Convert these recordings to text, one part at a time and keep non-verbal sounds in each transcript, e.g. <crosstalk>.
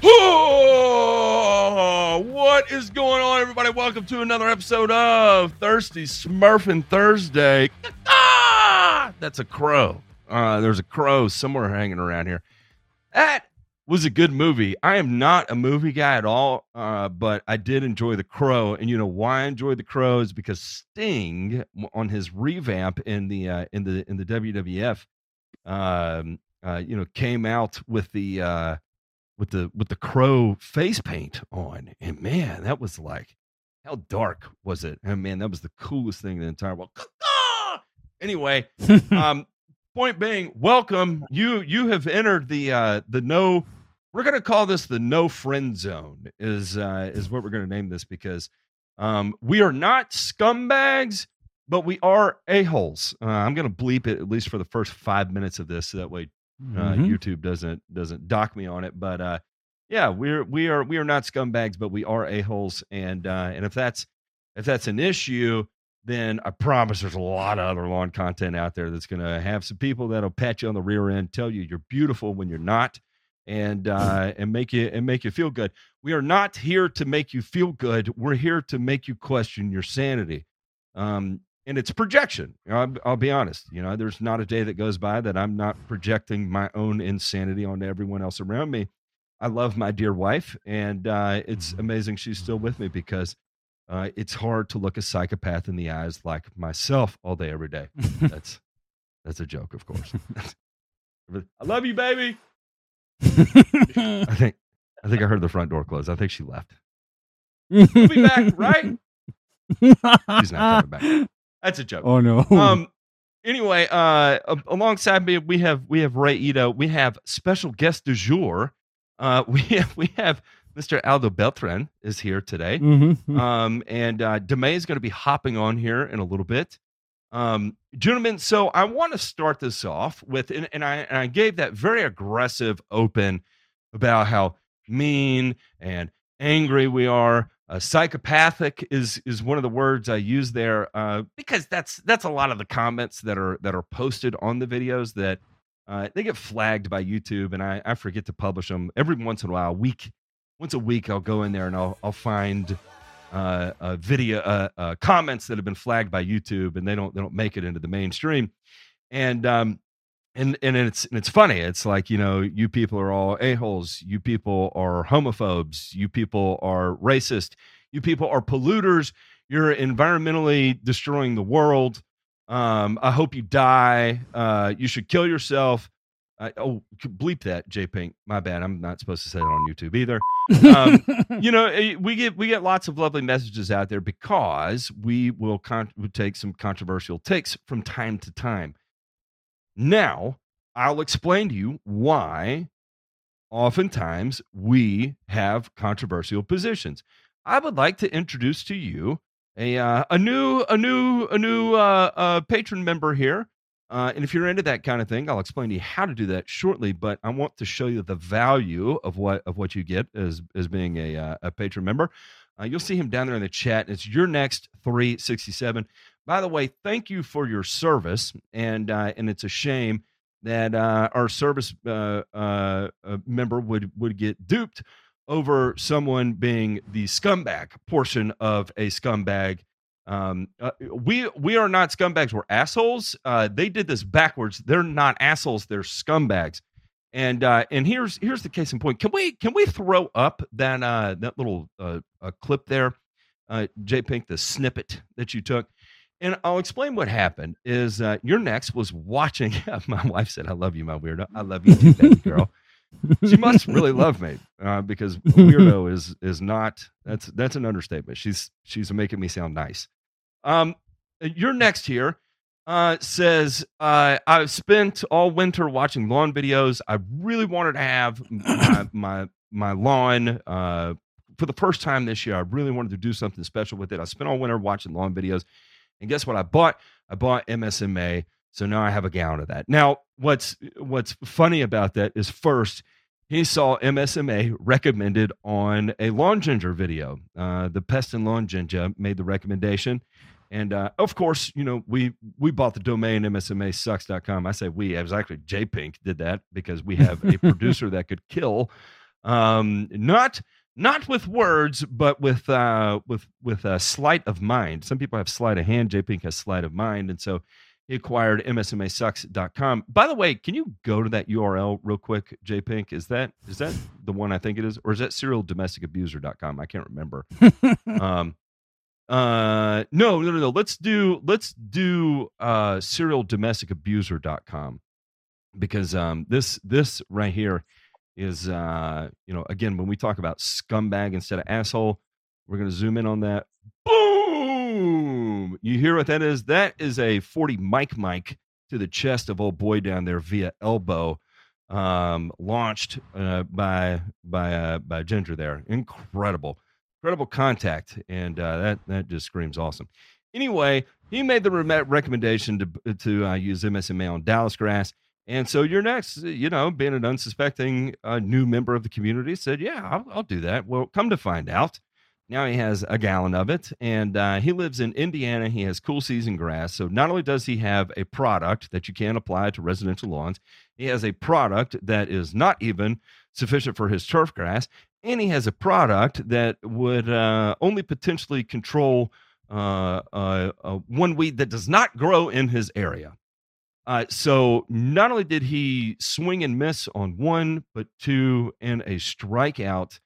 Oh, what is going on, everybody? Welcome to another episode of Thirsty Smurfing Thursday. Ah, that's a crow. Uh, there's a crow somewhere hanging around here. That was a good movie. I am not a movie guy at all, uh, but I did enjoy The Crow. And you know why I enjoyed The Crow is because Sting on his revamp in the uh, in the in the WWF, um, uh, you know, came out with the uh, with the with the crow face paint on, and man, that was like how dark was it? And man, that was the coolest thing in the entire world. <laughs> Anyway, <laughs> um, point being, welcome. You you have entered the uh, the no. We're gonna call this the no friend zone. Is uh, is what we're gonna name this because um, we are not scumbags, but we are a holes. Uh, I'm gonna bleep it at least for the first five minutes of this, so that way uh, Mhm. YouTube doesn't doesn't dock me on it. But uh, yeah, we're we are we are not scumbags, but we are a holes, and uh, and if that's if that's an issue, then I promise there's a lot of other lawn content out there that's going to have some people that'll pat you on the rear end, tell you you're beautiful when you're not, and uh, and make you and make you feel good. We are not here to make you feel good. We're here to make you question your sanity. Um, and it's projection. You know, I'll, I'll be honest. You know, there's not a day that goes by that I'm not projecting my own insanity onto everyone else around me. I love my dear wife, and uh, it's amazing she's still with me because uh, it's hard to look a psychopath in the eyes like myself all day, every day. <laughs> That's that's a joke, of course. <laughs> I love you, baby. I think I think I heard the front door close. I think she left. We'll be back, right? <laughs> She's not coming back. That's a joke. Oh no. Um. Anyway, uh, alongside me, we have we have Ray Ito. We have special guest du jour. Uh, <laughs> we have we have Mr. Aldo Beltran is here today. Mhm. Um, and uh, DeMay is going to be hopping on here in a little bit. Um, gentlemen, so I want to start this off with, and, and I and I gave that very aggressive open about how mean and angry we are. Uh, psychopathic is is one of the words I use there uh, because that's that's a lot of the comments that are that are posted on the videos that uh, they get flagged by YouTube, and I, I forget to publish them every once in a while. A week, once a week, I'll go in there and I'll I'll find uh, uh, video uh, uh, comments that have been flagged by YouTube, and they don't they don't make it into the mainstream, and um and and it's and it's funny. It's like you know, you people are all a holes. You people are homophobes. You people are racist. You people are polluters. You're environmentally destroying the world. Um, I hope you die. Uh, you should kill yourself. Uh, oh, bleep that, J Pink. My bad. I'm not supposed to say that on YouTube either um, <laughs> you know eh, we get we get lots of lovely messages out there because we will con- we take some controversial takes from time to time now i'll explain to you why oftentimes we have controversial positions i would like to introduce to you a uh, a new a new a new uh, uh, patron member here uh, and if you're into that kind of thing, I'll explain to you how to do that shortly. But I want to show you the value of what of what you get as as being a uh, a patron member. Uh, you'll see him down there in the chat. It's your next 367. By the way, thank you for your service, and uh, and it's a shame that uh, our service uh, uh, uh, member would would get duped over someone being the scumbag portion of a scumbag um, uh, we we are not scumbags. We're assholes. They did this backwards. They're not assholes. They're scumbags. And and here's here's the case in point. Can we can we throw up that that little clip there, uh, J Pink, the snippet that you took? And I'll explain what happened. Is uh, your next was watching? <laughs> my wife said, "I love you, my weirdo. I love you, too, baby girl." she must really <laughs> love me uh, because weirdo is is not that's that's an understatement. She's she's making me sound nice. Um, your next here uh, says uh, I've spent all winter watching lawn videos. I really wanted to have my <clears throat> my, my lawn uh, for the first time this year. I really wanted to do something special with it. I spent all winter watching lawn videos, and guess what? I bought I bought MSMA. So now I have a gallon of that. Now, what's what's funny about that is first he saw MSMA recommended on a lawn ginger video. Uh, the Pest and Lawn Ginger made the recommendation. And uh, of course, you know, we we bought the domain msmasucks.com. I say we, it was actually J Pink did that because we have a <laughs> producer that could kill Um, not not with words, but with uh, with with a sleight of mind. Some people have sleight of hand. J Pink has sleight of mind, and so he acquired msmasucks.com. By the way, can you go to that URL real quick, J Pink? Is that is that the one I think it is, or is that serialdomesticabuser.com? I can't remember. <laughs> um, uh, no, no, no, no. Let's do let's do uh, serialdomesticabuser.com because um, this this right here is uh, you know again when we talk about scumbag instead of asshole, we're gonna zoom in on that. Boom! You hear what that is? That is a 40 mic mic to the chest of old boy down there via elbow, um, launched uh, by by uh, by Ginger there. Incredible, incredible contact, and uh, that that just screams awesome. Anyway, he made the re- recommendation to to uh, use MSMA on Dallas grass. And so you're next, you know, being an unsuspecting uh, new member of the community, said, "Yeah, I'll, I'll, do that." Well, come to find out, now he has a gallon of it, and uh, he lives in Indiana. He has cool season grass, so not only does he have a product that you can apply to residential lawns, he has a product that is not even sufficient for his turf grass, and he has a product that would uh, only potentially control uh, uh, uh, one weed that does not grow in his area. Uh, so not only did he swing and miss on one, but two and a strikeout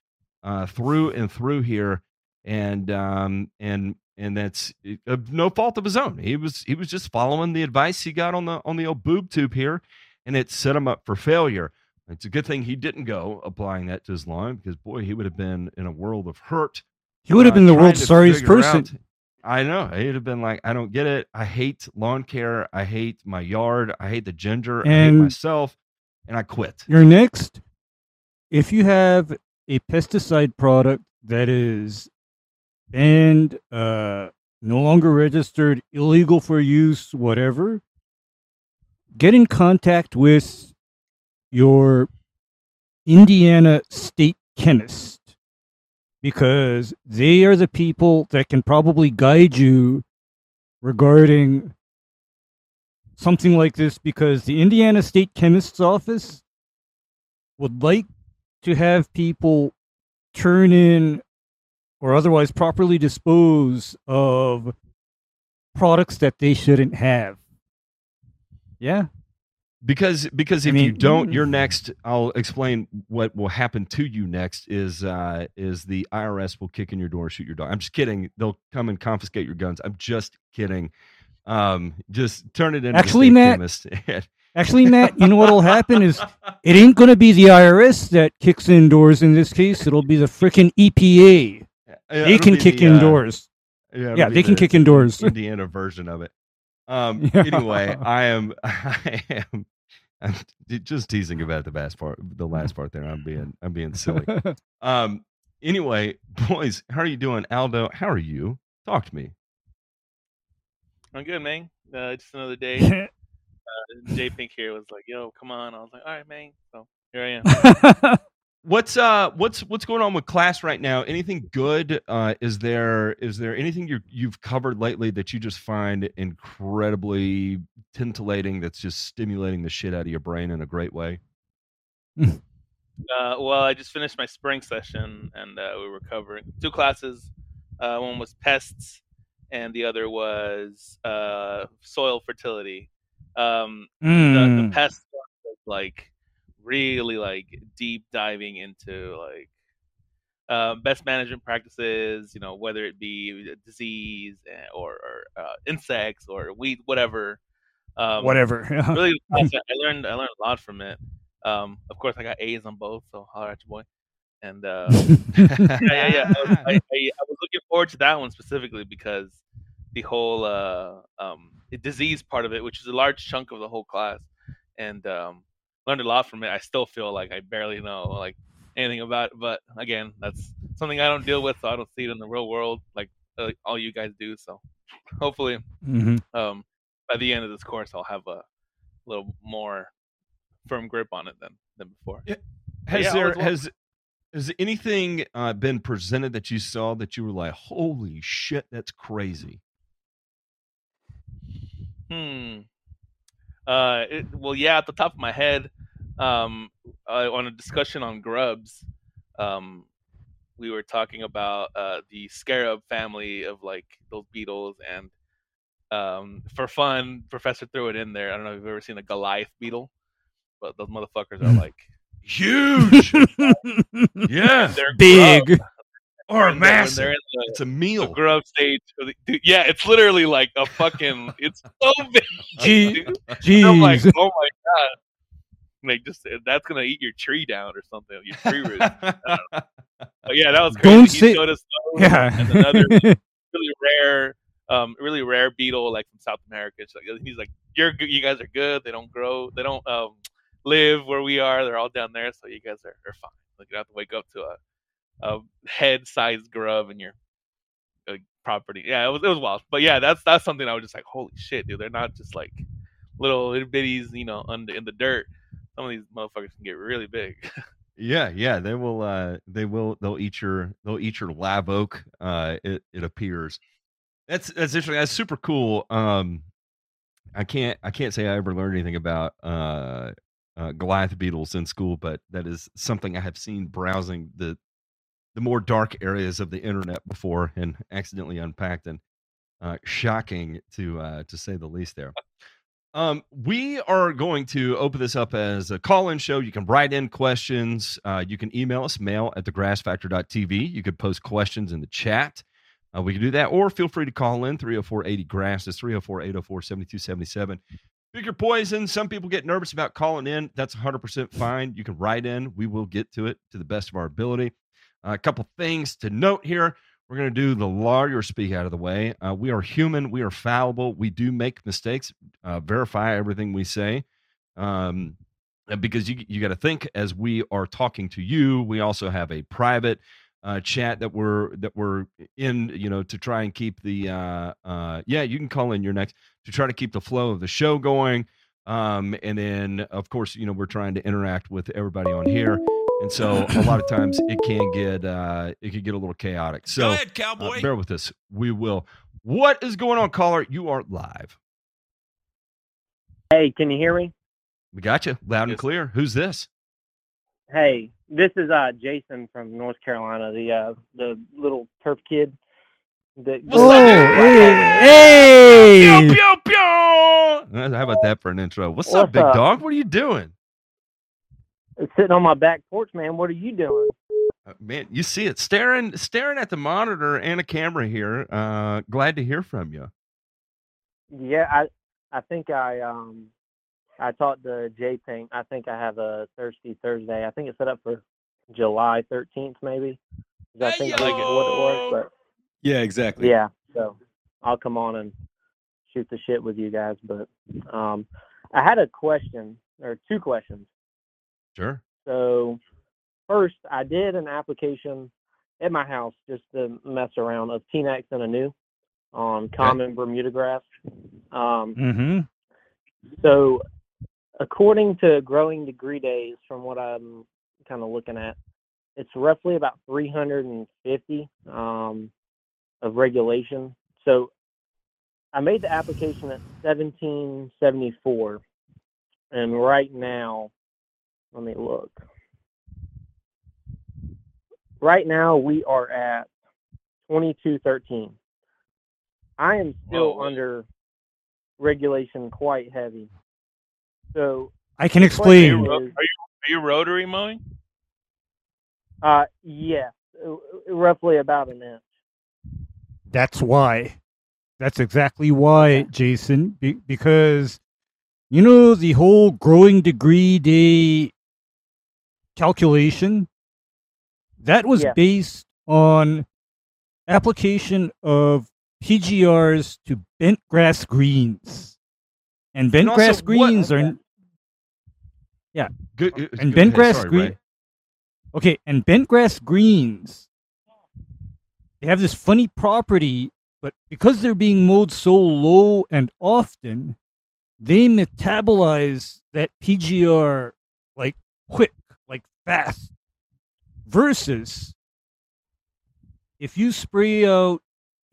uh, through and through here, and um, and and that's uh, no fault of his own. He was he was just following the advice he got on the on the old boob tube here, and it set him up for failure. It's a good thing he didn't go applying that to his lawn because boy, he would have been in a world of hurt. He would have uh, been the world's sorriest person. Out, I know. He'd have been like, I don't get it. I hate lawn care. I hate my yard. I hate the ginger. And I hate myself. And I quit. You're next. If you have a pesticide product that is banned, uh, no longer registered, illegal for use, whatever, get in contact with your Indiana state chemist because they are the people that can probably guide you regarding something like this because the Indiana State Chemist's Office would like to have people turn in or otherwise properly dispose of products that they shouldn't have. Yeah because because if I mean, you don't you're next. I'll explain what will happen to you next is uh is the irs will kick in your door shoot your dog. I'm just kidding. They'll come and confiscate your guns. I'm just kidding. Um just turn it into actually matt <laughs> actually matt you know what'll happen is it ain't gonna be the irs that kicks in doors in this case. It'll be the freaking epa yeah, they can kick the, in uh, doors. yeah, yeah they can kick in doors. The indiana version of it. Um, <laughs> yeah. anyway, I am <laughs> I am I'm just teasing about the last part, the last part there. I'm being, <laughs> I'm being silly. um. Anyway, <laughs> boys, how are you doing, Aldo? How are you? Talk to me. I'm good, man. Uh, just another day. <laughs> uh, J Pink here was like, "Yo, come on." I was like, "All right, man." So here I am. What's uh what's what's going on with class right now? Anything good? Uh is there is there anything you you've covered lately that you just find incredibly titillating that's just stimulating the shit out of your brain in a great way? uh well, I just finished my spring session and uh, we were covering two classes. Uh one was pests and the other was uh soil fertility. Um mm. the, the hmm. pest was like really like deep diving into like uh, best management practices, you know, whether it be disease eh, or, or uh, insects or weed, whatever. Um, whatever. really, <laughs> I learned I learned a lot from it. Um, of course, I got A's on both, so holler at your boy. And <laughs> uh, yeah, yeah, yeah. I was, I, <laughs> I, I was, looking forward to that one specifically because the whole uh, um, disease part of it, which is a large chunk of the whole class, and um, learned a lot from it. I still feel like I barely know like anything about it, but again, that's something I don't deal with, so I don't see it in the real world like uh, all you guys do. So hopefully, mm-hmm. um, by the end of this course, I'll have a little more firm grip on it than than before. Yeah. Has yeah, there has has anything uh, been presented that you saw that you were like, "Holy shit, that's crazy"? Hmm. Uh, it, well, yeah, at the top of my head, um, uh, on a discussion on grubs, um, we were talking about uh, the scarab family of like those beetles, and um, for fun, Professor threw it in there. I don't know if you've ever seen a Goliath beetle, but those motherfuckers are like Huge. yeah. <laughs> they're Big. grub. Or a they're- massive. the- It's a the meal. grub stage. dude, yeah, it's literally like a fucking. It's <laughs> so big. Gee- dude. I'm like, oh my god! Like, just that's gonna eat your tree down or something. Your tree roots. <laughs> But yeah, that was crazy. Don't he showed us Yeah. and another <laughs> really rare, um, really rare beetle like from South America. It's like, he's like, you're. You guys are good. They don't grow. They don't um live where we are. They're all down there, so you guys are, are fine. Like you don't have to wake up to a a head-sized grub in your uh, property. Yeah, it was it was wild. But yeah, that's that's something I was just like, holy shit, dude. They're not just like little bitties, you know, under in the dirt. Some of these motherfuckers can get really big. <laughs> Yeah, yeah, they will. Uh, they will. They'll eat your. They'll eat your live oak. Uh, it it appears. That's that's interesting. That's super cool. Um, I can't. I can't say I ever learned anything about uh, uh Goliath beetles in school, but that is something I have seen browsing the the more dark areas of the internet before and accidentally unpacked and uh, shocking to uh, to say the least. There. Um, we are going to open this up as a call-in show. You can write in questions. Uh, you can email us mail at thegrassfactor.tv. You could post questions in the chat. Uh, we can do that, or feel free to call in 304-80 grass. It's 304-804-7277. Pick your poison. Some people get nervous about calling in. That's 100% fine. You can write in. We will get to it to the best of our ability. A couple things to note here. We're going to do the lawyer speak out of the way. Uh, we are human. We are fallible. We do make mistakes. Uh, verify everything we say. Um, because you you got to think as we are talking to you, we also have a private uh, chat that we're that we're in. You know, to try and keep the uh, uh, yeah, you can call in your next to try to keep the flow of the show going. Um, and then of course, you know, we're trying to interact with everybody on here. And so a lot of times it can get uh, it can get a little chaotic. So Go ahead, uh, cowboy. bear with us. We will. What is going on, caller? You are live. Hey, can you hear me? We got you loud and clear. Who's this? Hey, this is uh Jason from North Carolina, the uh the little turf kid. That What's oh, up, hey, hey. pew, pew. Uh, How about that for an intro? What's, up, big up? dog? What are you doing? Sitting on my back porch, man. What are you doing? Uh, man, you see it staring staring at the monitor and a camera here. Uh, glad to hear from you. Yeah, I I think I um I talked to J Pink. I think I have a Thirsty Thursday. I think it's set up for July thirteenth, maybe. I Hey, think that's what it was, but Yeah, exactly. yeah. So I'll come on and shoot the shit with you guys. But um, I had a question or two questions. Sure. So first, I did an application at my house just to mess around of T-Nex and Anuew on common Bermuda grass. Um, Mm-hmm. so according to growing degree days, from what I'm kind of looking at, it's roughly about 350 um, of regulation. So I made the application at 1774, and right now, let me look. Right now, we are at 2213. I am still Whoa. under regulation quite heavy. So, I can the explain. question Are you, is- are you rotary mowing? Uh, yes, uh, roughly about an inch. That's why. That's exactly why, Jason. Be- because you know the whole growing degree day calculation. That was Yeah. based on application of PGRs to bent grass greens, and bent also, grass what- greens are Okay. Good. uh, and go bent ahead. grass Sorry, green. Ray. Okay, and bent grass greens, they have this funny property, but because they're being mowed so low and often, they metabolize that PGR like quick, fast. Versus if you spray out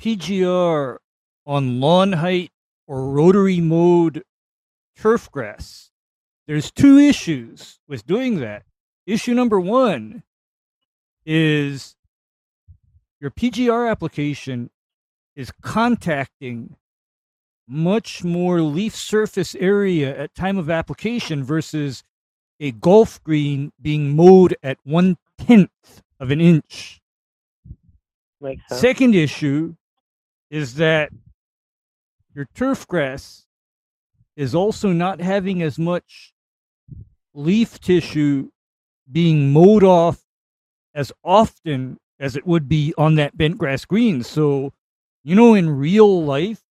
PGR on lawn height or rotary mode turf grass, there's two issues with doing that. Issue number one, is your PGR application is contacting much more leaf surface area at time of application versus a golf green being mowed at one tenth of an inch. Second issue is that your turf grass is also not having as much leaf tissue being mowed off as often as it would be on that bent grass green. So, you know, in real life,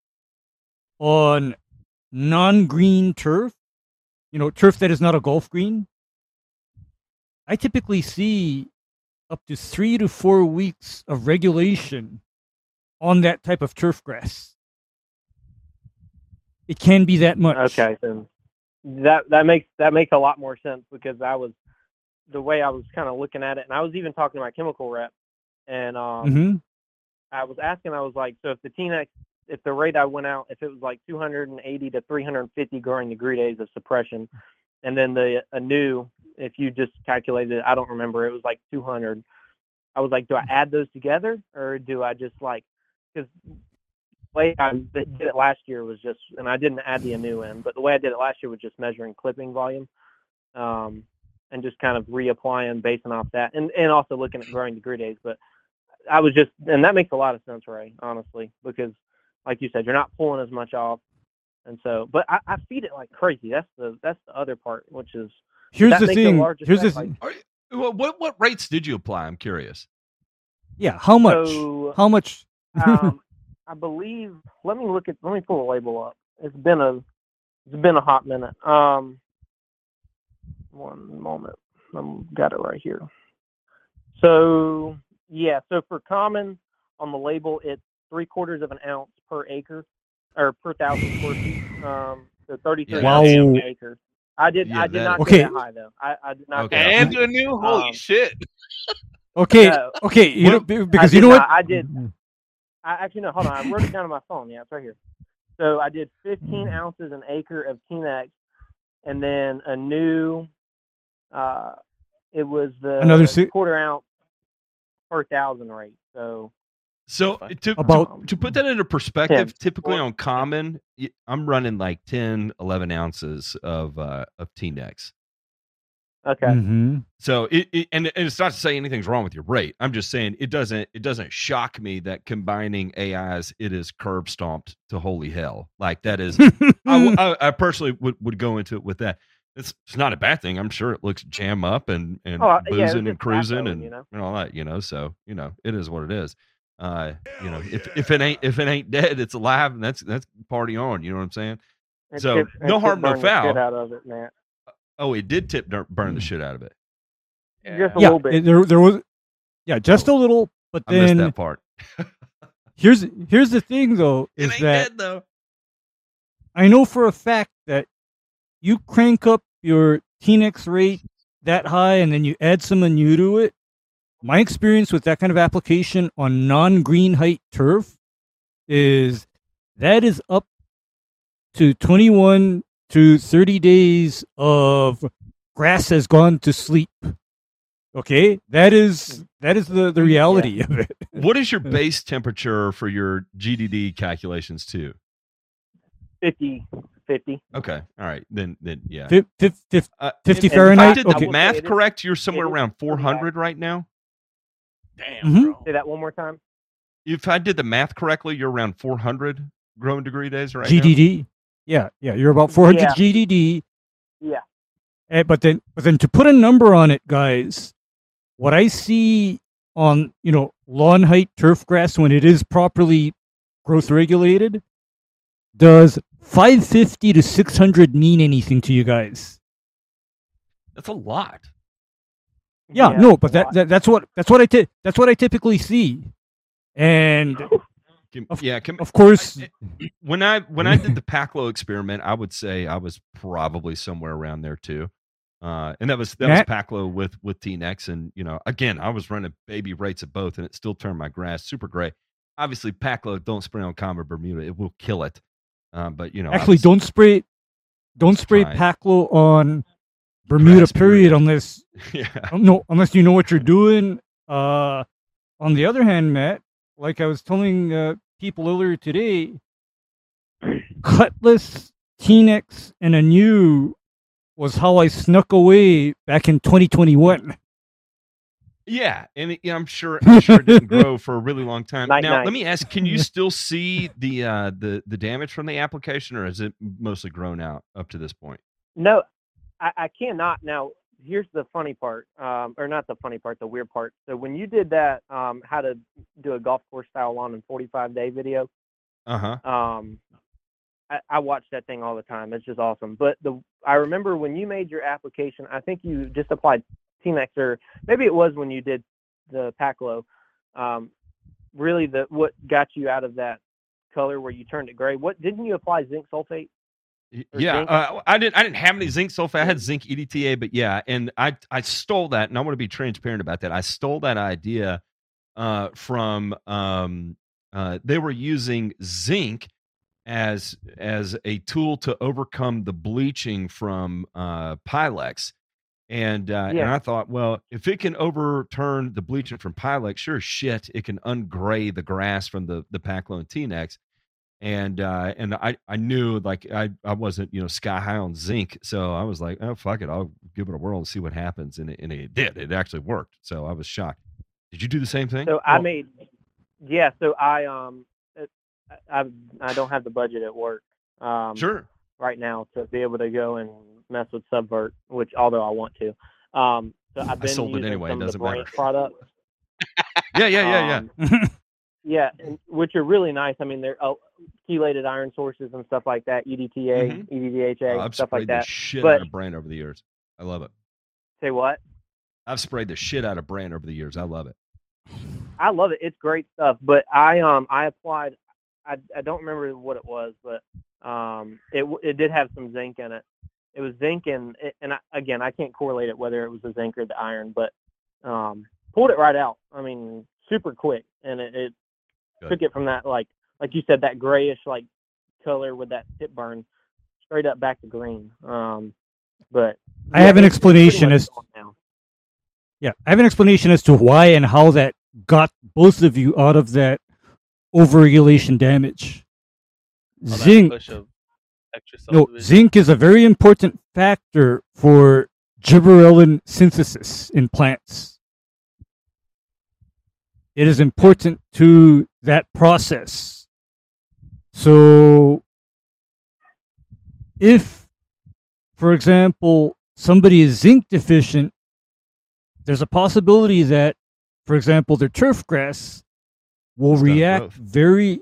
on non green turf, you know, turf that is not a golf green, I typically see up to three to four weeks of regulation on that type of turf grass. It can be that much. Okay, then that that makes that makes a lot more sense because I was the way I was kind of looking at it, and I was even talking to my chemical rep, and um, hmm I was asking, I was like, so if the T-Nex, if the rate I went out, if it was like 280 to 350 growing degree days of suppression, and then the Anuew, if you just calculated it, I don't remember, it was like 200. I was like, do I add those together or do I just like, because way I did it last year was just, and I didn't add the new in, but the way I did it last year was just measuring clipping volume, um, and just kind of reapplying basing off that, and and also looking at growing degree days. But I was just, and that makes a lot of sense, Ray, honestly, because like you said, you're not pulling as much off, and so, but I, I feed it like crazy. That's the that's the other part, which is Here's the make the thing. Here's the effect, thing. Are what, what what rates did you apply? I'm curious. Yeah, how much? So, how much? um, <laughs> I believe. Let me look at. Let me pull the label up. It's been a. It's been a hot minute. Um, one moment. I've got it right here. So yeah. So for common on the label, it's three quarters of an ounce per acre, or per thousand square feet. Um, so thirty-three Yeah, ounces Wow. per acre. I did. Yeah, I did that- not Okay. go that high though. I, I did not. Okay. Go that And Anuew holy Um, shit. <laughs> okay, No, okay. You know, What- be- because you know not- what? I did. I actually no, hold on. I wrote it down on my phone. Yeah, it's right here. So I did 15 ounces an acre of T-Nex, and then Anuew. Uh, it was the Another si- quarter ounce per thousand rate. So So to, About- to to put that into perspective, Ten. typically Four. on common, I'm running like 10, 11 ounces of uh of T-Nex. okay, Mhm. So it, it and, and it's not to say anything's wrong with your rate. I'm just saying it doesn't it doesn't shock me that combining AIs it is curb stomped to holy hell. Like that is I, w- <laughs> I, I personally would, would go into it with that. It's, it's not a bad thing. I'm sure it looks jam up and and Oh, yeah, boozing and cruising and, you know? and all that. You know, so you know it is what it is. Uh, you know, if if it ain't if it ain't dead, it's alive, and that's that's party on. You know what I'm saying? It So, tipped- no harm, no burned the foul. out of it, man. Oh, it did tip dur- burn the shit out of it. Just a yeah, little bit. it- there, there was, yeah, just a little. But I missed then that part. <laughs> here's here's the thing, though, It is ain't that dead though. I know for a fact that you crank up your T-Nex rate that high and then you add some Anuew to it. My experience with that kind of application on non green height turf is that is up to 21 to 30 days of grass has gone to sleep. Okay? That is that is the, the reality of it. <laughs> What is your base temperature for your GDD calculations too? 50, 50. Okay, all right, then then yeah. Fif- fif- fif- Uh, 50 Fahrenheit? If I did the will math say it is- correct, you're somewhere around 400 right now. Damn, Mhm. bro. Say that one more time. If I did the math correctly, you're around 400 growing degree days right now. GDD. Yeah, yeah, you're about 400 Yeah. GDD. Yeah. Eh, but then, but then to put a number on it, guys, what I see on you know lawn height turf grass when it is properly growth regulated, does 550 to 600 mean anything to you guys? That's a lot. Yeah, Yeah, no, but that, that, that's what that's what I ty- that's what I typically see, and Of- yeah, can, of course, <laughs> when I when I did the Paclo experiment, I would say I was probably somewhere around there too. Uh, and that was that Matt? was Paclo with with T-Nex, and you know, again, I was running baby rates of both, and it still turned my grass super gray. Obviously, Paclo don't spray on Common Bermuda; it will kill it. Um, but you know, actually was- don't spray don't spray try it. Paclo on Bermuda period period. unless <laughs> yeah, no unless you know what you're doing Uh, on the other hand, Matt, like I was telling uh, people earlier today, Cutless, T-Nex, and Anuew was how I snuck away back in 2021. Yeah, and it, yeah, I'm sure I'm sure it didn't grow <laughs> for a really long time. Night, now, night. let me ask: Can you <laughs> still see the uh, the the damage from the application, or has it mostly grown out up to this point? No, I, I cannot. Now, here's the funny part, um, or not the funny part, the weird part. So when you did that, um, how to do a golf course style lawn in 45 day video, Uh huh. um, I, I watch that thing all the time. It's just awesome. But the I remember when you made your application, I think you just applied T-Max, or maybe it was when you did the Paclo. Um, really, the what got you out of that color where you turned it gray? What didn't you apply zinc sulfate? Yeah, uh, I didn't. I didn't have any zinc sulfate. I had zinc EDTA, but yeah, and I I stole that, and I want to be transparent about that. I stole that idea uh, from. Um, uh, they were using zinc as as a tool to overcome the bleaching from uh, Pylex. And uh, and I thought, well, if it can overturn the bleaching from Pylex, sure shit, it can ungray the grass from the the Paclo and T-Nex and uh and i i knew like i i wasn't you know sky high on zinc so i was like oh fuck it i'll give it a whirl and see what happens and it, and it did it actually worked so i was shocked did you do the same thing So I made, yeah. So I um, I I don't have the budget at work um sure right now to be able to go and mess with Subvert, which although I want to, um, so I've been sold it anyway, it some of the doesn't matter. Products. <laughs> yeah yeah yeah yeah Um, yeah, and, which are really nice. I mean, they're uh, chelated iron sources and stuff like that, EDTA, EDDHA, Oh, i've stuff sprayed like the that. shit But- out of Brandt over the years i love it Say what? i've sprayed the shit out of Brandt over the years i love it I love it. It's great stuff. But I um I applied. I I don't remember what it was, but um it it did have some zinc in it. It was zinc and and I, again I can't correlate it whether it was the zinc or the iron, but um pulled it right out. I mean super quick, and it, it took it from that like like you said that grayish like color with that tip burn straight up back to green. Um, but I have an it's- it's pretty explanation as now. yeah, I have an explanation as to why and how that got both of you out of that overregulation damage. All Zinc extra No, zinc is a very important factor for gibberellin synthesis in plants. It is important to that process. So, if, for example, somebody is zinc deficient, there's a possibility that, for example, their turf grass will react growth. very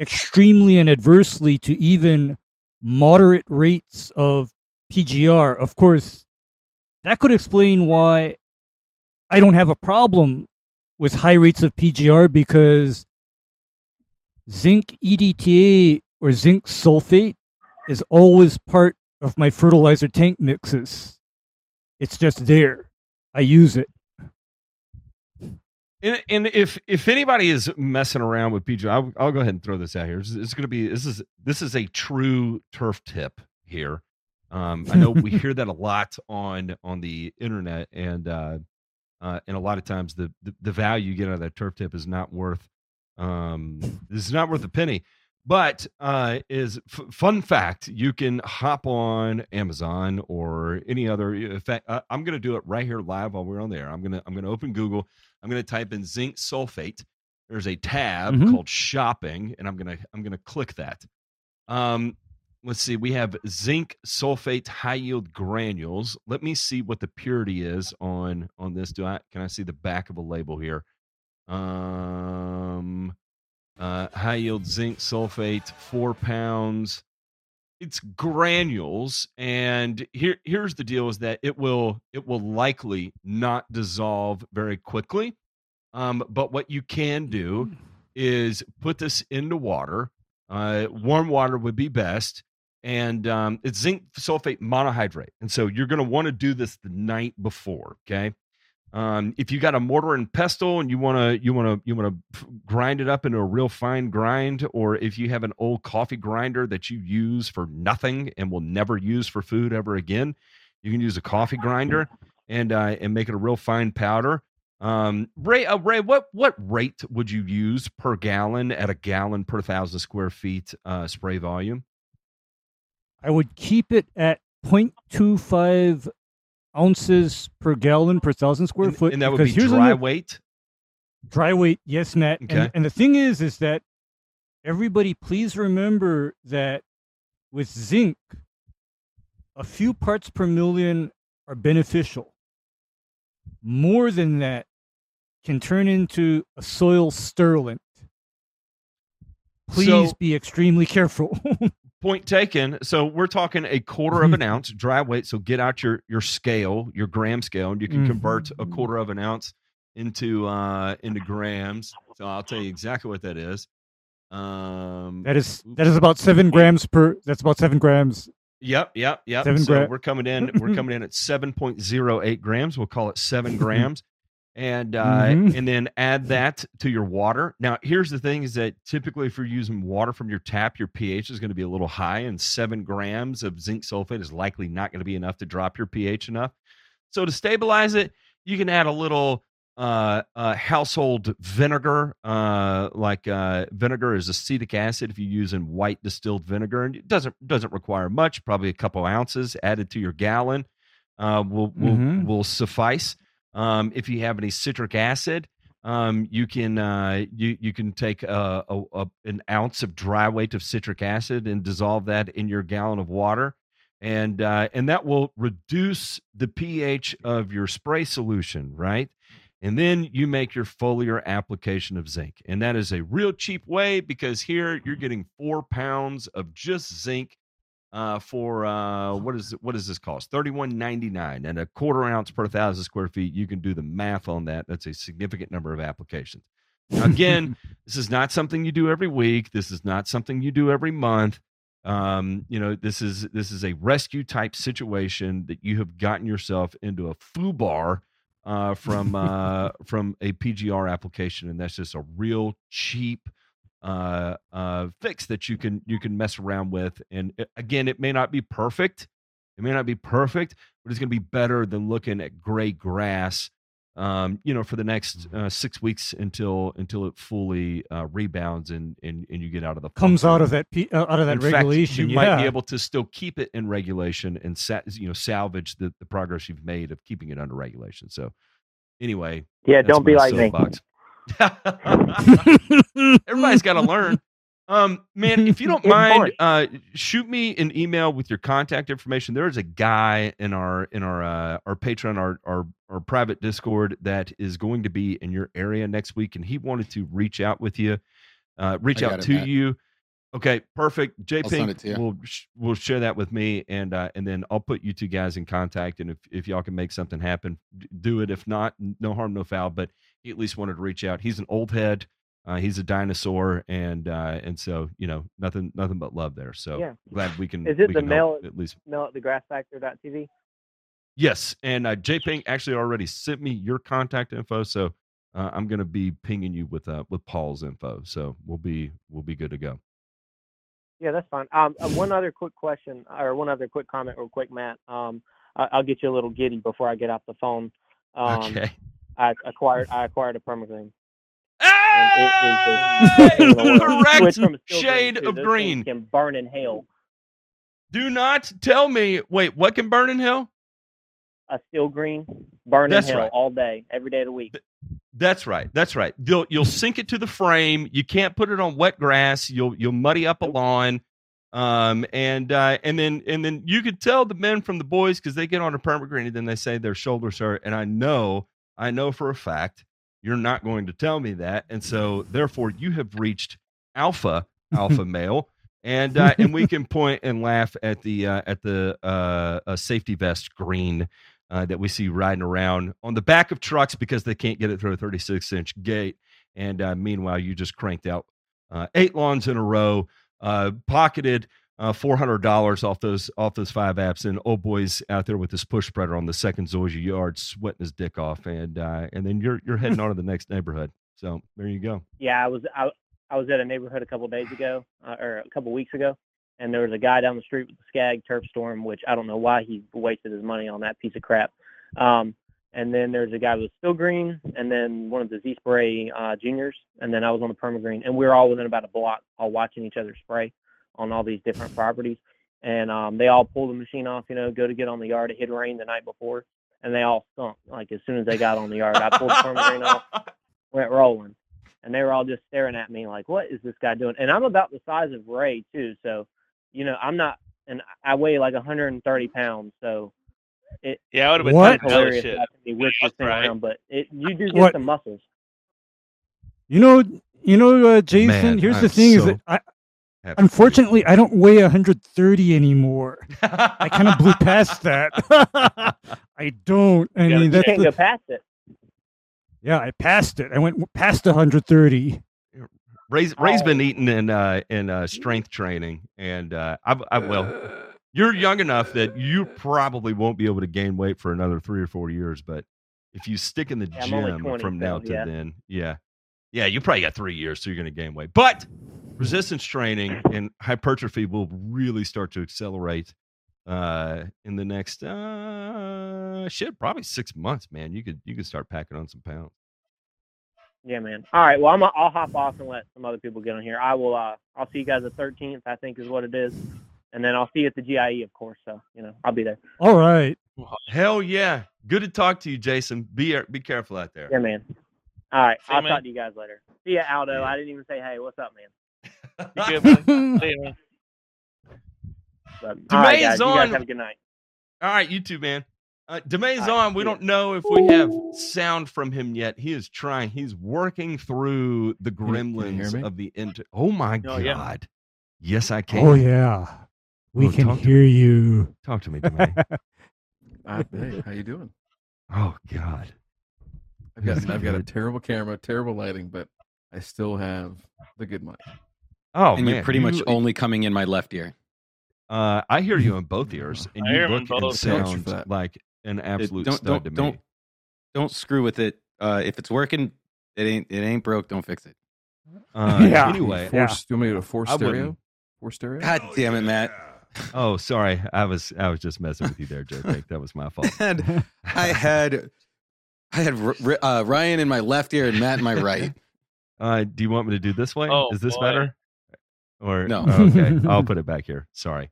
extremely and adversely to even moderate rates of PGR. Of course, that could explain why I don't have a problem with high rates of PGR because zinc EDTA or zinc sulfate is always part of my fertilizer tank mixes. It's just there. I use it. And, and if if anybody is messing around with PG, I'll, I'll go ahead and throw this out here. This is going to be this is this is a true turf tip here. Um, I know we <laughs> hear that a lot on on the internet, and uh, uh, and a lot of times the, the the value you get out of that turf tip is not worth um this is not worth a penny. But uh, is f- fun fact you can hop on Amazon or any other. In fact, I, I'm going to do it right here live while we're on there. I'm gonna I'm gonna open Google. I'm to type in zinc sulfate. There's a tab Mhm. called shopping, and I'm gonna I'm gonna click that. Um, let's see. We have zinc sulfate high yield granules. Let me see what the purity is on on this. Do I can I see the back of a label here? Um, uh, high yield zinc sulfate, four pounds. It's granules, and here here's the deal: is that it will it will likely not dissolve very quickly. Um, but what you can do is put this into water. Uh, warm water would be best, and um, it's zinc sulfate monohydrate. And so you're going to want to do this the night before. Okay. Um, if you got a mortar and pestle and you want to you want to you want to grind it up into a real fine grind, or if you have an old coffee grinder that you use for nothing and will never use for food ever again, you can use a coffee grinder and uh, and make it a real fine powder. Um, Ray, uh, Ray, what what rate would you use per gallon at a gallon per thousand square feet uh, spray volume? I would keep it at 0.25 ounces per gallon per thousand square And, foot. and that would be dry another- weight. Dry weight, yes, Matt. Okay. And, and the thing is, is that everybody, please remember that with zinc, a few parts per million are beneficial. More than that can turn into a soil sterilant. Please So- be extremely careful. <laughs> Point taken. So we're talking a quarter of an ounce dry weight. So get out your your scale, your gram scale, and you can convert a Mhm. quarter of an ounce into uh into grams. So I'll tell you exactly what that is. Um that is that is about seven grams per. That's about seven grams. Yep, yep, yep. Seven so gra- we're coming in. We're <laughs> coming in at seven point zero eight grams. We'll call it seven <laughs> grams, and uh, Mhm. and then add that to your water. Now, here's the thing: is that typically if you're using water from your tap, your pH is going to be a little high, and seven grams of zinc sulfate is likely not going to be enough to drop your pH enough. So to stabilize it, you can add a little uh, uh, household vinegar, uh, like uh, vinegar is acetic acid. If you're using white distilled vinegar, and it doesn't doesn't require much, probably a couple ounces added to your gallon uh, will will Mhm. will suffice. Um, if you have any citric acid, um, you can uh, you you can take a, a, a an ounce of dry weight of citric acid and dissolve that in your gallon of water, and uh, and that will reduce the pH of your spray solution, right? And then you make your foliar application of zinc, and that is a real cheap way because here you're getting four pounds of just zinc uh, for uh, what is what does this cost? Thirty one ninety nine, and a quarter ounce per thousand square feet. You can do the math on that. That's a significant number of applications. Again, <laughs> this is not something you do every week. This is not something you do every month. Um, you know, this is this is a rescue type situation that you have gotten yourself into a foo bar uh, from <laughs> uh, from a PGR application, and that's just a real cheap uh, uh, fix that you can you can mess around with. And it- again, it may not be perfect. It may not be perfect, but it's going to be better than looking at gray grass. Um, you know, for the next uh, six weeks until until it fully uh, rebounds and, and and you get out of the Comes out of that P, uh, out of that In fact, regulation. you yeah. might be able to still keep it in regulation and sa- you know salvage the, the progress you've made of keeping it under regulation. So anyway, Yeah, don't be my like me. <laughs> Everybody's got to learn. Um, man, if you <laughs> don't mind, uh, shoot me an email with your contact information. There is a guy in our in our uh, our Patreon, our, our our private Discord that is going to be in your area next week, and he wanted to reach out with you, uh, reach out to Matt. you. Okay, perfect. J I'll send Pink it to you. will will share that with me, and uh, and then I'll put you two guys in contact. And if if y'all can make something happen, do it. If not, no harm, no foul. But he at least wanted to reach out. He's an old head. Uh, he's a dinosaur, and uh, and so you know nothing nothing but love there. So Yeah. glad we can. Is it the mail- at least? Mail at thegrassfactor.tv. Yes, and uh, J Pink actually already sent me your contact info, so uh, I'm going to be pinging you with uh, with Paul's info. So we'll be we'll be good to go. Yeah, that's fine. Um, uh, one other quick question, or one other quick comment, real quick, Matt. Um, I, I'll get you a little giddy before I get off the phone. Um, okay. I acquired I acquired a permagreen. Hey! And it is the- Correct <laughs> Switch from a steel shade of green. Can burn in hell. Do not tell me. Wait, what can burn in hell? A steel green burn That's in hell right. all day, every day of the week. That's right. That's right. You'll you'll sink it to the frame. You can't put it on wet grass. You'll you'll muddy up a lawn. Um and uh and then and then you could tell the men from the boys because they get on a permagreen and then they say their shoulders hurt. And I know, I know for a fact you're not going to tell me that. And so therefore you have reached alpha, alpha <laughs> male. And uh, and we can point and laugh at the uh, at the uh, uh, safety vest green uh, that we see riding around on the back of trucks because they can't get it through a 36 inch gate. And uh, meanwhile, you just cranked out uh, eight lawns in a row, uh, uh, $400 off those off those five apps, and old boys out there with this push spreader on the second Zoysia yard, sweating his dick off, and uh, and then you're you're heading on to the next neighborhood. So there you go. Yeah, I was I, I was at a neighborhood a couple days ago, uh, or a couple weeks ago, and there was a guy down the street with the Scag Turf Storm, which I don't know why he wasted his money on that piece of crap. Um, and then there's a guy with still green, and then one of the Z Spray uh, juniors, and then I was on the perma green, and we were all within about a block, all watching each other spray on all these different properties. And um, they all pulled the machine off, you know, go to get on the yard. It had rained the night before, and they all stunk. Like as soon as they got on the yard, I pulled the perma off, <laughs> went rolling, and they were all just staring at me like, "What is this guy doing?" And I'm about the size of Ray too, so you know, I'm not, and I weigh like 130 pounds, so it Yeah, I would have been What? tight as hell as hilarious shit. that I can be whipped this <laughs> thing Right. around, but it you do get What? some muscles. You know, you know, uh, Jason. Man, here's I'm the thing: is that I, Happy for unfortunately I don't weigh 130 anymore. I kind of blew <laughs> past that. <laughs> I don't. I gotta mean, You that's can't the, go past it. yeah. I passed it. I went past 130. Ray's Ray's been eating in uh, in uh, strength training, and uh, I, I well, you're young enough that you probably won't be able to gain weight for another three or four years. But if you stick in the Yeah, gym from now so, to yeah. then, yeah, yeah, you probably got three years, so you're going to gain weight. But resistance training and hypertrophy will really start to accelerate uh, in the next uh, shit, probably six months. Man, you could you could start packing on some pounds. Yeah, man. All right. Well, I'm I'll hop off and let some other people get on here. I will. Uh, I'll see you guys the 13th. I think is what it is, and then I'll see you at the GIE, of course. So you know, I'll be there. All right. Hell yeah, good to talk to you, Jason. Be be careful out there. Yeah, man. All right. See I'll man. talk to you guys later. See ya, Aldo. Yeah. I didn't even say hey. What's up, man? You good, <laughs> man? Later, man. But, all right, guys. is You guys have a good night. All right, you too, man. Uh, DeMay's All right, on. We see don't know if we have sound from him yet. He is trying. He's working through the Can can you hear gremlins me? of the inter. Oh my Oh, yeah. god! Yes, I can. Oh yeah. We Oh, can talk to hear you. Talk to me, Demey. Uh, <laughs> hey, how you doing? oh god. I've got I've got a <laughs> terrible camera, terrible lighting, but I still have the good mic. Oh and man, you're pretty much you- only coming in my left ear. Uh, I hear you in both ears, <laughs> and I you hear him in look and both. Thanks for sound that. like an It- absolute don't stud don't to me. don't don't screw with it. Uh, if it's working, it ain't it ain't broke. Don't fix it. Uh, <laughs> Yeah. Anyway, Yeah. Force, you want me to go four stereo? wouldn't. Four stereo? God damn it, Matt! oh sorry, I was I was just messing with you there, Joe. Jake. That was my fault. And I had I had R- R- uh, Ryan in my left ear and Matt in my right. <laughs> Uh, do you want me to do this way? Oh, Is this boy. better? Or No. oh, okay, <laughs> I'll put it back here. Sorry,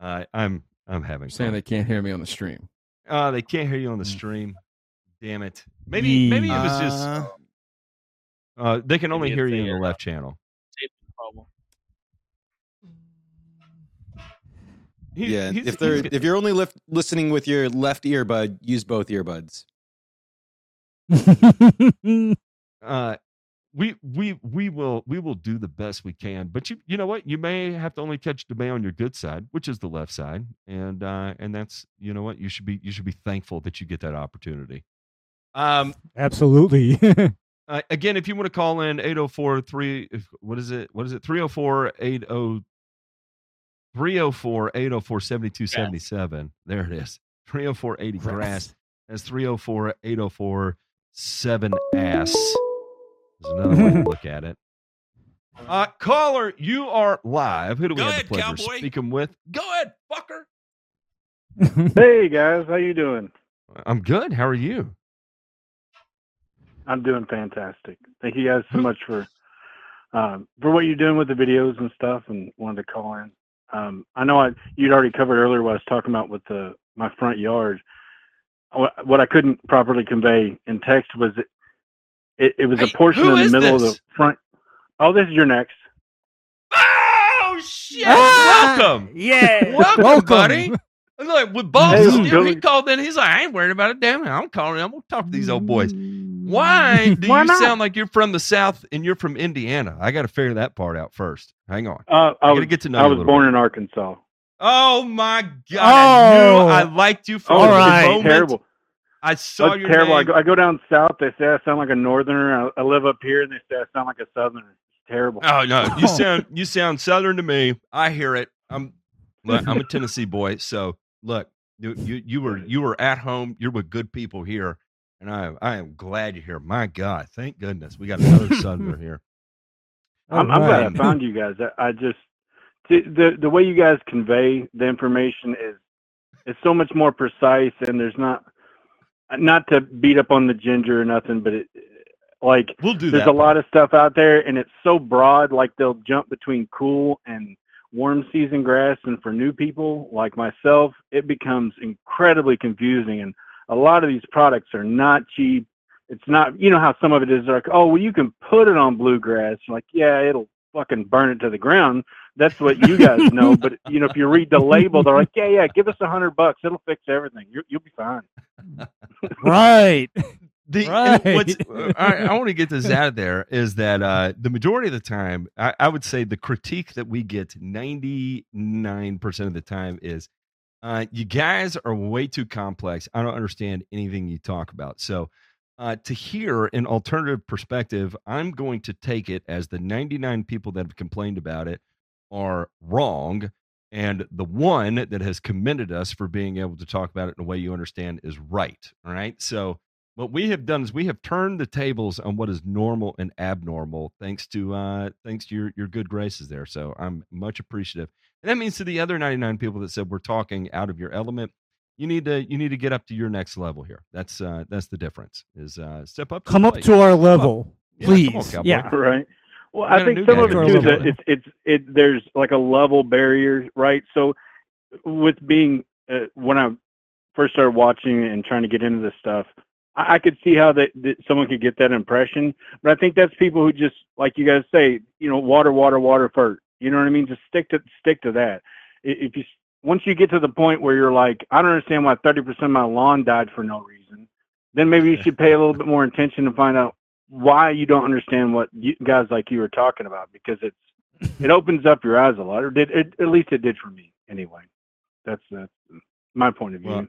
uh, I'm I'm having saying they can't hear me on the stream. Uh, they can't hear you on the Mm. stream. Damn it. Maybe maybe it was just Uh, they can only hear you in the left channel. Tape. He- yeah. he's- If they're if you're only lif- listening with your left earbud, use both earbuds. <laughs> uh, we we we will we will do the best we can. But you you know what? You may have to only catch DeMay on your good side, which is the left side, and uh, and that's you know what you should be you should be thankful that you get that opportunity. Um, Absolutely. <laughs> uh, again, if you want to call in 804 3 what is it? What is it? 304 80 304 804 7277. There it is. 304 80 grass. That's 304 804 7 ass. There's another way to <laughs> look at it. Uh, caller, you are live. Who do we Go have ahead, the pleasure of cowboy. speaking with? Go ahead, fucker. <laughs> Hey guys, how you doing? I'm good. How are you? I'm doing fantastic. Thank you guys so much for um, for what you're doing with the videos and stuff, and wanted to call in. Um, I know I you'd already covered earlier what I was talking about with the my front yard. What, what I couldn't properly convey in text was it it, it was Hey, a portion who in the is middle of the front. Oh, this is your next. Oh shit! Ah! Welcome. Yeah. Welcome, buddy. Look, with balls Hey, of he called in. He's like, I ain't worried about it. Damn it. I'm calling. I'm going to talk to these old boys. Why do Why you not? sound like you're from the South and you're from Indiana? I got to figure that part out first. Hang on. Uh, I, I gotta was, get to know I you was little born bit. in Arkansas. Oh my God. I knew Oh. I liked you from Oh, the All right. moment terrible. I saw That's your terrible. I name. go, I go down south. They say I sound like a northerner. I, I live up here, and they say I sound like a southerner. It's terrible. Oh no, you oh. sound you sound southern to me. I hear it. I'm look, I'm a <laughs> Tennessee boy, so look, you, you you were you were at home. You're with good people here, and I I am glad you're here. My God, thank goodness we got another southerner here. <laughs> I'm, I'm glad I found <laughs> you guys. I, I just the, the way you guys convey the information is it's so much more precise, and there's not not to beat up on the ginger or nothing, but it like We'll do there's that. a lot of stuff out there and it's so broad like they'll jump between cool and warm season grass and for new people like myself it becomes incredibly confusing and a lot of these products are not cheap it's not you know how some of it is like oh well you can put it on bluegrass like yeah it'll fucking burn it to the ground that's what you guys <laughs> know but you know if you read the label they're like yeah yeah give us a hundred bucks it'll fix everything you you'll be fine <laughs> right. The, Right. what's, <laughs> I, I want to get this out of there is that uh, the majority of the time, I, I would say the critique that we get 99% of the time is uh, you guys are way too complex. I don't understand anything you talk about. So, uh, to hear an alternative perspective, I'm going to take it as the 99 people that have complained about it are wrong. And the one that has commended us for being able to talk about it in a way you understand is right. All right. So, what we have done is we have turned the tables on what is normal and abnormal thanks to uh thanks to your your good graces there so i'm much appreciative and that means to the other 99 people that said we're talking out of your element you need to you need to get up to your next level here that's uh that's the difference is uh step up to Come the up plate. to our level, Yeah, come on, please. yeah. right well i think some of it too is that it's it's it there's like a level barrier right? So with being uh, when i first started watching and trying to get into this stuff i, I could see how that, that someone could get that impression. But i think that's people who just like you guys say you know water water water first. You know what i mean? Just stick to stick to that. If you once you get to the point where you're like i don't understand why 30% of my lawn died for no reason then maybe you <laughs> should pay a little bit more attention and find out why you don't understand what you, guys like you were talking about because it's <laughs> it opens up your eyes a lot or did it, at least it did for me anyway that's that's my point of view Well,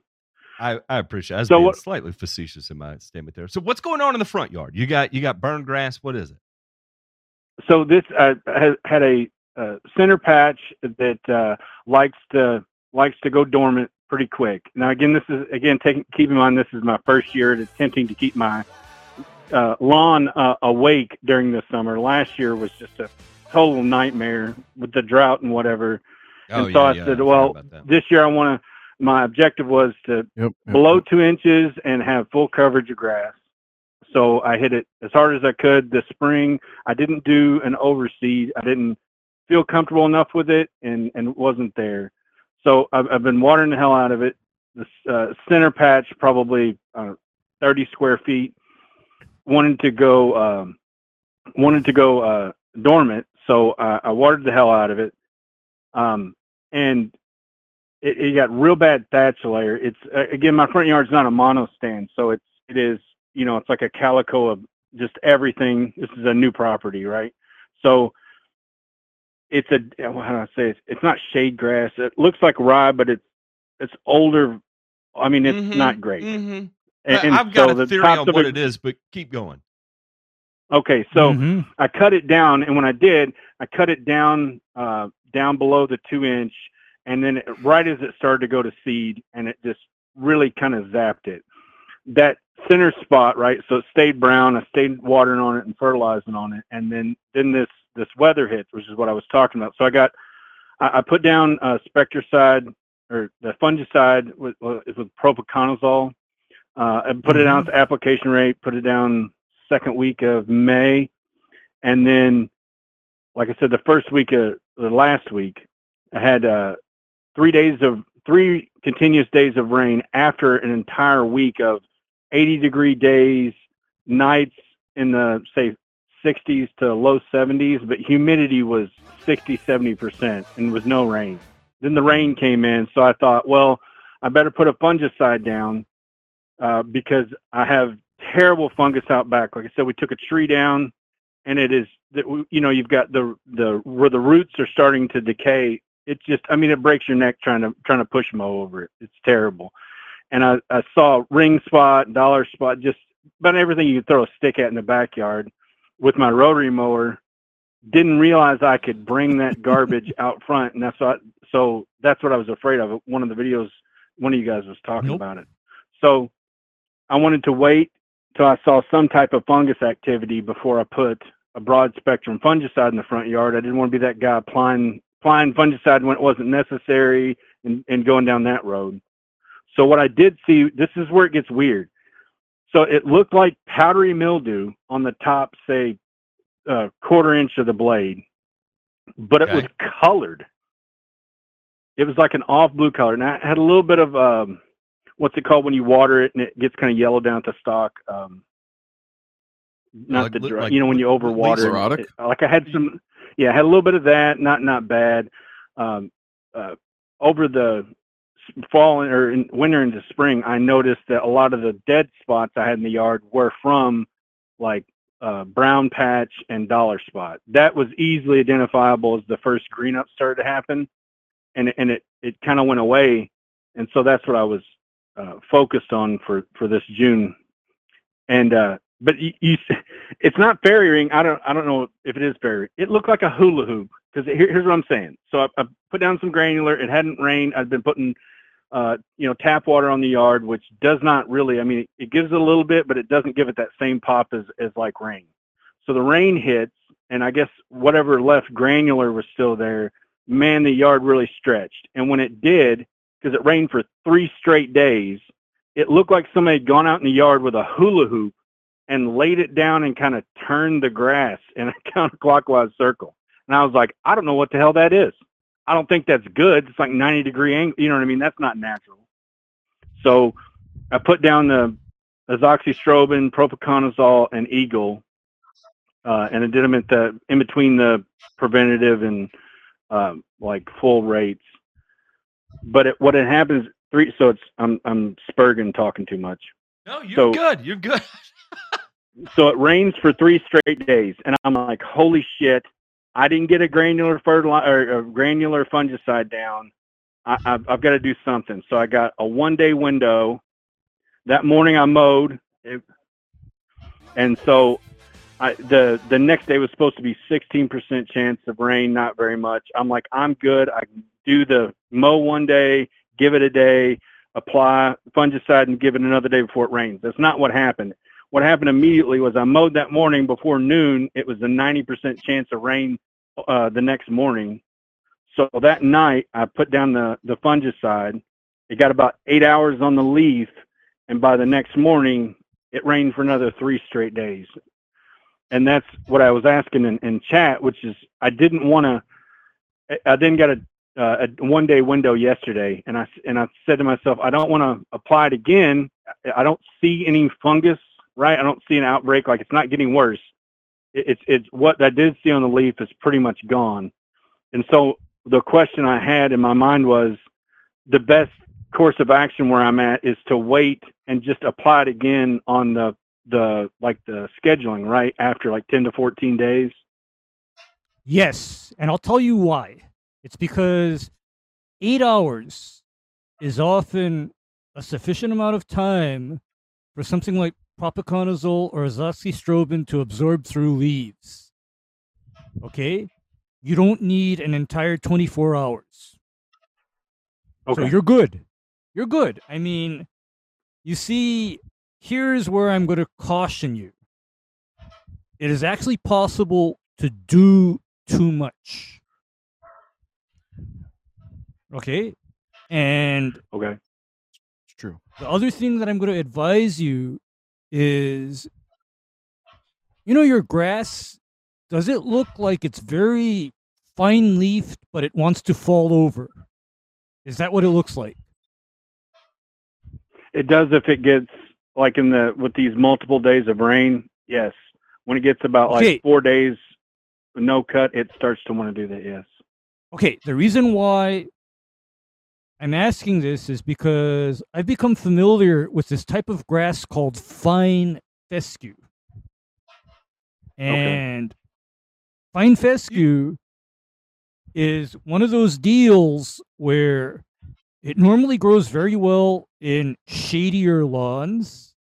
I, I appreciate it. I was So being what- slightly facetious in my statement there. So what's going on in the front yard? You got you got burned grass. What is it? so this uh, had a uh, center patch that uh, likes to likes to go dormant pretty quick. Now again, this is again taking keep in mind this is my first year at attempting to keep my uh, lawn uh, awake during the summer. Last year was just a total nightmare with the drought and whatever. Oh, and so I said, forgot well, about that. this year I want to. My objective was to Yep. yep, below yep. two inches and have full coverage of grass. So I hit it as hard as I could this spring. I didn't do an overseed. I didn't feel comfortable enough with it and, and it wasn't there. So I've, I've been watering the hell out of it. The uh, center patch, probably uh, 30 square feet, wanted to go, um, wanted to go uh, dormant. So uh, I watered the hell out of it. Um, and it, it got real bad thatch layer. It's uh, again, my front yard's not a mono stand, so it's it is you know it's like a calico of just everything. This is a new property, right? So it's a how do I say it? It's not shade grass. It looks like rye, but it's it's older. I mean, it's Mhm, not great. mhm. And, and I've got so a the theory on of what it- it is, but keep going. Okay, so Mhm. I cut it down, and when I did, I cut it down uh, down below the two inch, and then it, right as it started to go to seed, and it just really kind of zapped it. That center spot, right? So it stayed brown. I stayed watering on it and fertilizing on it, and then then this this weather hit, which is what I was talking about. So I got I, I put down uh, Spectracide or the fungicide with with with propiconazole. Uh, and put it down to application rate. Put it down second week of May, and then, like I said, the first week of the last week, I had uh, three days of three continuous days of rain after an entire week of 80 degree days, nights in the say 60s to low 70s, but humidity was 60, 70 percent, and was no rain. Then the rain came in, so I thought, well, I better put a fungicide down uh, because I have terrible fungus out back. Like I said, we took a tree down, and it is that you know you've got the the where the roots are starting to decay. It just, I mean, it breaks your neck trying to trying to push mow over it. It's terrible. And I, I saw ring spot, dollar spot, just about everything you could throw a stick at in the backyard with my rotary mower. Didn't realize I could bring that <laughs> garbage out front, and that's what. So that's what I was afraid of. One of the videos, one of you guys was talking Nope. about it. So I wanted to wait till I saw some type of fungus activity before I put a broad spectrum fungicide in the front yard. I didn't want to be that guy applying applying fungicide when it wasn't necessary and, and going down that road. So what I did see, this is where it gets weird. So it looked like powdery mildew on the top, say, uh, quarter inch of the blade, but it Okay. was colored. It was like an off blue color, and it had a little bit of um, what's it called when you water it and it gets kind of yellow down at the stalk. Um, not Like the dry, like you know when you overwater. it, like I had some, yeah, I had a little bit of that. Not not bad. Um, uh, over the fall and- or in winter into spring, I noticed that a lot of the dead spots I had in the yard were from like uh, brown patch and dollar spot. That was easily identifiable as the first green up started to happen, and and it it kind of went away, and so that's what I was uh, focused on for for this June, and uh, but you, you <laughs> it's not fairy ring. I don't I don't know if it is fairy. It looked like a hula hoop because here, here's what I'm saying. So I, I put down some granular. It hadn't rained. I'd been putting uh, you know tap water on the yard, which does not really. I mean, it, it gives it a little bit, but it doesn't give it that same pop as as like rain. So the rain hits, and I guess whatever left granular was still there. Man, the yard really stretched, and when it did, because it rained for three straight days, it looked like somebody had gone out in the yard with a hula hoop and laid it down and kind of turned the grass in a <laughs> counterclockwise circle. And I was like, I don't know what the hell that is. I don't think that's good. It's like 90 degree angle. You know what I mean? That's not natural. So I put down the azoxystrobin, propiconazole, and Eagle, uh, and I did them at the in between the preventative and um, like full rates. But it, what had happens three. So it's I'm I'm Spurgeon talking too much. No, you're So- good. You're good. <laughs> so it rains for three straight days, and I'm like, holy shit! I didn't get a granular fertilizer or a granular fungicide down. I, I've, I've got to do something. So I got a one day window. That morning I mowed, it, and so I, the the next day was supposed to be 16% chance of rain, not very much. I'm like, I'm good. I can do the mow one day, give it a day, apply fungicide, and give it another day before it rains. That's not what happened what happened immediately was I mowed that morning before noon. It was a 90% chance of rain uh, the next morning. So that night, I put down the, the fungicide. It got about eight hours on the leaf. And by the next morning, it rained for another three straight days. And that's what I was asking in, in chat, which is I didn't want to, I then got a, uh, a one day window yesterday. And I, and I said to myself, I don't want to apply it again. I- I don't see any fungus right? I don't see an outbreak. Like it's not getting worse. It, it's it's what I did see on the leaf is pretty much gone. And so the question I had in my mind was the best course of action where I'm at is to wait and just apply it again on the the like the scheduling right after like 10 to 14 days. Yes, and I'll tell you why. It's because eight hours is often a sufficient amount of time for something like propiconazole or azoxystrobin to absorb through leaves. Okay? You don't need an entire 24 hours. So you're good. You're good. I mean, you see, here's where I'm going to caution you. It is actually possible to do too much. Okay? And okay. It's true. the other thing that I'm going to advise you is you know, your grass, does it look like it's very fine leafed, but it wants to fall over? Is that what it looks like? It does if it gets like in the with these multiple days of rain. Yes. When it gets about Okay. like 4 days no cut, it starts to want to do that, yes. Okay, the reason why I'm asking this is because I've become familiar with this type of grass called fine fescue. And fine fescue is one of those deals where it normally grows very well in shadier lawns.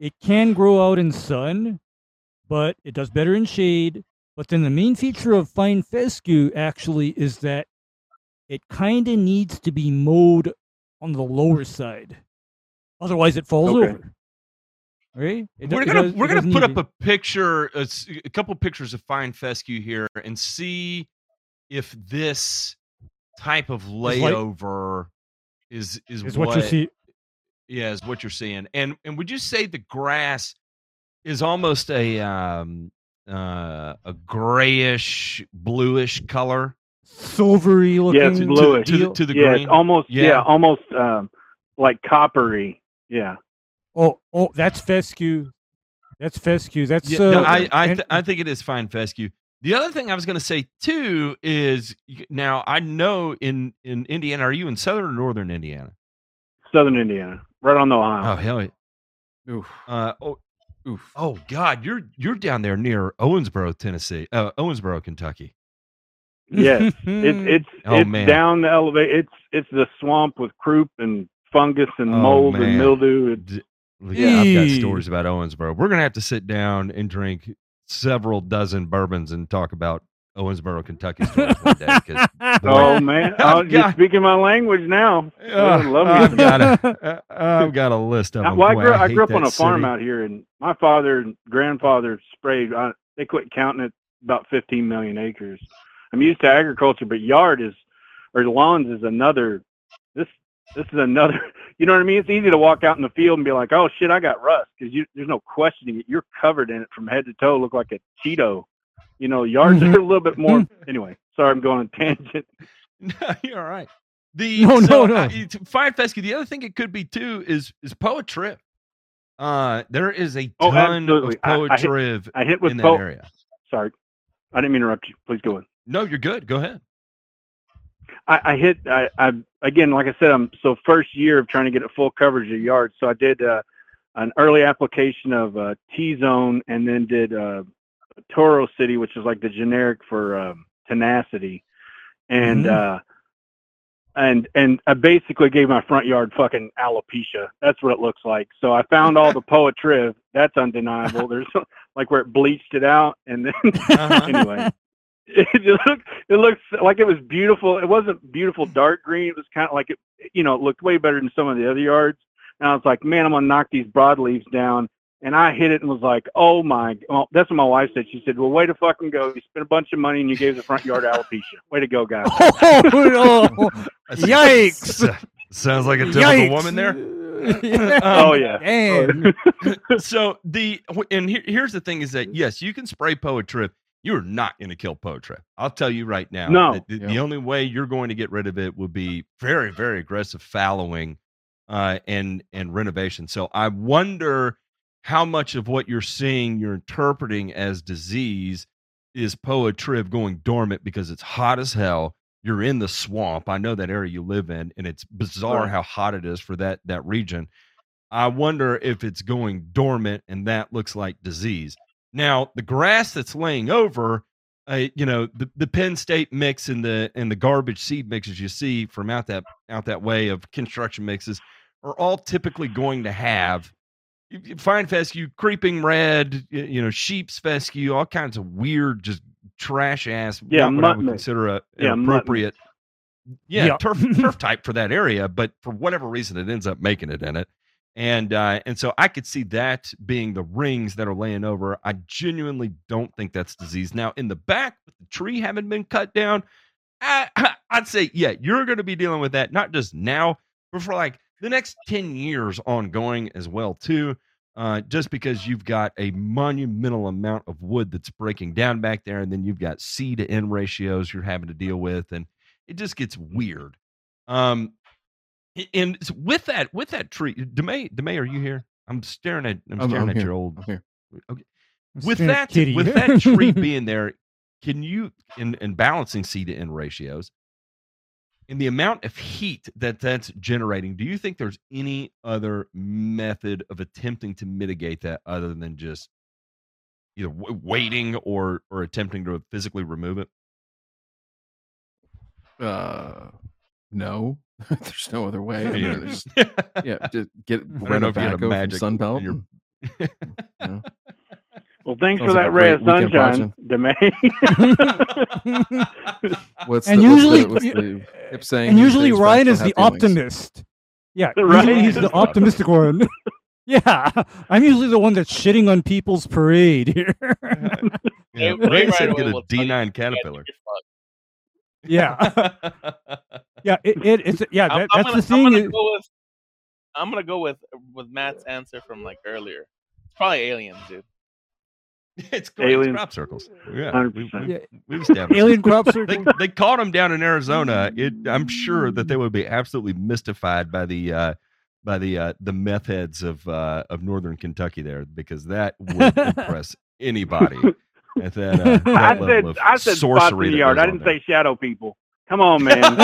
It can grow out in sun, but it does better in shade. But then the main feature of fine fescue actually is that it kind of needs to be mowed on the lower side. Otherwise, it falls Okay. over. Right? It we're gonna we're gonna put up a picture, a couple pictures of fine fescue here, and see if this type of layover is is, is what you see. Yeah, is what you're seeing. And and would you say the grass is almost a um uh a grayish bluish color Silvery looking. Yeah, it's bluish. to the, deal. to the yeah, green? it's almost yeah, Yeah. almost um, like coppery. Yeah. Oh, oh, that's fescue. That's fescue. That's Yeah, uh, no, I I, th- I think it is fine fescue. The other thing I was going to say too is now I know in in Indiana, are you in southern or northern Indiana? Southern Indiana, right on the Oh Ohio. hell, yeah. Oof. uh, oh Oof. oh God, you're you're down there near Owensboro, Tennessee, uh, Owensboro, Kentucky. Yes, <laughs> it's it's Oh, it's man. down the elevator. It's it's the swamp with croup and fungus and Oh, mold man. and mildew. It's, D- Yeah, I've got stories about Owensboro. We're gonna have to sit down and drink several dozen bourbons and talk about Owensboro, Kentucky stories one day. 'cause, <laughs> boy, oh man, <laughs> I've oh, you're speaking my language now. uh, I love me I've got a I've got a list of them. well, I grew, I hate grew up on that a farm city. out here, and my father and grandfather sprayed. I, they quit counting it. About 15 million acres. I'm used to agriculture, but yard is or lawns is another. This this is another. <laughs> You know what I mean? It's easy to walk out in the field and be like, "Oh shit, I got rust," because there's no questioning it. You're covered in it from head to toe. Look like a Cheeto. You know, yards Mhm. are <laughs> a little bit more. anyway, sorry, I'm going on a tangent. <laughs> No, you're all right. The No, no, so, no. uh, it's- Fine fescue. The other thing it could be too is is Poa triv. Uh, there is a Oh, ton absolutely. of I- I hit- I hit with in that po- area. Sorry, I didn't mean to interrupt you. Please go on. No, you're good. Go ahead. I, I hit I, I again like I said I'm so first year of trying to get a full coverage of yards. So I did uh, an early application of uh, T-Zone and then did uh, Toro City which is like the generic for um, tenacity. And uh, and and I basically gave my front yard fucking alopecia. That's what it looks like. So I found all the <laughs> Poa triv that's undeniable. There's <laughs> like where it bleached it out and then Uh-huh. <laughs> anyway <laughs> it looked it looks like it was beautiful. It wasn't beautiful dark green. It was kind of like it, you know, it looked way better than some of the other yards. And I was like, man, I'm gonna knock these broadleaves down. And I hit it and was like, oh my, well, that's what my wife said. She said, well, way to fucking go. You spent a bunch of money and you gave the front yard alopecia. Way to go, guys. <laughs> oh, <laughs> no. Yikes. Sounds like a typical Yikes. woman there. Um, oh, yeah. Oh, yeah. Damn. so the and here, here's the thing is that yes, you can spray Poa triv. You're not going to kill Poa triv. I'll tell you right now. No. that the, Yeah. the only way you're going to get rid of it would be very, very aggressive fallowing, uh, and and renovation. So I wonder how much of what you're seeing, you're interpreting as disease, is Poa triv going dormant because it's hot as hell. You're in the swamp. I know that area you live in, and it's bizarre Right. how hot it is for that that region. I wonder if it's going dormant and that looks like disease. Now, the grass that's laying over, uh, you know, the, the Penn State mix and the and the garbage seed mixes you see from out that out that way of construction mixes are all typically going to have you- you fescue, creeping red, you know, sheep's fescue, all kinds of weird, just trash ass. Yeah, not what I mutt would consider a, Yeah, mutt appropriate. Yeah, Yeah. turf turf <laughs> type for that area, but for whatever reason, it ends up making it in it and uh, and so I could see that being the rings that are laying over. I genuinely don't think that's disease. Now in the back, the tree having been cut down, I, <laughs> I'd say yeah, you're going to be dealing with that not just now, but for like the next ten years ongoing as well too. Uh, just because you've got a monumental amount of wood that's breaking down back there, and then you've got C to N ratios you're having to deal with, and it just gets weird. Um, and with that, with that tree, DeMay, DeMay, are you here? I'm staring at, I'm I'm- staring I'm at here. your old. I'm here. With that, Kitty. with that tree <laughs> being there, can you in, in balancing C to N ratios, in the amount of heat that that's generating, do you think there's any other method of attempting to mitigate that other than just either w- waiting or or attempting to physically remove it? Uh, no, <laughs> there's no other way. I mean, <laughs> Yeah. there's- yeah, just get I don't rent know a if you had a backhoe from magic Sunbelt. in your- and, <laughs> you know. Well, thanks Sounds for that a ray of great weekend sunshine, DeMay. What's And the, usually- what's the, what's the saying? and usually? Ryan is the have feelings. optimist. Yeah, Right. usually he's the optimistic one. yeah, I'm usually the one that's shitting on people's parade here. Yeah, Ray- Ray Ray said right get away a will tell you, D9 caterpillar. You're fucked. yeah, yeah, it, it, it's yeah. I'm, That, I'm that's gonna, the I'm thing. gonna is- go with I'm gonna go with with Matt's answer from like earlier. It's probably aliens, dude. <laughs> It's great. It's Aliens. crop circles. Yeah, we, 100%. Yeah. we established. Alien crop <laughs> They, they caught him down in Arizona. It, I'm sure that they would be absolutely mystified by the uh, by the uh, the meth heads of uh, of northern Kentucky there because that would <laughs> impress anybody at that, uh, <laughs> that I level said of I said spots sorcery in the yard. I didn't there. say shadow people. Come on, man. <laughs>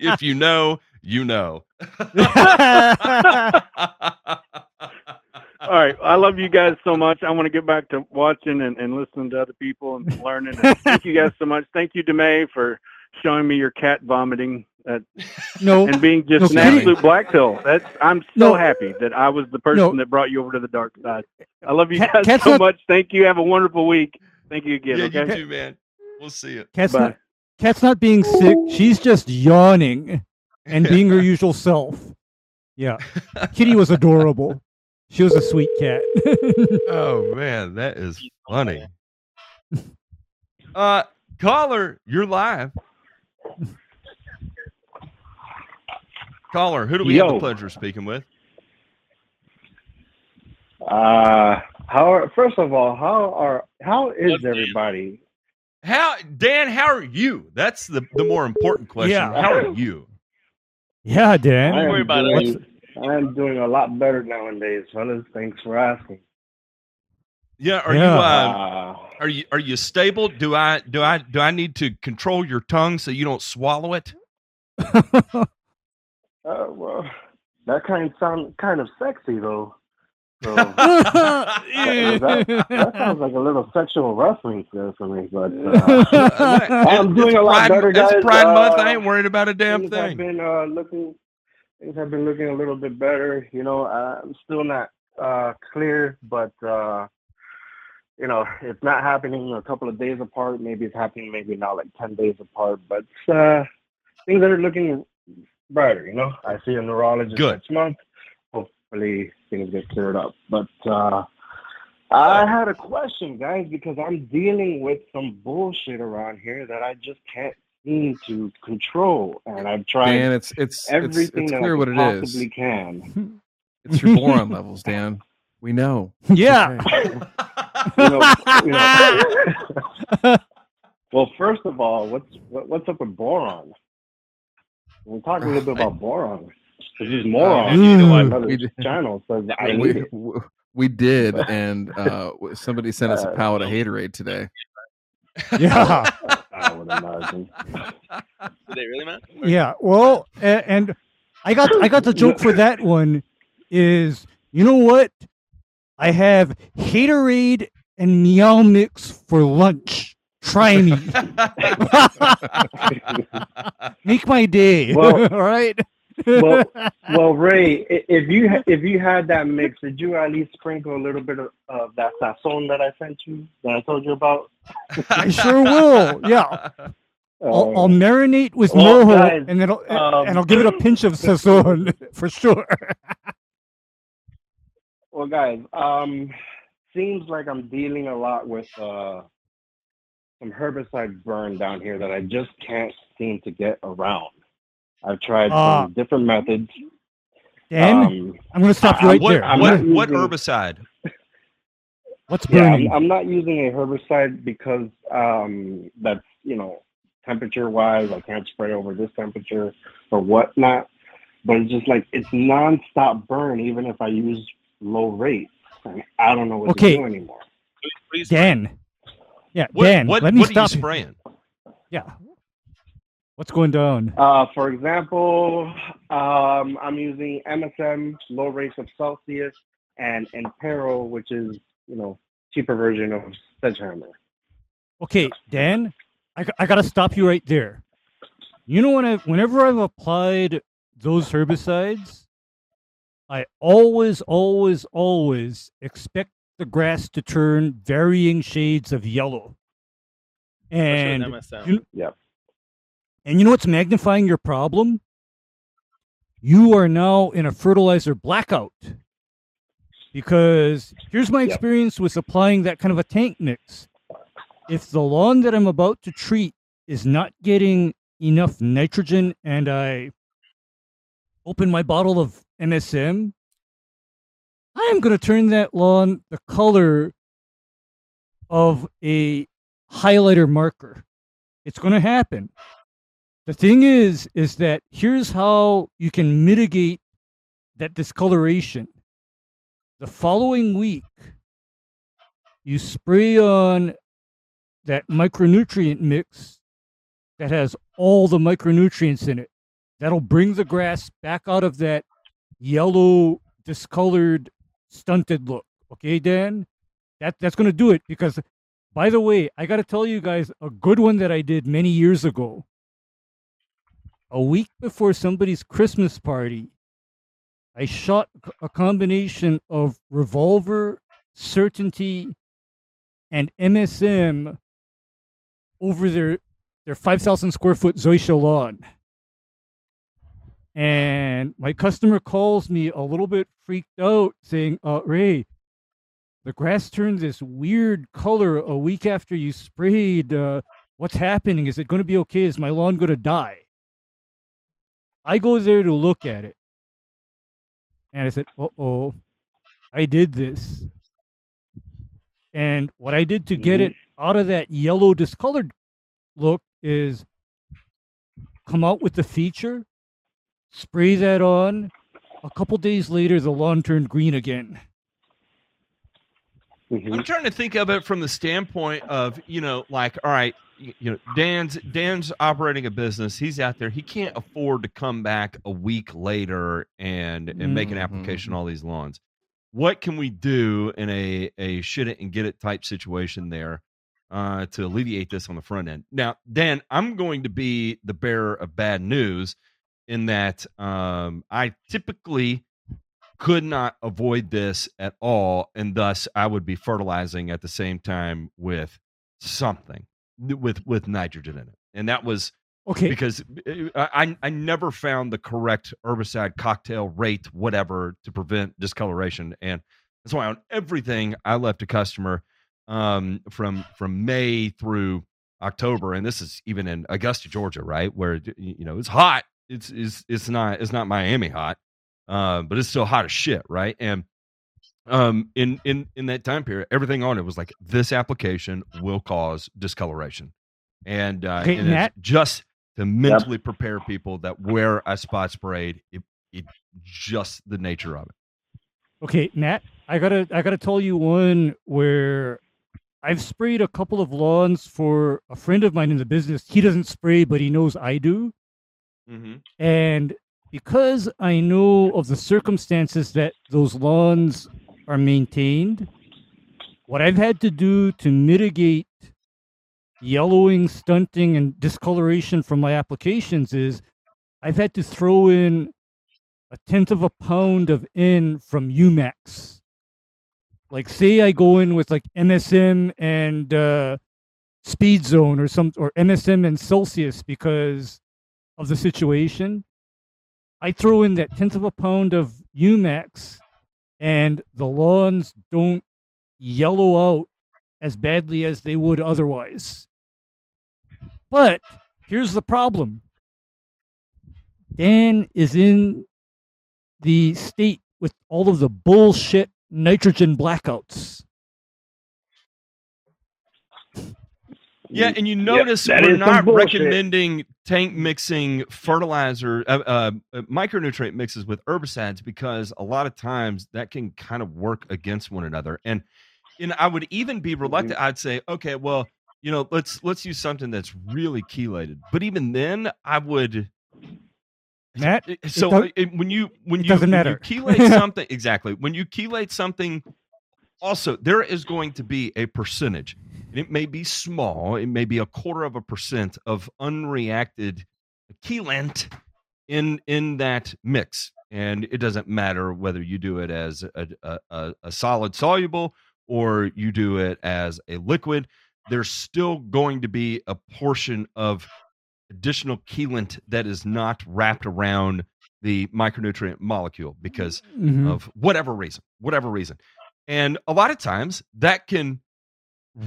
if you know, you know. <laughs> All right. I love you guys so much. I want to get back to watching and, and listening to other people and learning. And thank you guys so much. Thank you, DeMay, for showing me your cat vomiting uh, no, and being just No an kidding. absolute black pill. That's I'm so No. happy that I was the person No. that brought you over to the dark side. I love you Cat- guys cat's so not- much. Thank you. Have a wonderful week. Thank you again. yeah, okay. you too, man. We'll see you. cat's Bye. not cat's not being sick. She's just yawning and being her <laughs> usual self. Yeah, Kitty was adorable. She was a sweet cat. <laughs> Oh man, that is funny. <laughs> Uh, caller, you're live. Caller, who do we have the pleasure of speaking with? Uh, how are, first of all, how are how is What's the- everybody? How Dan? How are you? That's the the more important question. Yeah. How are you? yeah, Dan. I worry am about it. doing, I am doing a lot better nowadays, fellas. Thanks for asking. Yeah. Are Yeah. you? Uh, Uh, are you? Are you stable? Do I? Do I? Do I need to control your tongue so you don't swallow it? <laughs> uh, well, that kind of sound kind of sexy though. So <laughs> that, that sounds like a little sexual reference there for me, but uh, <laughs> I'm doing It's a lot Pride- better, It's guys. Pride Month. Uh, I ain't worried about a damn thing. things have been uh, looking things have been looking a little bit better. You know, I'm still not uh, clear, but uh, you know, it's not happening a couple of days apart. Maybe it's happening maybe not like ten days apart, but uh, things are looking brighter. You know, I see a neurologist Good. next month. Hopefully, things get cleared up. But uh, I had a question, guys, because I'm dealing with some bullshit around here that I just can't seem to control, and I've tried Dan, it's it's it's, everything it's that clear I what could it possibly is. can. <laughs> It's your boron levels, Dan. We know. <laughs> yeah. You know, you know. <laughs> well, first of all, what's what, what's up with boron? We're talking a little bit about boron. Because these morons Mm. on another <laughs> We did- channel says I need we, it. w- we did, and uh, somebody sent us a Uh, pallet of haterade today. <laughs> Yeah. I would imagine. <laughs> Did they really, man? Yeah. Well, and, and I got I got the joke for that one is you know what? I have Haterade and Meow Mix for lunch. Try me. <laughs> Make my day. <laughs> Well- <laughs> All right. well, well, Ray, if you if you had that mix, did you at least sprinkle a little bit of, of that sazon that I sent you that I told you about? I sure will. Yeah. I'll, I'll Um, marinate with well, mojo guys, and then I'll, um, and I'll give it a pinch of sazon for sure. Well, guys, um, seems like I'm dealing a lot with uh, some herbicide burn down here that I just can't seem to get around. I've tried Ah. some different methods. Dan, Um, I'm going to stop you I- right what, there. What, gonna- what herbicide? <laughs> what's yeah, burning? I'm, I'm not using a herbicide because um, that's you know temperature wise, I can't spray over this temperature or whatnot. But it's just like it's nonstop burn, even if I use low rates. And I don't know what Okay. to do anymore. Please, please Dan. Yeah, What, Dan. what, let me what are you stop spraying? Yeah. What's going down? Uh, for example, um, I'm using MSM, low rates of Celsius, and Impero, which is you know cheaper version of SedgeHammer. Okay, Dan, I, I got to stop you right there. You know, when I, whenever I've applied those herbicides, I always, always, always expect the grass to turn varying shades of yellow. And with you- Yep. And you know what's magnifying your problem? You are now in a fertilizer blackout. Because here's my Yep. experience with applying that kind of a tank mix. If the lawn that I'm about to treat is not getting enough nitrogen and I open my bottle of MSM, I am going to turn that lawn the color of a highlighter marker. It's going to happen. The thing is, is that here's how you can mitigate that discoloration. The following week, you spray on that micronutrient mix that has all the micronutrients in it. That'll bring the grass back out of that yellow, discolored, stunted look. Okay, Dan? That that's gonna do it because by the way, I gotta tell you guys a good one that I did many years ago. A week before somebody's Christmas party, I shot a combination of revolver, certainty, and MSM over their their five thousand square foot Zoysia lawn. And my customer calls me a little bit freaked out, saying, uh, Ray, the grass turned this weird color a week after you sprayed. Uh, what's happening? Is it going to be okay? Is my lawn going to die? I go there to look at it. And I said, uh oh, I did this. And what I did to get it out of that yellow discolored look is come out with the feature, spray that on. A couple days later, the lawn turned green again. I'm trying to think of it from the standpoint of, you know, like, all right, you you know, Dan's Dan's operating a business. He's out there. He can't afford to come back a week later and and make an application on all these lawns. What can we do in a a shit it and get it type situation there uh, to alleviate this on the front end? Now, Dan, I'm going to be the bearer of bad news in that um, I typically could not avoid this at all, and thus I would be fertilizing at the same time with something with with nitrogen in it, and that was Okay. because uh, I I never found the correct herbicide cocktail rate whatever to prevent discoloration, and that's why on everything I left a customer um, from from May through October, and this is even in Augusta, Georgia, right where you know it's hot. It's it's it's not it's not Miami hot, uh, but it's still hot as shit, right? And um in in in that time period everything on it was like this application will cause discoloration and uh and Matt? it's just to mentally prepare people that where I spot sprayed it, it just the nature of it Okay, Matt, I gotta I gotta tell you one where I've sprayed a couple of lawns for a friend of mine in the business. He doesn't spray, but he knows I do. Mm-hmm. And because I know of the circumstances that those lawns are maintained, what I've had to do to mitigate yellowing, stunting, and discoloration from my applications is I've had to throw in a tenth of a pound of N from UMAXX. Like, say I go in with like MSM and uh, Speed Zone or some or MSM and Celsius because of the situation. I throw in that tenth of a pound of UMAXX, and the lawns don't yellow out as badly as they would otherwise. But here's the problem Dan is in the state with all of the bullshit nitrogen blackouts. Yeah, and you notice that we're not recommending tank mixing fertilizer, uh, uh, uh, micronutrient mixes with herbicides because a lot of times that can kind of work against one another. And and I would even be reluctant. I'd say, okay, well, you know, let's let's use something that's really chelated. But even then, I would. Matt, so does- uh, when you when it you, doesn't when matter. you chelate <laughs> something exactly when you chelate something also there is going to be a percentage and it may be small it may be a quarter of a percent of unreacted chelant in in that mix and it doesn't matter whether you do it as a, a, a, solid soluble or you do it as a liquid there's still going to be a portion of additional chelant that is not wrapped around the micronutrient molecule because Mhm. of whatever reason, whatever reason. And a lot of times that can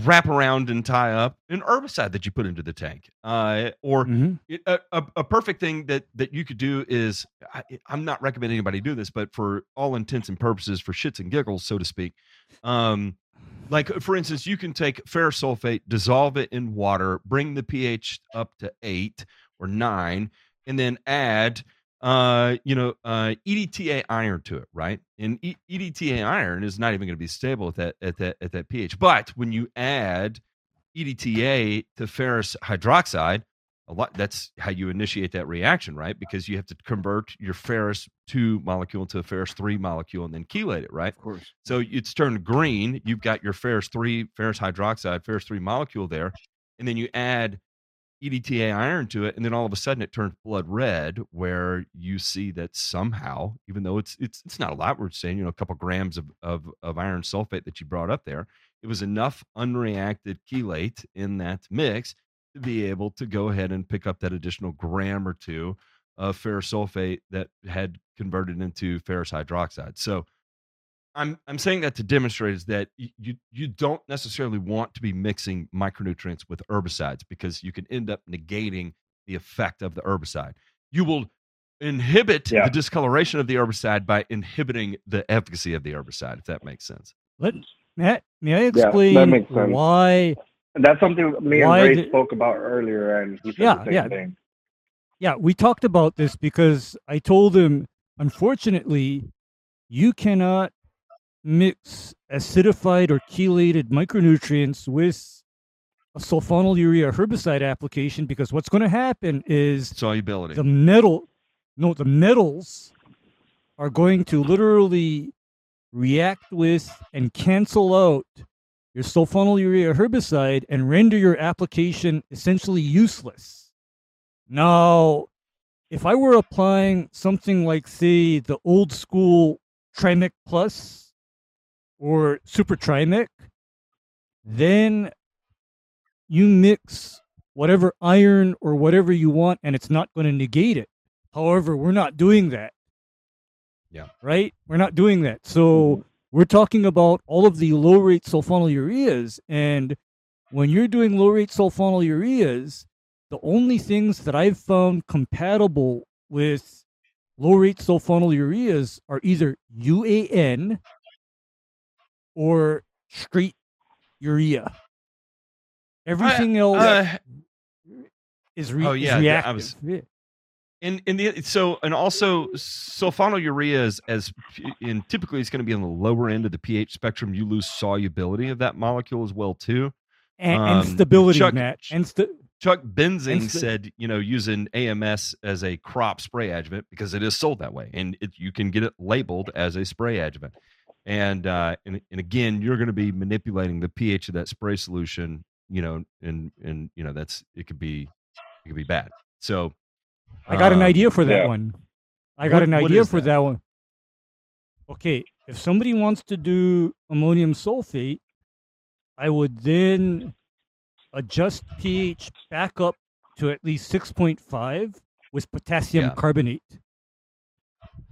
wrap around and tie up an herbicide that you put into the tank. Uh, or Mhm. it- a, a, a perfect thing that that you could do is I, I'm not recommending anybody do this, but for all intents and purposes, for shits and giggles, so to speak, um, like for instance, you can take ferrous sulfate, dissolve it in water, bring the pH up to eight or nine, and then add uh you know uh edta iron to it right and e- edta iron is not even going to be stable at that at that at that ph but when you add edta to ferrous hydroxide a lot that's how you initiate that reaction right because you have to convert your ferrous 2 molecule into a ferrous 3 molecule and then chelate it right Of course. so it's turned green. You've got your ferrous three, ferrous hydroxide, ferrous three molecule there, and then you add EDTA iron to it, and then all of a sudden it turns blood red, where you see that somehow, even though it's it's it's not a lot, we're saying you know a couple grams of of, of iron sulfate that you brought up there, it was enough unreacted chelate in that mix to be able to go ahead and pick up that additional gram or two of ferrous sulfate that had converted into ferrous hydroxide. So I'm I'm saying that to demonstrate is that you you don't necessarily want to be mixing micronutrients with herbicides because you can end up negating the effect of the herbicide. You will inhibit Yeah. the discoloration of the herbicide by inhibiting the efficacy of the herbicide, if that makes sense. Let Matt, may I that explain makes sense. why? That's something me and Ray did- spoke about earlier, and he said Yeah, the same yeah. thing. Yeah, we talked about this because I told him, unfortunately, you cannot mix acidified or chelated micronutrients with a sulfonylurea herbicide application because what's going to happen is Solubility. the metal no the metals are going to literally react with and cancel out your sulfonylurea herbicide and render your application essentially useless now if i were applying something like say the old school trimec plus or super trimec then you mix whatever iron or whatever you want and it's not going to negate it However, we're not doing that. Yeah. Right? We're not doing that. So mm-hmm. we're talking about all of the low rate sulfonylureas. And when you're doing low rate sulfonylureas, the only things that I've found compatible with low rate sulfonylureas are either UAN or straight urea. Everything else Uh, is, re- oh, is yeah, yeah, I reactive. was- Yeah. in in the so and also sulfonylurea is as in typically it's going to be on the lower end of the pH spectrum. You lose solubility of that molecule as well too. and, Um, and stability, Chuck- Matt. And st- Chuck Benzing And st- said, you know, using AMS as a crop spray adjuvant because it is sold that way, and it, you can get it labeled as a spray adjuvant. And uh, and and again, you're going to be manipulating the pH of that spray solution, you know, and and you know that's it could be it could be bad. So I got an um, idea for that yeah. one. I got What- an idea for that? that? one. Okay, if somebody wants to do ammonium sulfate, I would then adjust pH back up to at least 6.5 with potassium Yeah. carbonate.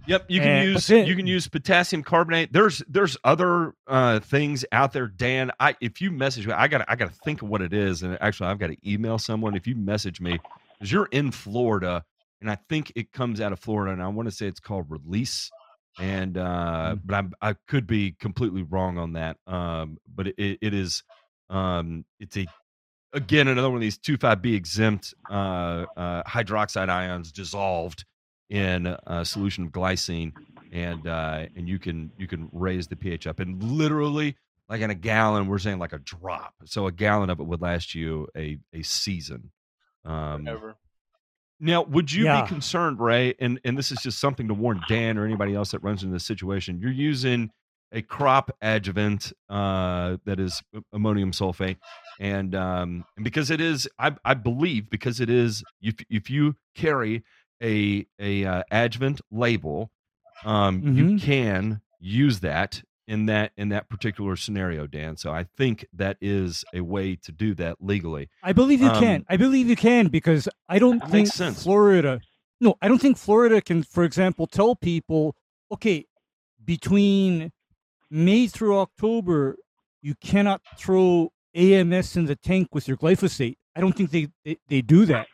Yep, you can And- use you can use potassium carbonate. There's there's other uh, things out there, Dan. I if you message me, I got I got to think of what it is, and actually I've got to email someone. If you message me, because you're in Florida, and I think it comes out of Florida, and I want to say it's called Release, and uh, but I'm, I could be completely wrong on that. Um, but it, it is um, it's a again another one of these two five B exempt uh, uh, hydroxide ions dissolved in a solution of glycine and uh and you can you can raise the ph up and literally like in a gallon we're saying like a drop so a gallon of it would last you a a season um Ever. now would you Yeah. be concerned ray and and this is just something to warn dan or anybody else that runs into this situation you're using a crop adjuvant uh that is ammonium sulfate and um and because it is i i believe because it is if if you carry a a uh, adjuvant label um you Mhm. can use that in that in that particular scenario dan so i think that is a way to do that legally I believe you Um, can. I believe you can because I don't think sense. Florida. No, I don't think Florida can, for example, tell people, okay, between May through October, you cannot throw AMS in the tank with your glyphosate. I don't think they, they, they do that.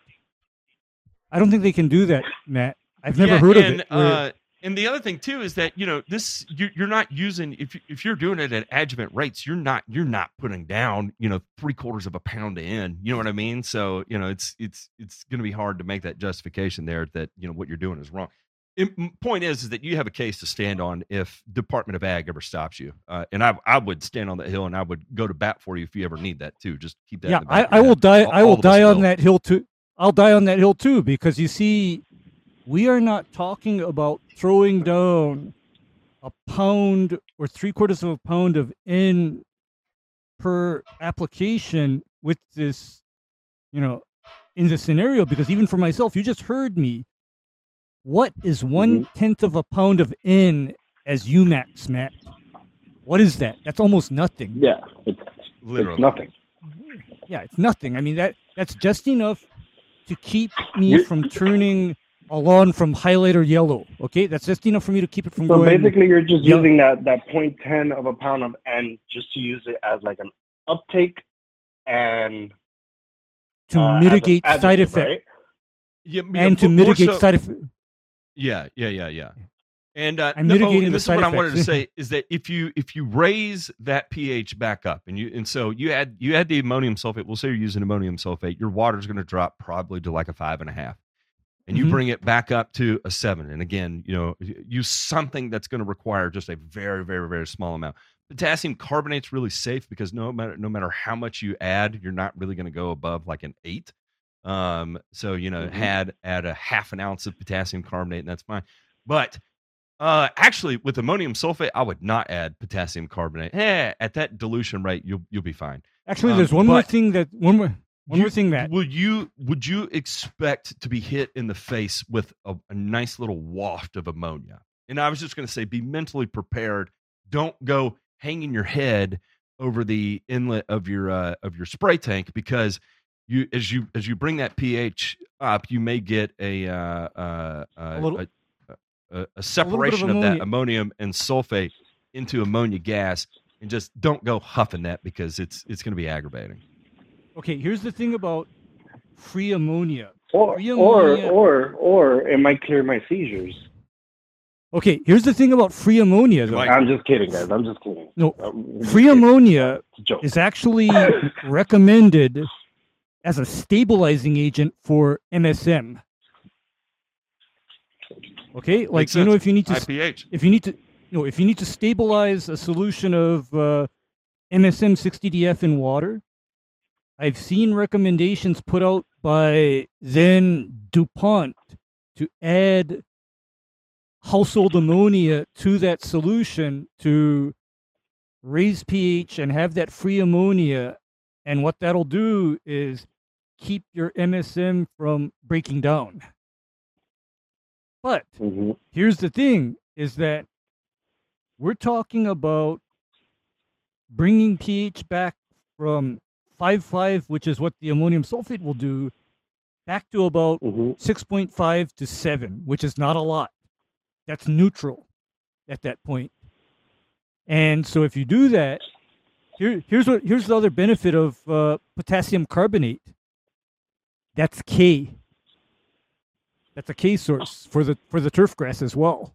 I don't think they can do that, Matt. I've never Yeah, heard of it. Uh, and the other thing too is that you know this you're, you're not using if you, if you're doing it at adjuvant rates, you're not you're not putting down you know three quarters of a pound in. You know what I mean? So you know it's it's it's going to be hard to make that justification there that you know what you're doing is wrong. M- point is, is that you have a case to stand on if Department of Ag ever stops you, uh, and I I would stand on that hill and I would go to bat for you if you ever need that too. Just keep that. in yeah, I, I will die. All- I will die on will. that hill too. I'll die on that hill too because you see, we are not talking about throwing down a pound or three quarters of a pound of N per application with this, you know, in this scenario. Because even for myself, you just heard me. What is one mm-hmm. tenth of a pound of N as UMAXX, Matt? What is that? That's almost nothing. Yeah, it's, Literally. it's nothing. Yeah, it's nothing. I mean that that's just enough to keep me You- from turning a lawn from highlighter yellow. Okay, that's just enough for me to keep it from So going. basically, you're just Yeah. using that that point ten of a pound of N just to use it as like an uptake and to uh, as a mitigate side additive, effect right? Yeah, yeah, and to more- more mitigate so- side effect. Yeah, yeah, yeah, yeah. And uh, I'm no, oh, mitigating this is what I wanted to say is that if you if you raise that pH back up and you and so you add you add the ammonium sulfate, we'll say you're using ammonium sulfate, your water's going to drop probably to like a five and a half, and you Mhm. bring it back up to a seven. And again, you know, use something that's going to require just a very very very small amount. Potassium carbonate's really safe because no matter no matter how much you add, you're not really going to go above like an eight. Um, so you know, Mhm. had add a half an ounce of potassium carbonate, and that's fine. But uh, actually, with ammonium sulfate, I would not add potassium carbonate. Eh, at that dilution rate, you'll you'll be fine. Actually, Um, there's one more thing that one more one You- more thing that Will you would you expect to be hit in the face with a, a nice little waft of ammonia? And I was just going to say, be mentally prepared. Don't go hanging your head over the inlet of your uh, of your spray tank because you as you as you bring that pH up, you may get a uh, uh, uh, little- a, a, a separation of, that ammonia. ammonium and sulfate into ammonia gas, and just don't go huffing that because it's it's going to be aggravating. okay. Here's the thing about free ammonia. Or Free or ammonia- or or it might clear my seizures. Okay, here's the thing about free ammonia though. I'm just kidding, guys. I'm just kidding. No, uh, just free kidding. ammonia It's a joke. is actually <laughs> recommended as a stabilizing agent for MSM. Okay, like Makes you know, sense. if you need to, High pH. if you need to, no, if you need to stabilize a solution of uh, MSM 60DF in water, I've seen recommendations put out by then DuPont to add household ammonia to that solution to raise pH and have that free ammonia. And what that'll do is keep your MSM from breaking down. But Mhm. here's the thing is that we're talking about bringing pH back from 5.5, which is what the ammonium sulfate will do, back to about Mhm. 6.5 to 7, which is not a lot. That's neutral at that point. And so if you do that, here, here's what here's the other benefit of uh, potassium carbonate. That's K. That's a K source for the for the turf grass as well.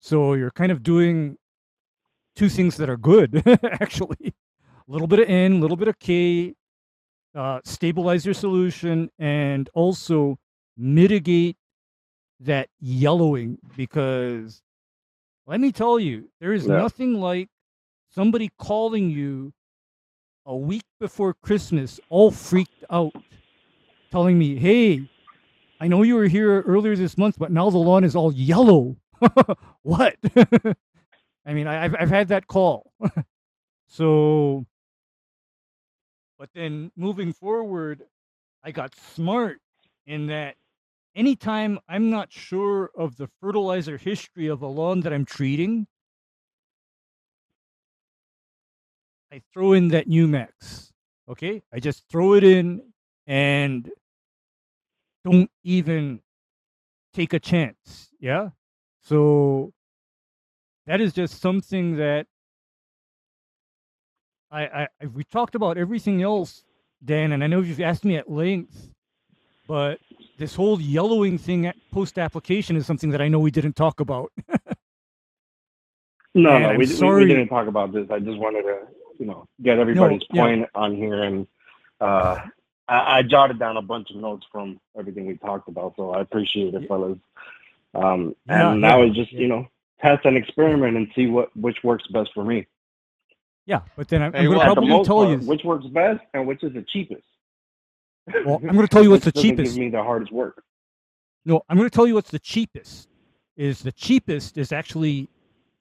So you're kind of doing two things that are good, <laughs> actually. A little bit of N, a little bit of K, uh, stabilize your solution, and also mitigate that yellowing because let me tell you, there is Yeah. nothing like somebody calling you a week before Christmas, all freaked out, telling me, hey, I know you were here earlier this month, but now the lawn is all yellow. <laughs> what? <laughs> I mean, I, I've, I've had that call. <laughs> so, but then moving forward, I got smart in that anytime I'm not sure of the fertilizer history of a lawn that I'm treating, I throw in that Numex. Okay, I just throw it in and don't even take a chance. Yeah, so that is just something that I, I, I we talked about everything else, Dan, and I know you've asked me at length, but this whole yellowing thing at post application is something that I know we didn't talk about. <laughs> No, Man, no, we, we, sorry. we didn't talk about this. I just wanted to, you know, get everybody's yeah. point on here, and uh, I, I jotted down a bunch of notes from everything we talked about. So I appreciate it, fellas. Um, Yeah, and now yeah, it's just, yeah. you know, test and experiment and see what which works best for me. yeah, but then I'm, Hey, I'm going to probably tell part, you. which works best and which is the cheapest. Well, I'm gonna tell you what's the <laughs> cheapest. Give me the hardest work. No, I'm going to tell you what's the cheapest. Is the cheapest is actually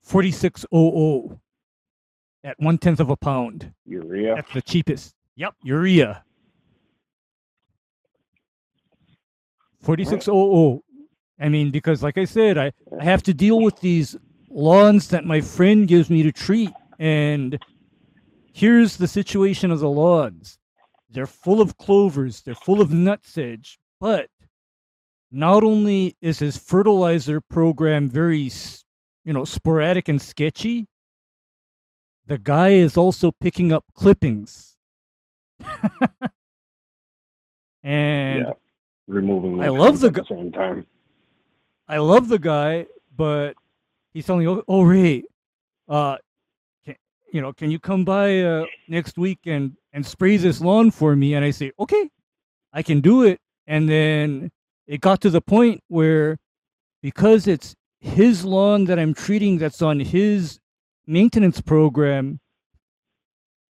4600 at one tenth of a pound. Urea. That's the cheapest. Yep, urea. 4600. I mean, because like I said, I, I have to deal with these lawns that my friend gives me to treat. And here's the situation of the lawns they're full of clovers, they're full of nutsedge, but not only is his fertilizer program very, you know, sporadic and sketchy, the guy is also picking up clippings. <laughs> and Yeah. Removing. I love the at the same time. I love the guy, but he's telling me, "Oh, oh Ray, uh, can, you know, can you come by uh, next week and and spray this lawn for me?" And I say, "Okay, I can do it." And then it got to the point where, because it's his lawn that I'm treating, that's on his maintenance program,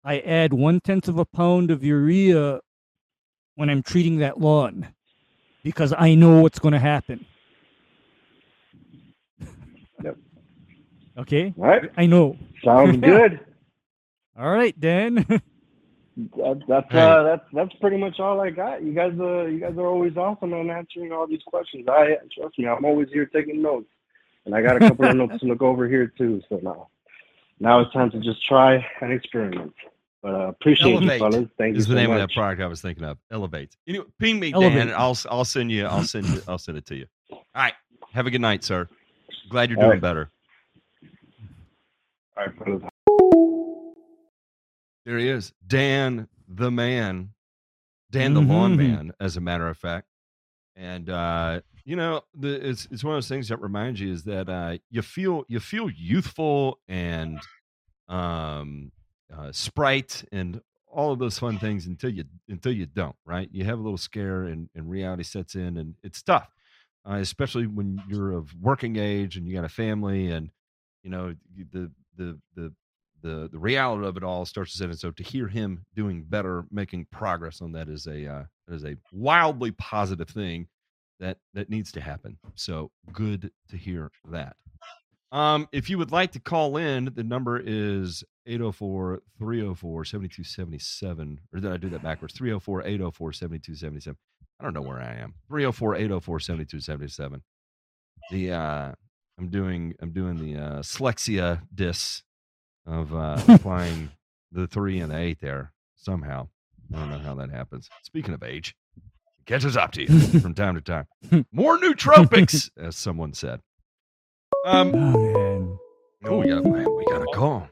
I add one tenth of a pound of urea when I'm treating that lawn because I know what's going to happen. Yep. Okay, All right. I know. Sounds <laughs> good. All right, Dan. <laughs> That, that's uh, that's that's pretty much all I got. You guys, uh, you guys are always awesome on answering all these questions. I trust me, I'm always here taking notes, and I got a couple of <laughs> notes to look over here too. So now, now it's time to just try and experiment. But uh, appreciate Elevate you, fellas. Thank you is so the name much. of that product I was thinking of. Elevate. Anyway, ping me, Elevate. Dan. and I'll I'll send you. I'll send you. I'll send it to you. All right. Have a good night, sir. Glad you're All doing right. better. All right, fellas. There he is, Dan the man, Dan the lawn Mhm. man, as a matter of fact. And uh, you know, the, it's it's one of those things that reminds you is that uh, you feel you feel youthful and um, uh, sprite and all of those fun things until you until you don't. Right? You have a little scare and, and reality sets in, and it's tough, uh, especially when you're of working age and you got a family and you know the the the the the reality of it all starts to set in. So to hear him doing better, making progress on that is a uh, is a wildly positive thing that that needs to happen. So good to hear that. Um, if you would like to call in, the number is 804 304 7277. Or did I do that backwards? 304 804 7277. I don't know where I am. 304 804 7277. The uh I'm doing I'm doing the uh Slexia dis of uh applying <laughs> the three and the eight there somehow. I don't know how that happens. Speaking of age, it catches up to you from time to time. <laughs> More nootropics, as someone said. Um, oh man. no, we got we got a call.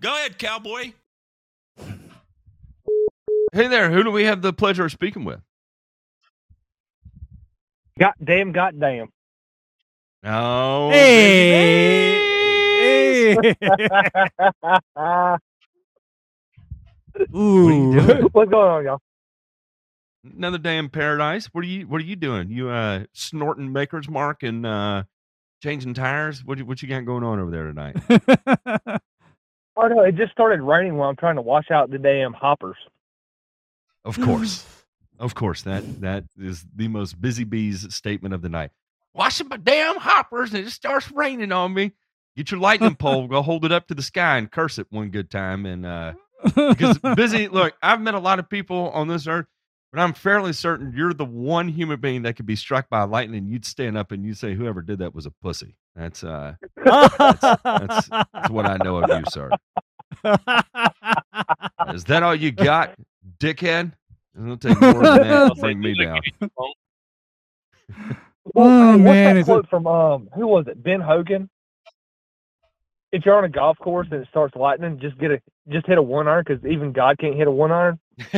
Go ahead, cowboy. Hey there, who do we have the pleasure of speaking with? Goddamn, goddamn. Oh, Hey. baby. <laughs> Ooh. doing? What's going on, y'all? another day in paradise. What are you What are you doing? You uh snorting Maker's Mark and uh changing tires? What you, what you got going on over there tonight? <laughs> Oh no, it just started raining while I'm trying to wash out the damn hoppers. Of course, <laughs> of course. That that is the most busy bees statement of the night. Washing my damn hoppers and it just starts raining on me. Get your lightning pole, go hold it up to the sky and curse it one good time. And uh because busy, <laughs> look, I've met a lot of people on this earth, but I'm fairly certain you're the one human being that could be struck by lightning. You'd stand up and you'd say, "Whoever did that was a pussy." That's uh, that's, that's what I know of you, sir. Is that all you got, dickhead? It'll take more than that to bring me down. <laughs> Well, Oh, hey, what's man, that is it- quote from um who was it? Ben Hogan. If you're on a golf course and it starts lightning, just get a just hit a one iron because even God can't hit a one iron. <laughs> <laughs>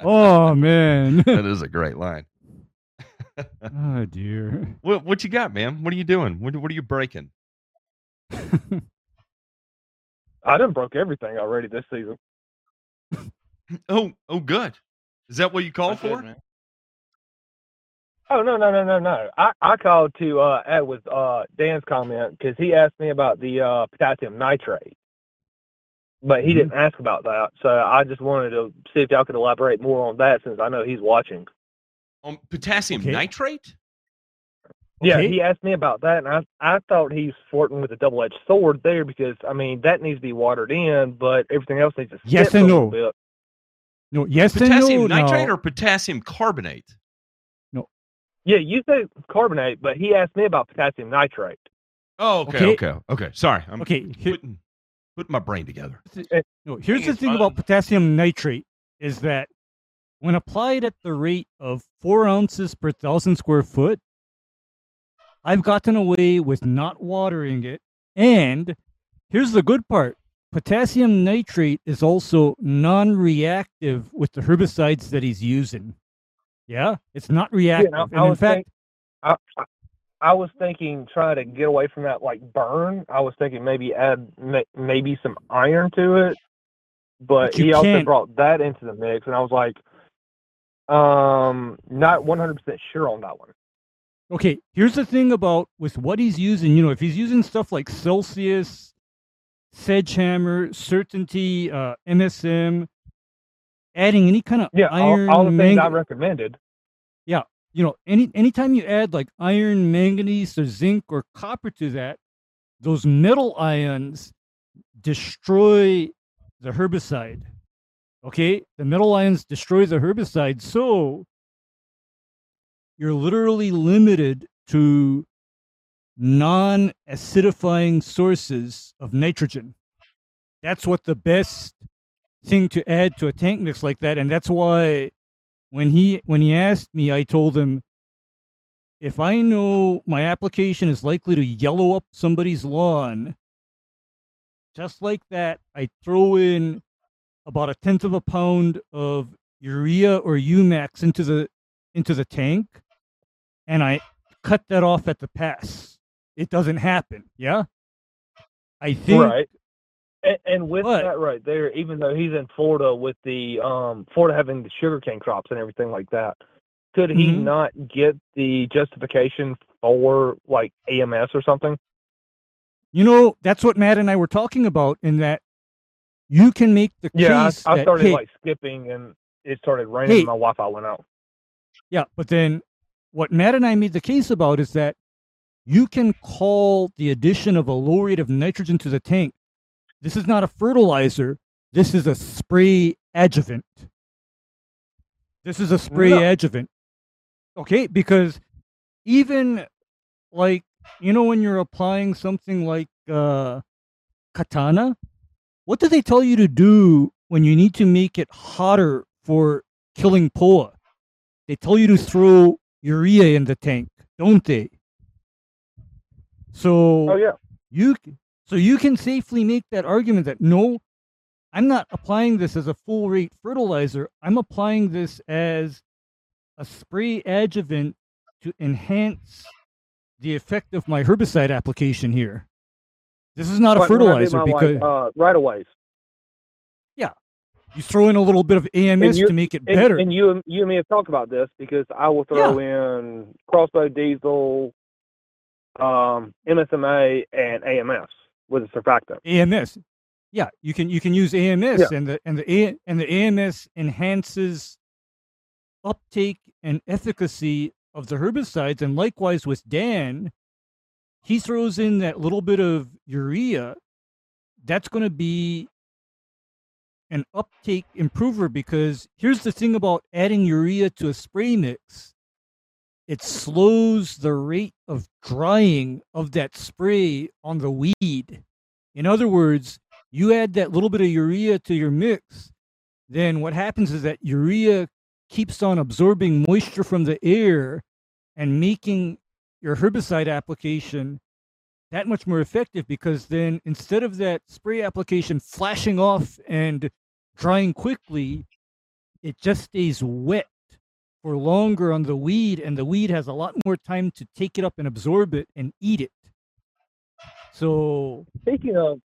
oh man. <laughs> that is a great line. oh dear. What what you got, man? What are you doing? What what are you breaking? I done broke everything already this season. Oh oh, good. Is that what you called for? Oh no no no no no! I I called to uh, add with uh, Dan's comment because he asked me about the uh, potassium nitrate, but he Mm-hmm. didn't ask about that. So I just wanted to see if y'all could elaborate more on that since I know he's watching. Um, potassium Okay. nitrate? Yeah, he asked me about that, and I I thought he's flirting with a double edged sword there because I mean that needs to be watered in, but everything else needs to Yes sit and a little no. bit. No, yes Potassium and no. nitrate now. or potassium carbonate? Yeah, you say carbonate, but he asked me about potassium nitrate. Oh, okay, Okay. okay, okay. Sorry, I'm Okay, here- putting putting my brain together. No, here's the thing fun. about potassium nitrate is that when applied at the rate of four ounces per thousand square foot, I've gotten away with not watering it. And here's the good part potassium nitrate is also non reactive with the herbicides that he's using. Yeah, it's not reactive. I- I and in fact, think- I, I I was thinking try to get away from that like burn. I was thinking maybe add maybe some iron to it, but, But he also can't- brought that into the mix, and I was like, um, not one hundred percent sure on that one. Okay, here's the thing about with what he's using. You know, if he's using stuff like Celsius, SedgeHammer, Certainty, uh, MSM, adding any kind of Yeah, iron, all, all the things I recommended. yeah, you know, any anytime you add like iron, manganese, or zinc or copper to that, those metal ions destroy the herbicide. Okay, the metal ions destroy the herbicide, so you're literally limited to non-acidifying sources of nitrogen. That's what the best thing to add to a tank mix like that, and that's why when he when he asked me, I told him if I know my application is likely to yellow up somebody's lawn, just like that, I throw in about a tenth of a pound of urea or UMAXX into the into the tank, and I cut that off at the pass. It doesn't happen. Yeah, I think right. And, and with that right there, even though he's in Florida with the um Florida having the sugarcane crops and everything like that, could he Mhm. not get the justification for like AMS or something? You know, that's what Matt and I were talking about in that you can make the Yeah, case I, I that, started hey, like skipping and it started raining. Hey. and my Wi-Fi went out. yeah, but then what Matt and I made the case about is that you can call the addition of a low rate of nitrogen to the tank. This is not a fertilizer. This is a spray adjuvant. This is a spray No. adjuvant. Okay, because even like you know when you're applying something like uh katana, what do they tell you to do when you need to make it hotter for killing POA? They tell you to throw urea in the tank, don't they? So Oh yeah. you so you can safely make that argument that no, I'm not applying this as a full rate fertilizer. I'm applying this as a spray adjuvant to enhance the effect of my herbicide application here. This is not a Like when I did fertilizer because like, uh, right away. Yeah, you throw in a little bit of AMS you- to make it And, better. and you you and me have talked about this because I will throw in crossbow diesel, um, MSMA, and AMS with a surfactant. AMS. Yeah, you can you can use AMS Yeah. and the and the A, and the AMS enhances uptake and efficacy of the herbicides and likewise with Dan he throws in that little bit of urea that's going to be an uptake improver because here's the thing about adding urea to a spray mix it slows the rate of drying of that spray on the weed. In other words, you add that little bit of urea to your mix, then what happens is that urea keeps on absorbing moisture from the air and making your herbicide application that much more effective because then instead of that spray application flashing off and drying quickly, it just stays wet for longer on the weed, and the weed has a lot more time to take it up and absorb it and eat it. So Speaking of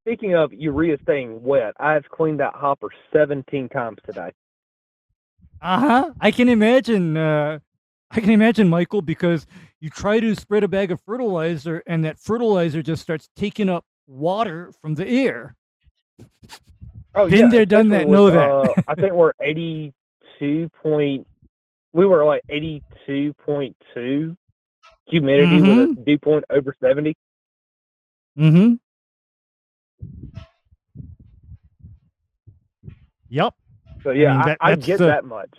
speaking of urea staying wet, I've cleaned that hopper 17 times today. Uh huh. I can imagine. Uh, I can imagine, Michael, because you try to spread a bag of fertilizer, and that fertilizer just starts taking up water from the air. Oh, Been yeah, there, done that, know that. uh, I think we're 82 point. We were like 82.2 humidity with a dew point over 70. Mm-hmm. Yep. So yeah, I, mean, that- I that's get the- that much.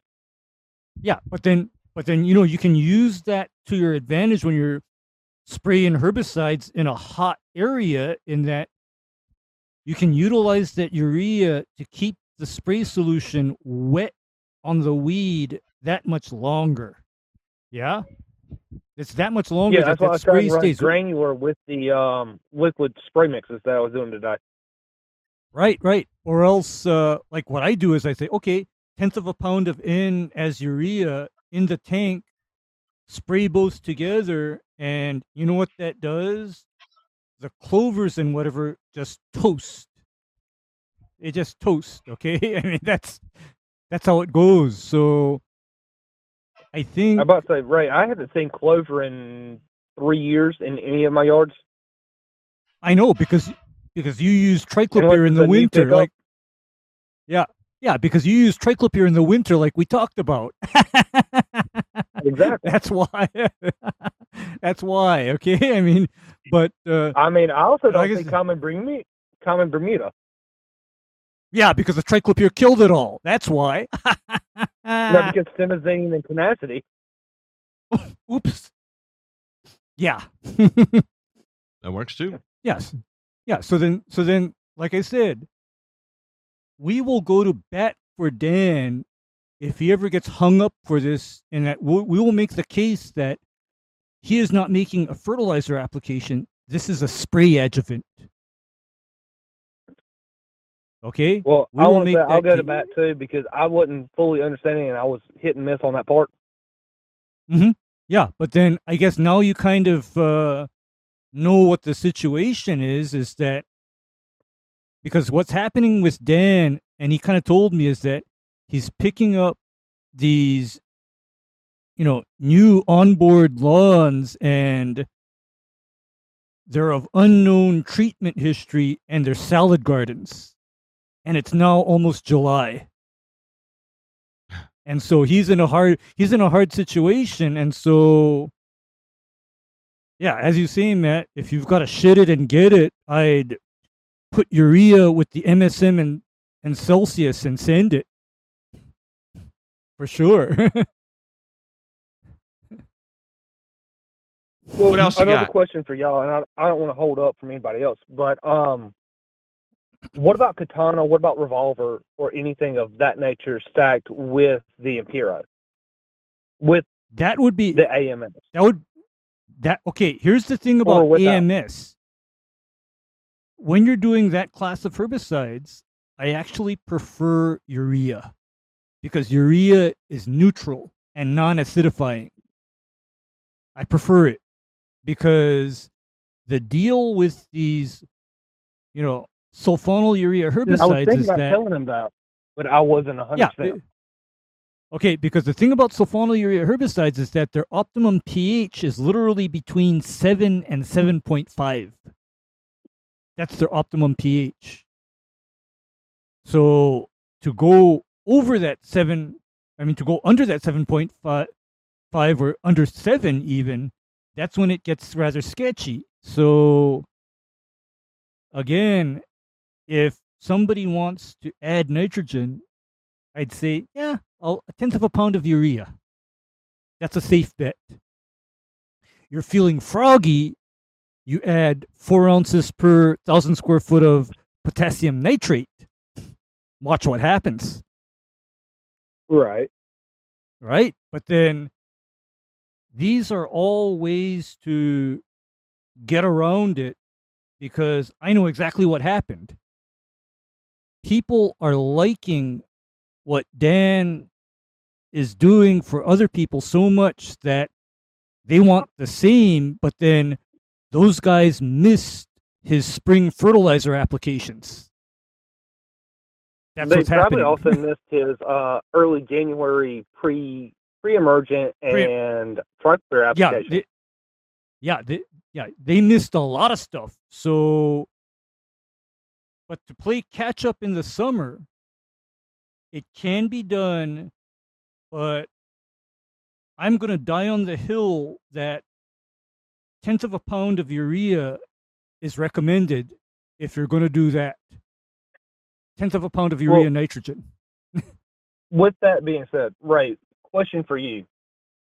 Yeah, but then, but then you know you can use that to your advantage when you're spraying herbicides in a hot area. In that you can utilize that urea to keep the spray solution wet on the weed that much longer. Yeah, it's that much longer Yeah, that that's why I that was trying spray to run stays granular with the um, liquid spray mixes that I was doing today. Right, right. Or else, uh, like what I do is I say, okay, tenth of a pound of N as urea in the tank, spray both together, and you know what that does? The clovers and whatever just toast. It just toast. Okay, <laughs> I mean that's that's how it goes. So I think I'm about to say, right. I haven't seen clover in three years in any of my yards. I know because because you use triclopyr in the winter, like yeah, yeah, because you use triclopyr in the winter, like we talked about. Exactly. <laughs> That's why. <laughs> That's why. Okay. <laughs> I mean, but uh, I mean, I also don't I think said- common Bermuda, common Bermuda. Yeah, because the triclopyr killed it all. That's why. Not because simazine and tenacity. <laughs> Oops. Yeah. That works too. Yes. Yeah. So then, so then, like I said, we will go to bat for Dan if he ever gets hung up for this, and that we'll, we will make the case that he is not making a fertilizer application. This is a spray adjuvant. Okay. Well, We I will want to make say I'll go to bat too because I wasn't fully understanding and I was hit and miss on that part. Mm-hmm. Yeah, but then I guess now you kind of uh, know what the situation is. Is that because what's happening with Dan, and he kind of told me, is that he's picking up these, you know, new onboard lawns, and they're of unknown treatment history, and they're salad gardens, and it's now almost July. And so he's in a hard he's in a hard situation and so yeah as you say matt if you've got to shit it and get it i'd put urea with the msm and and celsius and send it. For sure. <laughs> Well, What else you Another got? question for y'all, and I, I don't want to hold up from anybody else, but um, what about katana? What about revolver or anything of that nature stacked with the Impero, with that would be the AMS? that would that okay here's the thing about ams when you're doing that class of herbicides i actually prefer urea because urea is neutral and non-acidifying i prefer it because the deal with these you know sulfonyl urea herbicides I was thinking is about that telling him that, but I wasn't a hundred yeah. percent. it- Okay, because the thing about sulfonylurea herbicides is that their optimum pH is literally between 7 and 7.5. That's their optimum pH. So to go over that 7, I mean, to go under that 7.5 or under 7 even, that's when it gets rather sketchy. So again, if somebody wants to add nitrogen, I'd say, yeah, I'll, a tenth of a pound of urea. That's a safe bet. You're feeling froggy, you add four ounces per thousand square foot of potassium nitrate. Watch what happens, Right. right? But then these are all ways to get around it because I know exactly what happened. People are liking what Dan is doing for other people so much that they want the same, but then those guys missed his spring fertilizer applications. That's they what's probably happening. also <laughs> missed his uh, early January pre pre emergent and front clear yeah, application. they, yeah, they, yeah, they missed a lot of stuff. So, but to play catch up in the summer, it can be done, but I'm going to die on the hill that tenth of a pound of urea is recommended if you're going to do that. Tenth of a pound of urea Well- nitrogen. <laughs> With that being said, right, question for you: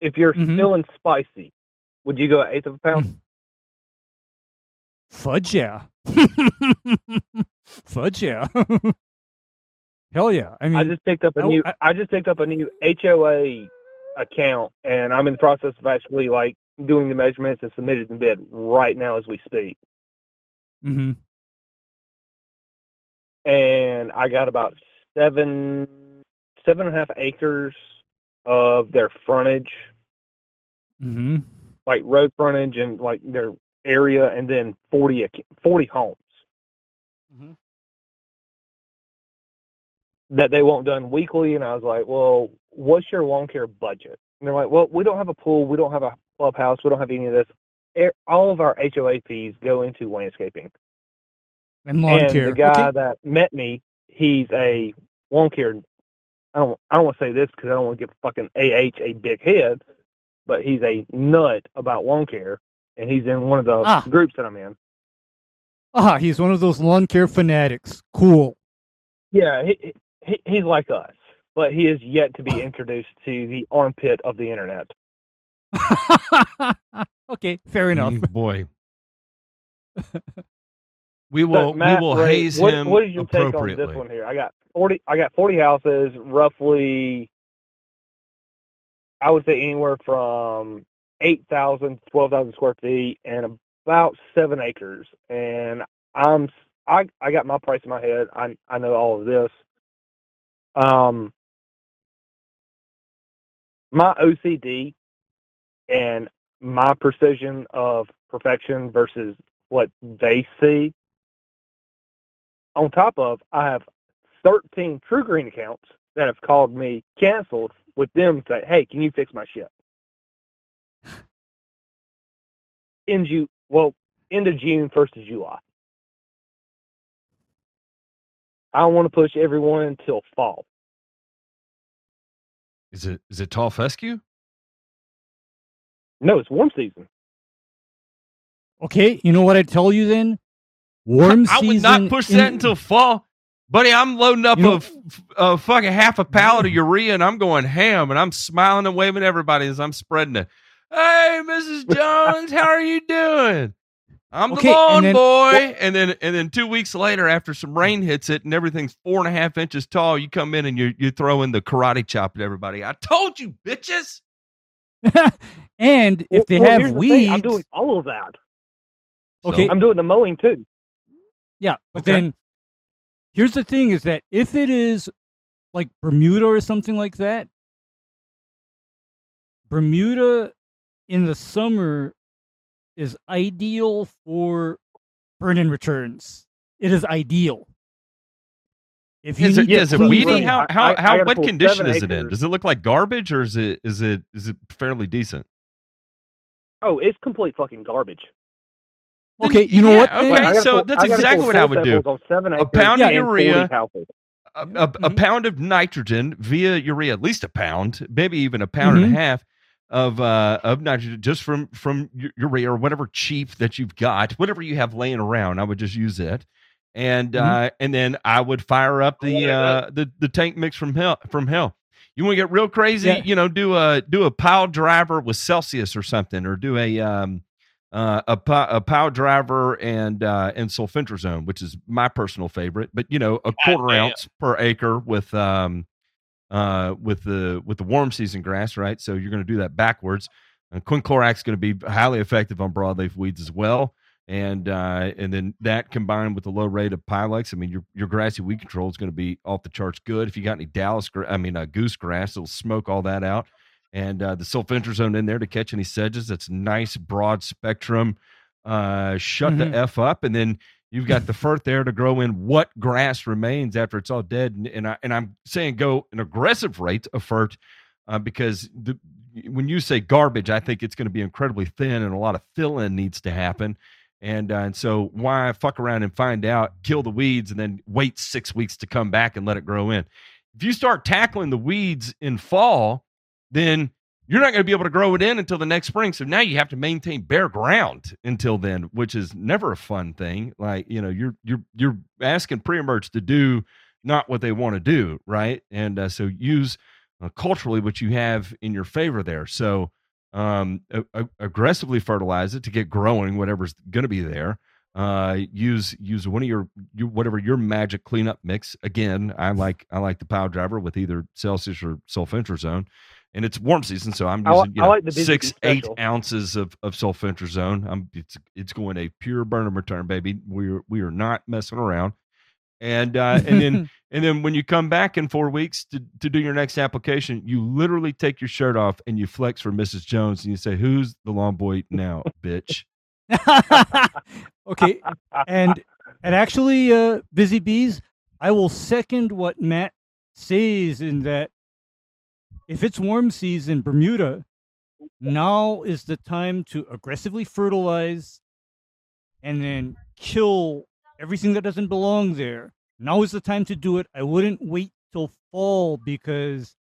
If you're Mhm. feeling spicy, would you go eighth of a pound? Fudge yeah. <laughs> Fudge yeah. <laughs> Hell yeah. I mean, I just picked up a I- new. I- I, just picked up a new HOA account, and I'm in the process of actually like doing the measurements and submitting the bid right now as we speak. mhm. And I got about seven, seven and a half acres of their frontage, Mm-hmm. like road frontage and like their area, and then 40, 40 homes that they want done weekly. And I was like, well, what's your lawn care budget? And they're like, well, we don't have a pool, we don't have a clubhouse, we don't have any of this. All of our HOA fees go into landscaping. And lawn and care. the guy Okay. that met me, he's a lawn care. I don't. I don't want to say this because I don't want to give fucking AH a big head, but he's a nut about lawn care, and he's in one of the Ah. groups that I'm in. Ah, he's one of those lawn care fanatics. Cool. Yeah, he, he he's like us, but he is yet to be introduced to the armpit of the internet. <laughs> okay, fair enough. Mm, <laughs> boy. <laughs> We So, will Matt, we will Ray, haze what, him What is your take on appropriately. this one here? I got forty. I got forty houses, roughly. I would say anywhere from 8,000 to 12,000 square feet and about seven acres. And I'm I I got my price in my head. I I know all of this. Um, my OCD and my precision of perfection versus what they see on top of I have 13 TruGreen accounts that have called me canceled with them say, "Hey, can you fix my shit?" In June, well, end of June, first of July. I want to push everyone until fall. Is it is it tall fescue? No, it's warm season. Okay, you know what I tell you then? Warm season. I would not push in- that until fall. Buddy, I'm loading up You know- a, f- a fucking half a pallet of urea and I'm going ham and I'm smiling and waving everybody as I'm spreading it. Hey, Mrs. <laughs> Jones, how are you doing? I'm Okay, the lawn and then- boy. And then and then two weeks later, after some rain hits it and everything's four and a half inches tall, you come in and you you throw in the karate chop at everybody. I told you, bitches. <laughs> and if they Well, have here's the thing, weeds, I'm doing all of that. okay, I'm doing the mowing too. yeah, but Okay. then here's the thing: is that if it is like Bermuda or something like that, Bermuda in the summer is ideal for burn-in returns. It is ideal. If you Is it, need to is it weedy? burn- How how I- I how what condition seven is it in? Does it look like garbage or is it is it is it fairly decent? Oh, it's complete fucking garbage. Okay, you know Yeah, what? okay. gotta so pull- that's exactly what I would do. seven A acres pound of urea, a, a, a Mhm. pound of nitrogen via urea, at least a pound, maybe even a pound and Mhm. a half of uh, of nitrogen just from from urea or whatever cheap that you've got, whatever you have laying around. I would just use it, and Mhm. uh, and then I would fire up the uh, the the tank mix from hell from hell. You want to get real crazy? Yeah. You know, do a do a pile driver with Celsius or something, or do a um, uh, a, a pile driver and uh, and sulfentrazone, which is my personal favorite. But you know, a quarter ounce per acre with um, uh, with the with the warm season grass, right? So you're going to do that backwards. Uh, quinclorac is going to be highly effective on broadleaf weeds as well. And uh, and then that combined with the low rate of Pylex, I mean, your your grassy weed control is going to be off the charts good. If you got any Dallas, gra- I mean, uh, goose grass, it'll smoke all that out. And uh, the sulfentrazone in there to catch any sedges. That's nice, broad spectrum. Uh, shut Mhm. the f up, and then you've got the fert there to grow in what grass remains after it's all dead. And, and I and I'm saying go an aggressive rate of fert uh, because the, when you say garbage, I think it's going to be incredibly thin, and a lot of fill in needs to happen. And uh, and so why fuck around and find out, kill the weeds, and then wait six weeks to come back and let it grow in? If you start tackling the weeds in fall, then you're not going to be able to grow it in until the next spring. So now you have to maintain bare ground until then, which is never a fun thing. Like you know, you're you're you're asking pre-emerge to do not what they want to do, right? And uh, so use uh, culturally what you have in your favor there. So um, a- aggressively fertilize it to get growing whatever's going to be there. Uh, use use one of your, your whatever your magic cleanup mix. Again, I like I like the power driver with either Celsius or sulfentrazone, and it's warm season, so I'm using you know, like six eight ounces of of sulfentrazone. I'm it's it's going a pure burn and return, baby. We're we are not messing around. And uh, and then <laughs> and then when you come back in four weeks to, to do your next application, you literally take your shirt off and you flex for Mrs. Jones and you say, "Who's the long boy now, bitch?" <laughs> okay, and and actually, uh, busy bees, I will second what Matt says in that if it's warm season, Bermuda, now is the time to aggressively fertilize and then kill everything that doesn't belong there. Now is the time to do it. I wouldn't wait till fall because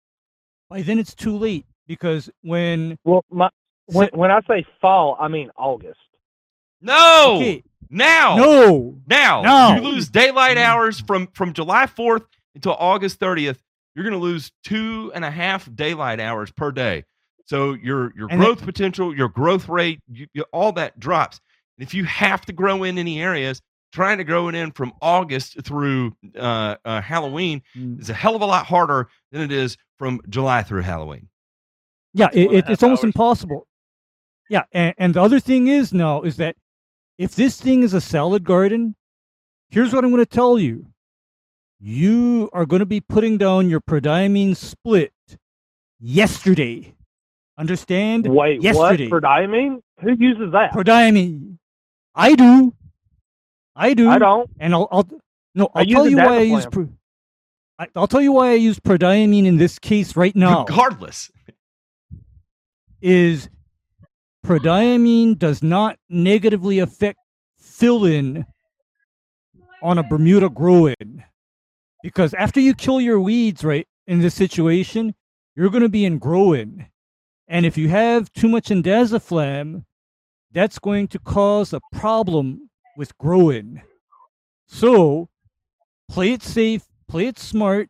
by then it's too late. Because when Well, my when when I say fall, I mean August. No, Okay. now, no, now, No. you lose daylight mm. hours from from July fourth until August thirtieth. You're going to lose two and a half daylight hours per day. So your your And growth potential, your growth rate, you, you, all that drops. And if you have to grow in any areas, trying to grow it in from August through uh, uh, Halloween Mm. is a hell of a lot harder than it is from July through Halloween. Yeah, it, it, half it's almost hours. impossible. Yeah, and, and the other thing is now is that if this thing is a salad garden, here's what I'm going to tell you: you are going to be putting down your prodiamine split yesterday. Understand? Wait, yesterday. what? Prodiamine? Who uses that? Prodiamine. I do. I do. I don't. And I'll, I'll no. I I'll use tell you why I use. Pro, I, I'll tell you why I use prodiamine in this case right now. Regardless, is prodiamine does not negatively affect fill-in on a Bermuda grow-in. Because after you kill your weeds, right, in this situation, you're going to be in grow-in. And if you have too much indaziflam, that's going to cause a problem with grow-in. So, play it safe, play it smart,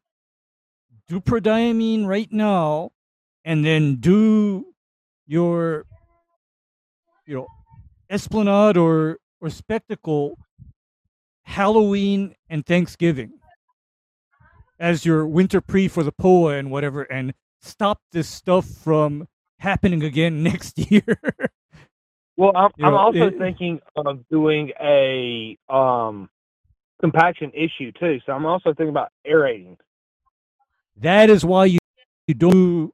do prodiamine right now, and then do your you know esplanade or or Specticle halloween and thanksgiving as your winter pre for the poa and whatever and stop this stuff from happening again <laughs> next year Well, I'm, You I'm know, also it- thinking of doing a um compaction issue too. So I'm also thinking about aerating. that is why you, you don't do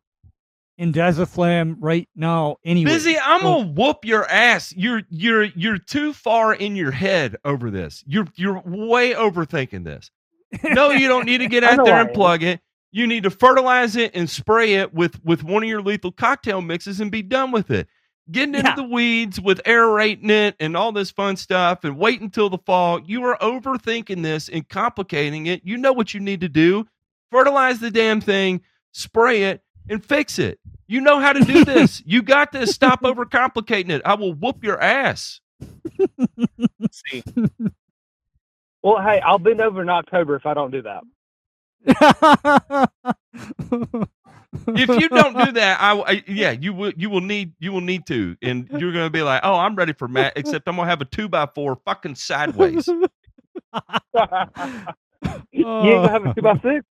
indaziflam right now anyway Busy, I'm So- gonna whoop your ass. You're you're you're too far in your head over this. You're you're way overthinking this. No, you don't need to get <laughs> out there and plug it. You need to fertilize it and spray it with with one of your lethal cocktail mixes and be done with it. Getting into Yeah. the weeds with aerating it and all this fun stuff and wait until the fall. You are overthinking this and complicating it. You know what you need to do. Fertilize the damn thing, spray it, and fix it. You know how to do this. <laughs> you got this. Stop overcomplicating it. I will whoop your ass. <laughs> See, Well, hey, I'll bend over in October if I don't do that. <laughs> If you don't do that, I, I <laughs> yeah, you will you will need you will need to, and you're gonna be like, oh, I'm ready for Matt, except I'm gonna have a two by four fucking sideways. <laughs> you ain't gonna have a oh. two by six?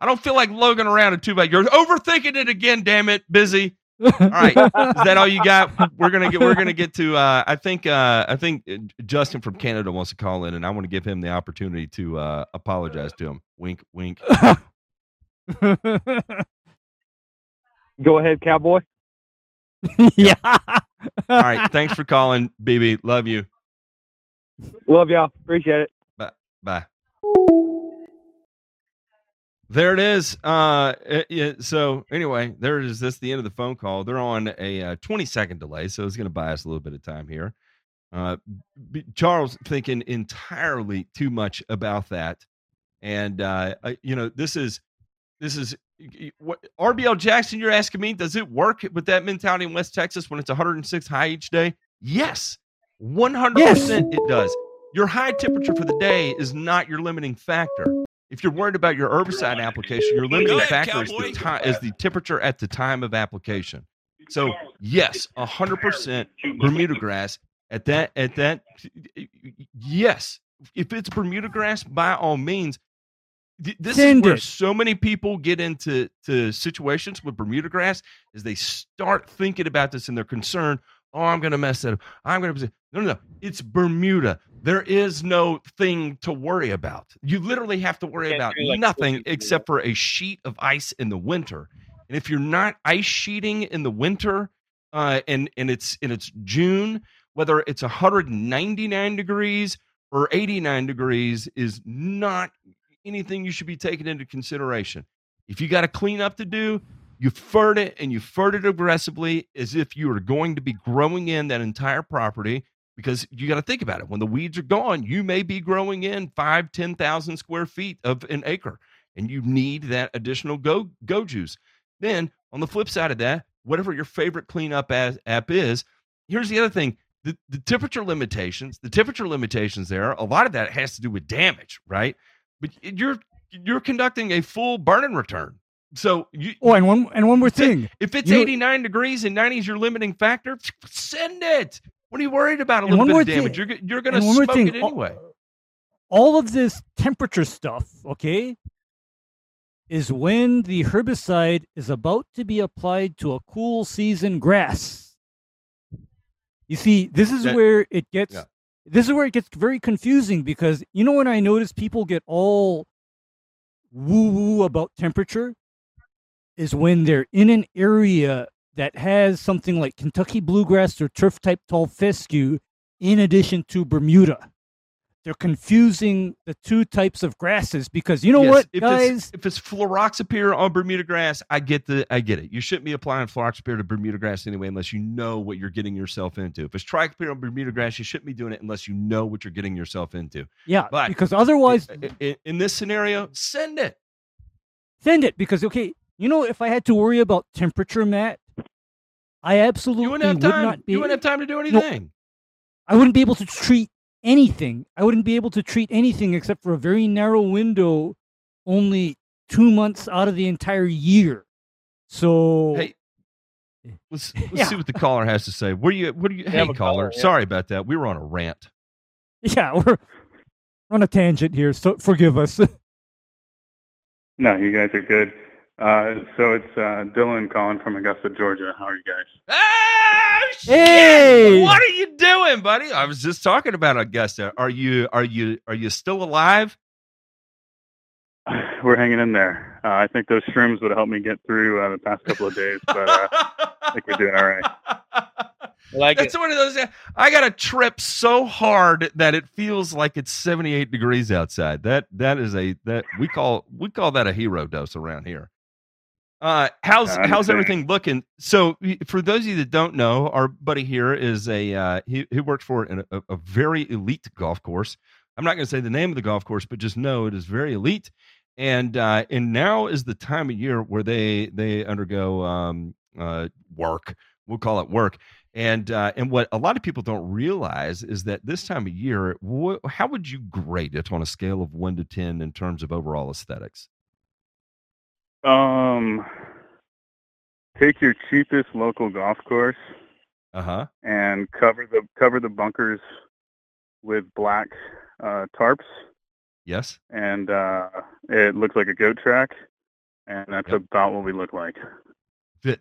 I don't feel like lugging around a two by. You're overthinking it again. Damn it, busy. All right, is that all you got? We're gonna get. We're gonna get to. Uh, I think. Uh, I think uh, Justin from Canada wants to call in, and I want to give him the opportunity to uh, apologize to him. Wink, wink. <laughs> Go ahead, cowboy. <laughs> yeah. All right, thanks for calling, BB. Love you. <laughs> Love y'all. Appreciate it. Bye. Bye. There it is. Uh, it- yeah, so anyway, there it is. That's the end of the phone call. They're on a uh, 20 second delay, so it's going to buy us a little bit of time here. Uh, B- Charles thinking entirely too much about that, and uh, I- you know this is this is what RBL Jackson. You're asking me, does it work with that mentality in West Texas when it's 106 high each day? Yes, 100 percent it does. Your high temperature for the day is not your limiting factor. If you're worried about your herbicide application, your limiting ahead, factor is the, cowboy. time, is the temperature at the time of application. So yes, 100% Bermuda grass at that at that yes. If it's Bermuda grass, by all means, this Send is where it. so many people get into to situations with Bermuda grass is they start thinking about this and they're concerned. Oh, I'm going to mess it up. I'm going to no, no, no. It's Bermuda. There is no thing to worry about. You literally have to worry about like nothing except for a sheet of ice in the winter. And if you're not ice sheeting in the winter, uh, and and it's and it's June, whether it's 199 degrees or 89 degrees is not anything you should be taking into consideration. If you got a cleanup to do, you fert it and you fert it aggressively as if you are going to be growing in that entire property because you got to think about it. When the weeds are gone, you may be growing in five, 10,000 square feet of an acre and you need that additional go, go juice. Then on the flip side of that, whatever your favorite cleanup as, app is, here's the other thing. The, the temperature limitations, the temperature limitations there, a lot of that has to do with damage, right? But you're you're conducting a full burn and return. So you, Oh, and one and one more thing. if it's You 89 degrees and 90 is your limiting factor, send it. What are you worried about? A little bit of damage. thing- You're you're going to and one more smoke thing, it all- anyway. all of this temperature stuff, okay, is when the herbicide is about to be applied to a cool season grass. You see, this is That- where it gets yeah. this is where it gets very confusing because you know when I notice people get all woo woo about temperature is when they're in an area that has something like Kentucky bluegrass or turf type tall fescue in addition to Bermuda. They're confusing the two types of grasses because you know Yes, what, if guys? It's, if it's fluroxypyr on Bermuda grass, I get the I get it. You shouldn't be applying fluroxypyr to Bermuda grass anyway, unless you know what you're getting yourself into. If it's triclopyr on Bermuda grass, you shouldn't be doing it unless you know what you're getting yourself into. yeah, but- because otherwise, I- I- in this scenario, send it. send it because okay, you know if I had to worry about temperature, Matt, I absolutely You wouldn't have would time. not be. You wouldn't have time to do anything. I wouldn't be able to treat anything. I wouldn't be able to treat anything except for a very narrow window, only two months out of the entire year. So Hey, eh. let's <laughs> let's Yeah. see what the caller has to say. What do you? What do you? have Hey, caller. caller, yeah. Sorry about that. We were on a rant. yeah, we're on a tangent here. So forgive us. <laughs> No, you guys are good. Uh, so it's uh, Dylan calling from Augusta, Georgia. How are you guys? Ah, shit! Hey! What are you doing, buddy? I was just talking about Augusta. Are you are you are you still alive? <sighs> We're hanging in there. Uh, I think those shrooms would help me get through uh, the past couple of days, but uh, I think we're doing all right. I like That's it. one of those. I got to trip so hard that it feels like it's 78 degrees outside. That that is a that we call we call that a hero dose around here. Uh, how's how's everything looking? So, for those of you that don't know, our buddy here is a uh, he he works for an, a, a very elite golf course. I'm not going to say the name of the golf course, but just know it is very elite. And uh, and now is the time of year where they they undergo um, uh, work. We'll call it work. And uh, and what a lot of people don't realize is that this time of year, wh- how would you grade it on a scale of one to ten in terms of overall aesthetics? Um, take your cheapest local golf course Uh huh. and cover the cover the bunkers with black uh, tarps, Yes. and uh, it looks like a goat track, and that's Yep. about what we look like.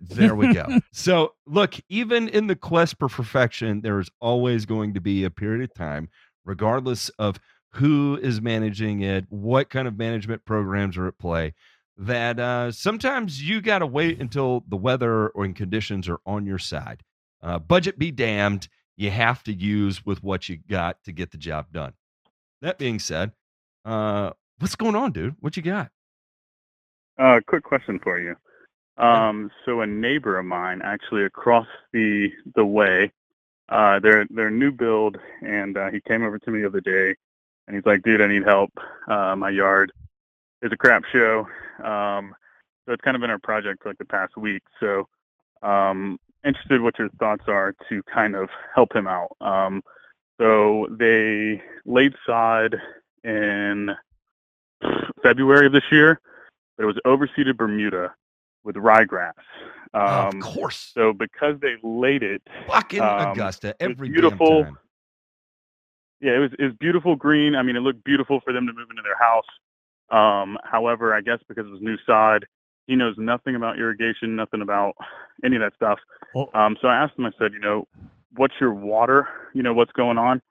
There we go. so, look, even in the quest for perfection, there is always going to be a period of time, regardless of who is managing it, what kind of management programs are at play, that uh, sometimes you got to wait until the weather or conditions are on your side. Uh, budget be damned. You have to use with what you got to get the job done. That being said, uh, what's going on, dude? What you got? Uh, quick question for you. Um, so a neighbor of mine, actually across the the way, uh, they're they're new build, and uh, he came over to me the other day, and he's like, "Dude, I need help. Uh, my yard is a crap show." Um, so it's kind of been our project for like the past week. So, um, interested what your thoughts are to kind of help him out. Um, so they laid sod in February of this year, but it was overseeded Bermuda with ryegrass. of Um, course. so because they laid it, Fucking um, Augusta it was every beautiful. Yeah, it was it was beautiful green. I mean, it looked beautiful for them to move into their house. Um, however, I guess because it was new sod, he knows nothing about irrigation, nothing about <sighs> any of that stuff. Um, so I asked him. I said, you know, what's your water? You know, what's going on?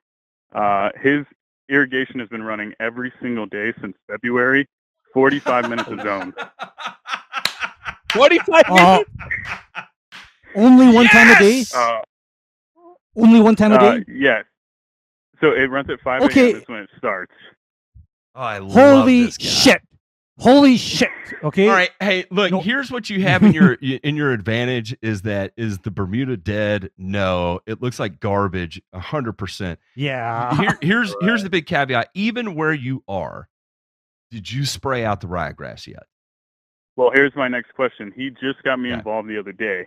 Uh, his irrigation has been running every single day since February, 45 minutes a zone. <laughs> 45 Uh, minutes? only one time a day. Uh, Only one time a uh, day. yes. So it runs at 5 Okay. a.m. That's when it starts. Oh, I love Holy this guy. shit! Holy shit! Okay. All right, hey, look. No. Here's what you have in your <laughs> in your advantage is that is the Bermuda dead? No, it looks like garbage, hundred percent. Yeah. Here, <laughs> here's here's the big caveat. Even where you are, did you spray out the ryegrass yet? Well, here's my next question. He just got me Okay. involved the other day.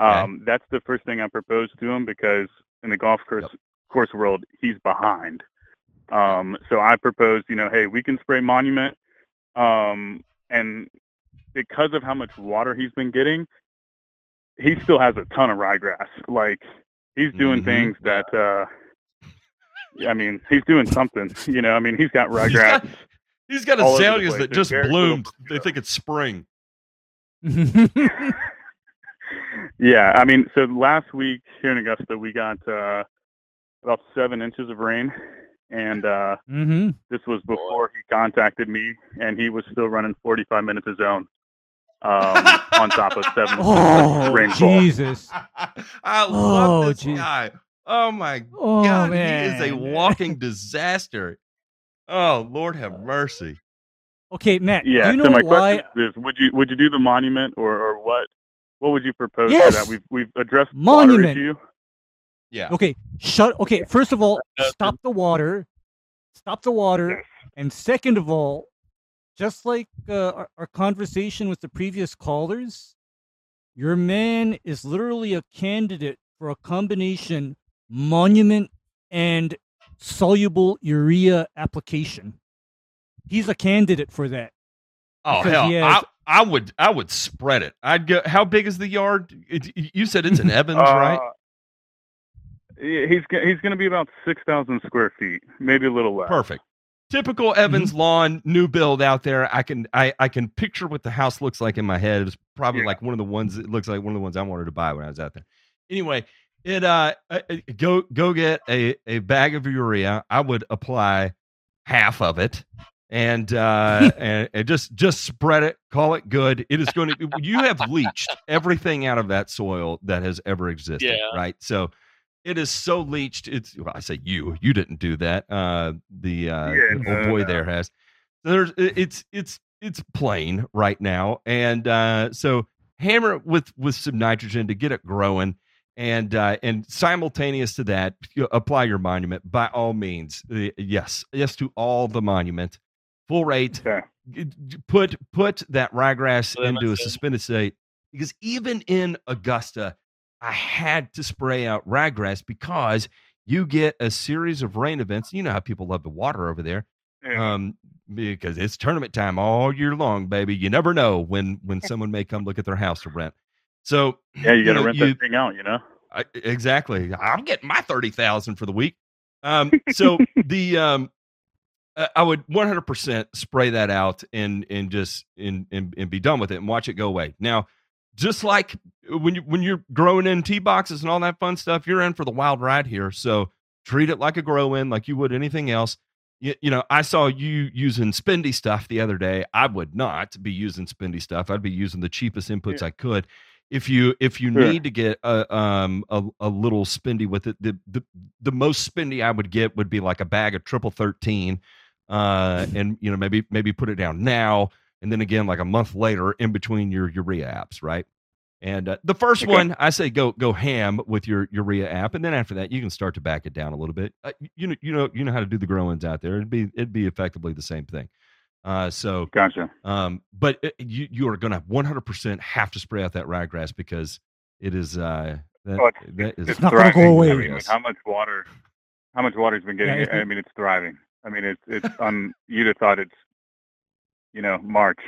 Okay. Um, That's the first thing I proposed to him because in the golf course course world, he's behind. Um, so I proposed, you know, hey, we can spray Monument, um, and because of how much water he's been getting, he still has a ton of ryegrass. Like he's doing Mhm. things that, uh, I mean, he's doing something. You know, I mean, he's got He's got- ryegrass. He's got over the azaleas that just bloomed. They think it's spring. <laughs> Yeah, I mean, so last week here in Augusta, we got uh, about seven inches of rain, and uh, mm-hmm. this was before he contacted me, and he was still running 45 minutes a zone um, on top of seven <laughs> Oh rainfall. Jesus! <laughs> I love Oh, this geez. guy. Oh my Oh god, man! he is a walking <laughs> disaster. Oh Lord, have mercy. Okay, Matt. Yeah. Do you so know my why? question is: Would you would you do the monument, or, or what? What would you propose Yes! for that? We've we've addressed the water Monument. issue. Yeah. Okay, shut. Okay, first of all, <laughs> stop the water. Stop the water. And second of all, just like uh, our, our conversation with the previous callers, your man is literally a candidate for a combination monument and soluble urea application. He's a candidate for that. Oh hell, he has- I, I would I would spread it. I'd go. How big is the yard? It, you said it's in Evans, right? Uh, yeah, he's he's going to be about six thousand square feet, maybe a little less. Perfect. Typical Evans lawn, new build out there. I can I, I can picture what the house looks like in my head. It's probably Yeah. like one of the ones. It looks like one of the ones I wanted to buy when I was out there. Anyway, it uh uh, uh, go go get a a bag of urea. I would apply half of it. And uh <laughs> and, and just just spread it, call it good. It is going to you have leached everything out of that soil that has ever existed, Yeah. right? So it is so leached. It's well, I say you. You didn't do that. Uh, the uh, Yeah, old no, boy no. there has. There's it's it's it's plain right now, and uh, so hammer it with with some nitrogen to get it growing, and uh, and simultaneous to that, you apply your monument by all means. Uh, yes, yes to all the monument, full rate Okay. g- g- put put that ryegrass Lemon into a suspended state because even in Augusta, I had to spray out ryegrass because you get a series of rain events. You know how people love the water over there, Yeah. um, because it's tournament time all year long, baby. You never know when when <laughs> someone may come look at their house to rent. So yeah, you got to rent you- that thing out, you know. I, exactly. I'm getting my thirty thousand for the week. Um, <laughs> so the um, I would 100 percent spray that out and and just and, and and be done with it and watch it go away. Now, just like when you when you're growing in tee boxes and all that fun stuff, you're in for the wild ride here. So treat it like a grow in, like you would anything else. You, you know, I saw you using spendy stuff the other day. I would not be using spendy stuff. I'd be using the cheapest inputs I could. If you if you Sure. need to get a um a, a little spendy with it, the, the the most spendy I would get would be like a bag of triple thirteen, uh, and you know maybe maybe put it down now, and then again like a month later in between your urea apps, right? And uh, the first Okay. one, I say go go ham with your urea app, and then after that, you can start to back it down a little bit. Uh, you know, you know, you know how to do the grow-ins out there. It'd be it'd be effectively the same thing. Uh, so Gotcha. um, but it, you you are going to 100 percent have to spray out that ryegrass because it is uh that, Oh, it's- that is It's not gonna go away. I mean, with how much water? How much water's been getting? Yeah, I mean, it's thriving. I mean, it's it's <laughs> on. You'd have thought it's, you know, March.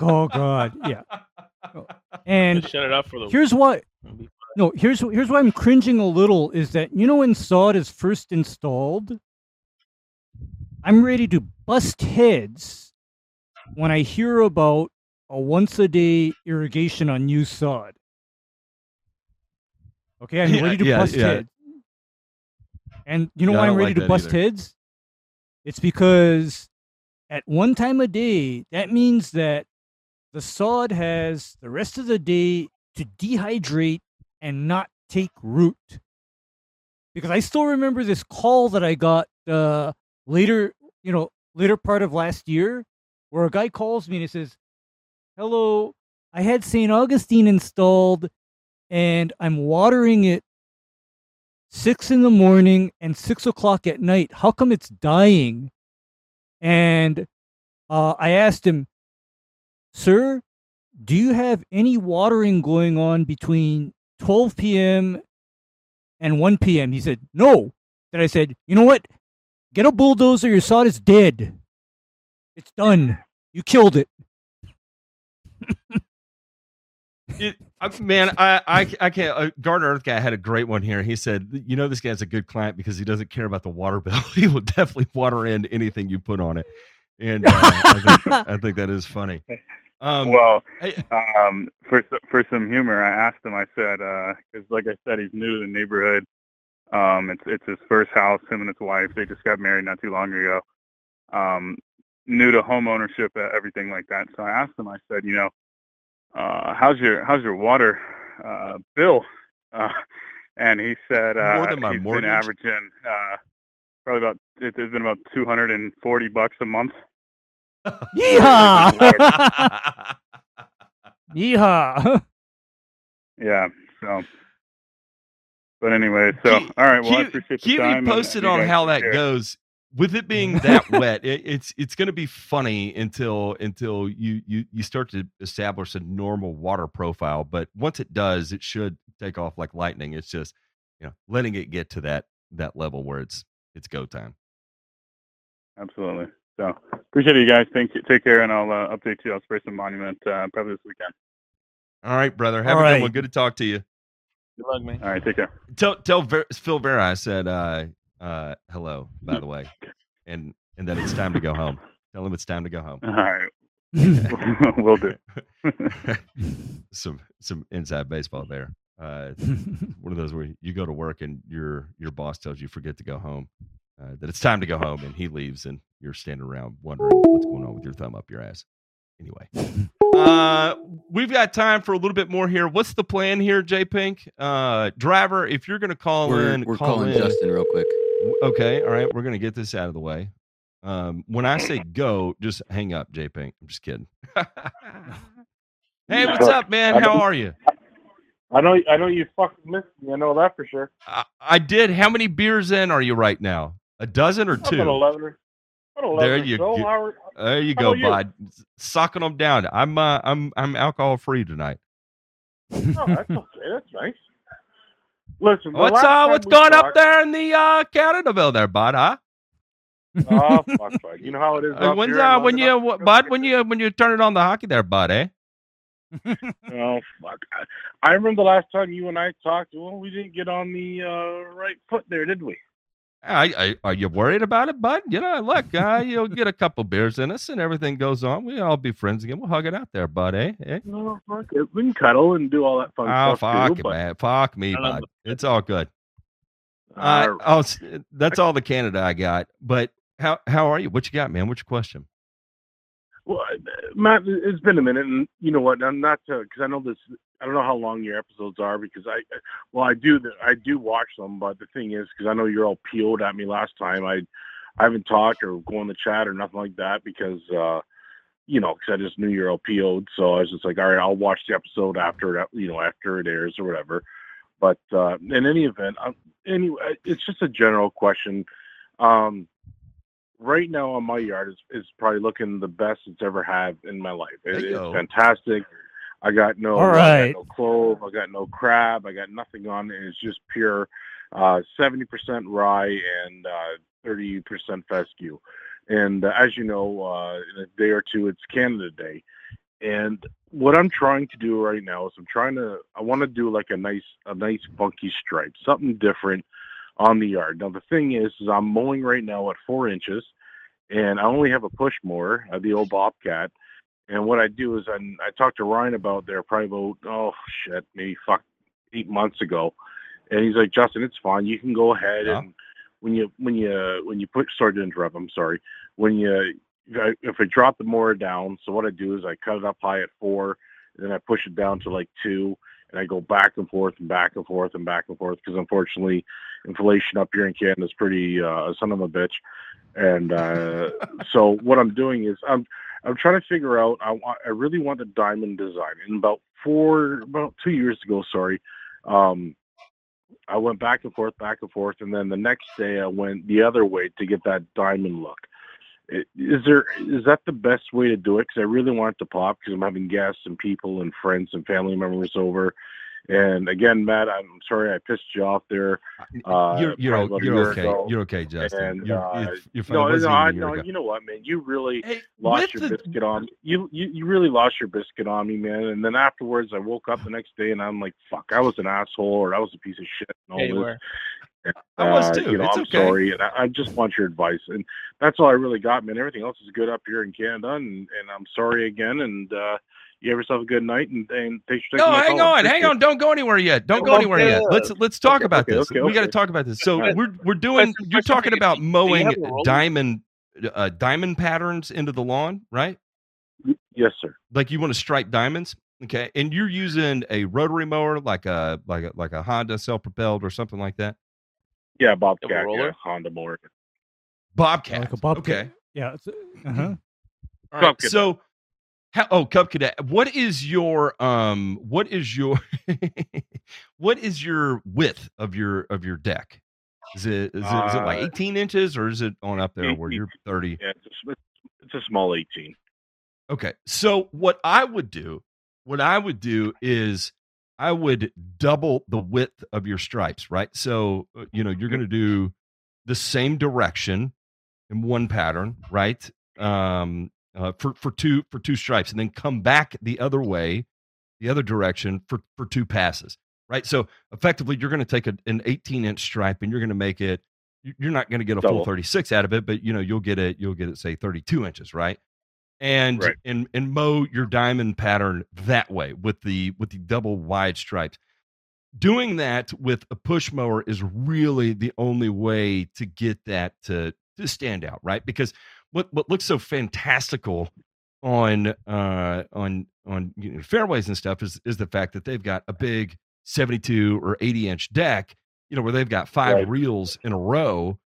Oh God, yeah. <laughs> And Just shut it up for the. here's what. No, here's here's why I'm cringing a little is that you know when sod is first installed, I'm ready to bust heads when I hear about a once a day irrigation on new sod. Okay, I'm Yeah, ready to yeah, bust yeah. heads. And you know Yeah, why I'm ready like to bust either. heads? It's because at one time a day, that means that the sod has the rest of the day to dehydrate and not take root. Because I still remember this call that I got uh, later, you know, later part of last year, where a guy calls me and he says, "Hello, I had St. Augustine installed, and I'm watering it six in the morning and six o'clock at night. How come it's dying?" And uh, I asked him, Sir, do you have any watering going on between 12 p.m. and 1 p.m.? He said, No. Then I said, You know what? Get a bulldozer. Your sod is dead. It's done. You killed it. It, man, I, I, I can't. Uh, Gardner Earth guy had a great one here. He said, "You know, this guy's a good client because he doesn't care about the water bill. <laughs> he will definitely water in anything you put on it." And uh, I, think, I think that is funny. Um, well, I- um, for for some humor, I asked him. I said, because like I said, he's new to the neighborhood. Um, it's it's his first house. Him and his wife. They just got married not too long ago. Um, new to home ownership, uh, everything like that. So I asked him. I said, you know, uh, how's your how's your water uh, bill? Uh, and he said uh, he's mortgage? been averaging uh, probably about it, it's been about two hundred and forty bucks a month. Yeehaw! <laughs> Yeehaw! Yeah. So, but anyway, so all right. Well, I keep, appreciate the keep time. me posted on how that care. goes. With it being that wet, it, it's it's going to be funny until until you you you start to establish a normal water profile. But once it does, it should take off like lightning. It's just you know letting it get to that that level where it's it's go time. Absolutely. So appreciate you guys. Thank you. Take care, and I'll uh, update you. I'll spray some monument uh, probably this weekend. All right, brother. Have All a good one. Good to talk to you. Good luck, man. All right. Take care. Tell tell Ver, Phil Vera I said uh uh hello by <laughs> the way, and and that it's time to go home. Tell him it's time to go home. All right. <laughs> <laughs> we'll do. some some inside baseball there. Uh, one of those where you go to work and your your boss tells you forget to go home, uh, that it's time to go home, and he leaves, and you're standing around wondering what's going on with your thumb up your ass. Anyway, uh, we've got time for a little bit more here. What's the plan here, J Pink? Uh, driver, if you're going to call We're, in, we're call calling in. Justin real quick. Okay, all right, we're going to get this out of the way. Um, when I say go, just hang up, J Pink. I'm just kidding. <laughs> <laughs> hey, what's up, man? How are you? I know, I know you fucking missed me. I know that for sure. I, I did. How many beers in are you right now? A dozen or two? eleven. or- eleven. There you so. go. There you How go, you? bud. Sucking them down. I'm uh, I'm I'm alcohol free tonight. Oh, that's <laughs> okay. That's nice. Listen, What's uh what's going up there in the uh Canadaville there, bud? Huh? Oh <laughs> fuck, fuck. You know how it is. Uh, when's uh when you wh- bud when you when you turn it on the hockey there, bud? Eh? <laughs> Oh fuck! I, I remember the last time you and I talked. Well, we didn't get on the uh, right foot there, did we? I, I, are you worried about it, bud? You know, look, uh, you'll get a couple beers in us, and everything goes on. We'll all be friends again. We'll hug it out there, bud. Eh? eh? No, fuck it. We can cuddle and do all that fun Oh, stuff fuck too. it, man. Fuck me, bud. It's all good. Uh, Uh, oh, that's all the Canada I got. But how how are you? What you got, man? What's your question? Well, uh, Matt, it's been a minute, and you know what? I'm not because I know this. I don't know how long your episodes are because I, well, I do. I do watch them, but the thing is, because I know you're all peeled at me last time. I, I haven't talked or go in the chat or nothing like that because, uh, you know, because I just knew you're all peeled. So I was just like, all right, I'll watch the episode after it, you know, after it airs or whatever. But uh, in any event, um, anyway, it's just a general question. Um, right now on my yard is, is probably looking the best it's ever had in my life. It, it's fantastic. I got no, All I got no clove, I got no crab, I got nothing on it. It's just pure uh, 70% rye and uh, 30% fescue. And uh, as you know, uh, in a day or two, it's Canada Day. And what I'm trying to do right now is I'm trying to I want to do like a nice a nice funky stripe, something different on the yard. Now the thing is, is I'm mowing right now at four inches, and I only have a push mower, uh, the old Bobcat. And what I do is I I talked to Ryan about there probably about oh shit maybe fuck eight months ago, and he's like Justin, it's fine. You can go ahead Yeah. and when you when you when you put sorry to interrupt. I'm sorry. When you if I, if I drop the mower down, so what I do is I cut it up high at four, and then I push it down to like two, and I go back and forth and back and forth and back and forth because unfortunately, inflation up here in Canada is pretty uh, son of a bitch. And uh, <laughs> so what I'm doing is I'm I'm trying to figure out. I want I really want the diamond design. And about four about two years ago, sorry, um, I went back and forth, back and forth, and then the next day I went the other way to get that diamond look. Is there is that the best way to do it? Because I really want it to pop because I'm having guests and people and friends and family members over. And again, Matt, I'm sorry I pissed you off there. Uh, you're you're, about you're okay. ago. You're okay, Justin. And you're, uh, you're, you're fine. no, no, even I, a year no, you know what, man? You really Hey, lost your the- biscuit on you, you. You really lost your biscuit on me, man. And then afterwards, I woke up the next day and I'm like, "Fuck, I was an asshole, or I was a piece of shit." And all Yeah, this. were. I was Uh, too. You know, It's I'm okay. sorry, and I, I just want your advice, and that's all I really got, man. Everything else is good up here in Canada, and, and I'm sorry again, and uh, you have yourself a good night, and, and thanks for taking No, my hang call. on, hang Appreciate on. Don't go anywhere yet. Don't Oh, go anywhere okay. yet. Let's let's talk Okay, about okay, this. okay, We got to okay. talk about this. So All right. we're we're doing. Question- You're talking about mowing have a roller? diamond uh, diamond patterns into the lawn, right? Yes, sir. Like you want to stripe diamonds, okay? And you're using a rotary mower, like a like a like a Honda self propelled or something like that. Yeah, Bobcat, yeah, roller? Honda mower. Bobcat. Like a bobcat. Okay. Yeah. It's, uh-huh. All right. So, how, oh, Cub Cadet. What is your um? What is your <laughs> what is your width of your of your deck? Is it is it, is it like Uh, 18 inches or is it on up there where you're 30? Yeah, it's a, it's a small 18. Okay. So what I would do, what I would do is I would double the width of your stripes, right? So, uh, you know, you're going to do the same direction in one pattern, right? Um uh, for for two for two stripes and then come back the other way, the other direction for for two passes, right? So, effectively you're going to take a, an 18 inch stripe and you're going to make it you- you're not going to get a full 36 out of it, but you know, you'll get it you'll get it say 32 inches, right? and Right. and and mow your diamond pattern that way with the with the double wide stripes doing that with a push mower is really the only way to get that to to stand out right because what what looks so fantastical on uh on on you know, fairways and stuff is is the fact that they've got a big 72 or 80 inch deck you know where they've got five Right. reels in a row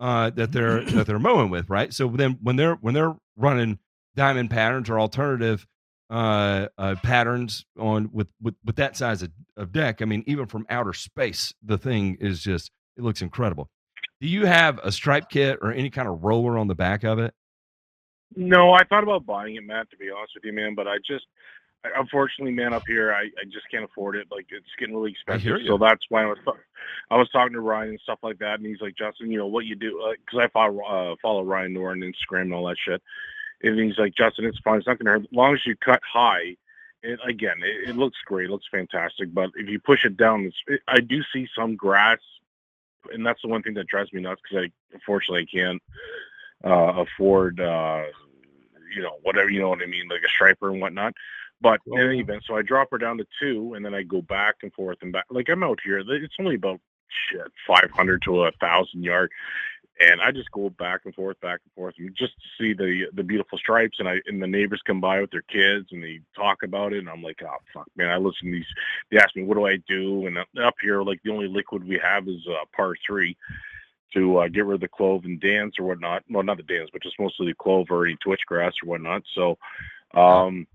uh that they're <clears throat> that they're mowing with right? So then when they're when they're running diamond patterns or alternative uh, uh patterns on with with with that size of, of deck i mean even from outer space the thing is just it looks incredible. Do you have a stripe kit or any kind of roller on the back of it No, I thought about buying it, Matt. To be honest with you, man, but I just, I, unfortunately, man, up here, I, I just can't afford it. Like it's getting really expensive. So that's why I was, I was talking to Ryan and stuff like that, and he's like, Justin, you know what you do? Because I follow uh, follow Ryan Knorr on Instagram and all that shit. And he's like, Justin, it's fine. It's not gonna hurt as long as you cut high. It, again, it, it looks great. It looks fantastic. But if you push it down, it's, it, I do see some grass and that's the one thing that drives me nuts because I unfortunately I can't uh, afford uh, you know whatever you know what I mean, like a striper and whatnot. But in any event, so I drop her down to two, and then I go back and forth and back. Like I'm out here, it's only about shit 500 to a thousand yard, and I just go back and forth, back and forth, and just to see the the beautiful stripes. And I and the neighbors come by with their kids, and they talk about it, and I'm like, oh fuck, man! I listen to these. They ask me, what do I do? And up- up here, like the only liquid we have is uh, par three to uh, get rid of the clove and dance or whatnot. Well, not the dance, but just mostly the clove or any twitch grass or whatnot. So, um,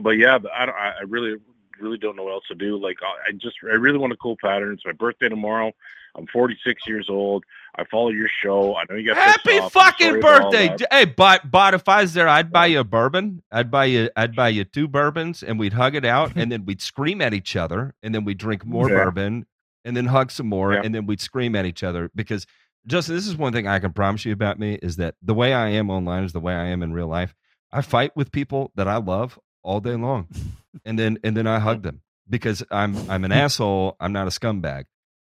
but yeah, but I don't, I really really don't know what else to do. Like I just I really want a cool pattern. It's my birthday tomorrow. I'm 46 years old. I follow your show. I know you got Happy fucking sorry about all birthday! Hey, but but if I was there, I'd buy you a bourbon. I'd buy you I'd buy you two bourbons, and we'd hug it out, and then we'd scream at each other, and then we'd drink more Yeah. bourbon, and then hug some more, Yeah. and then we'd scream at each other. Because Justin, this is one thing I can promise you about me is that the way I am online is the way I am in real life. I fight with people that I love all day long, <laughs> and then and then I hug them because I'm I'm an <laughs> asshole. I'm not a scumbag.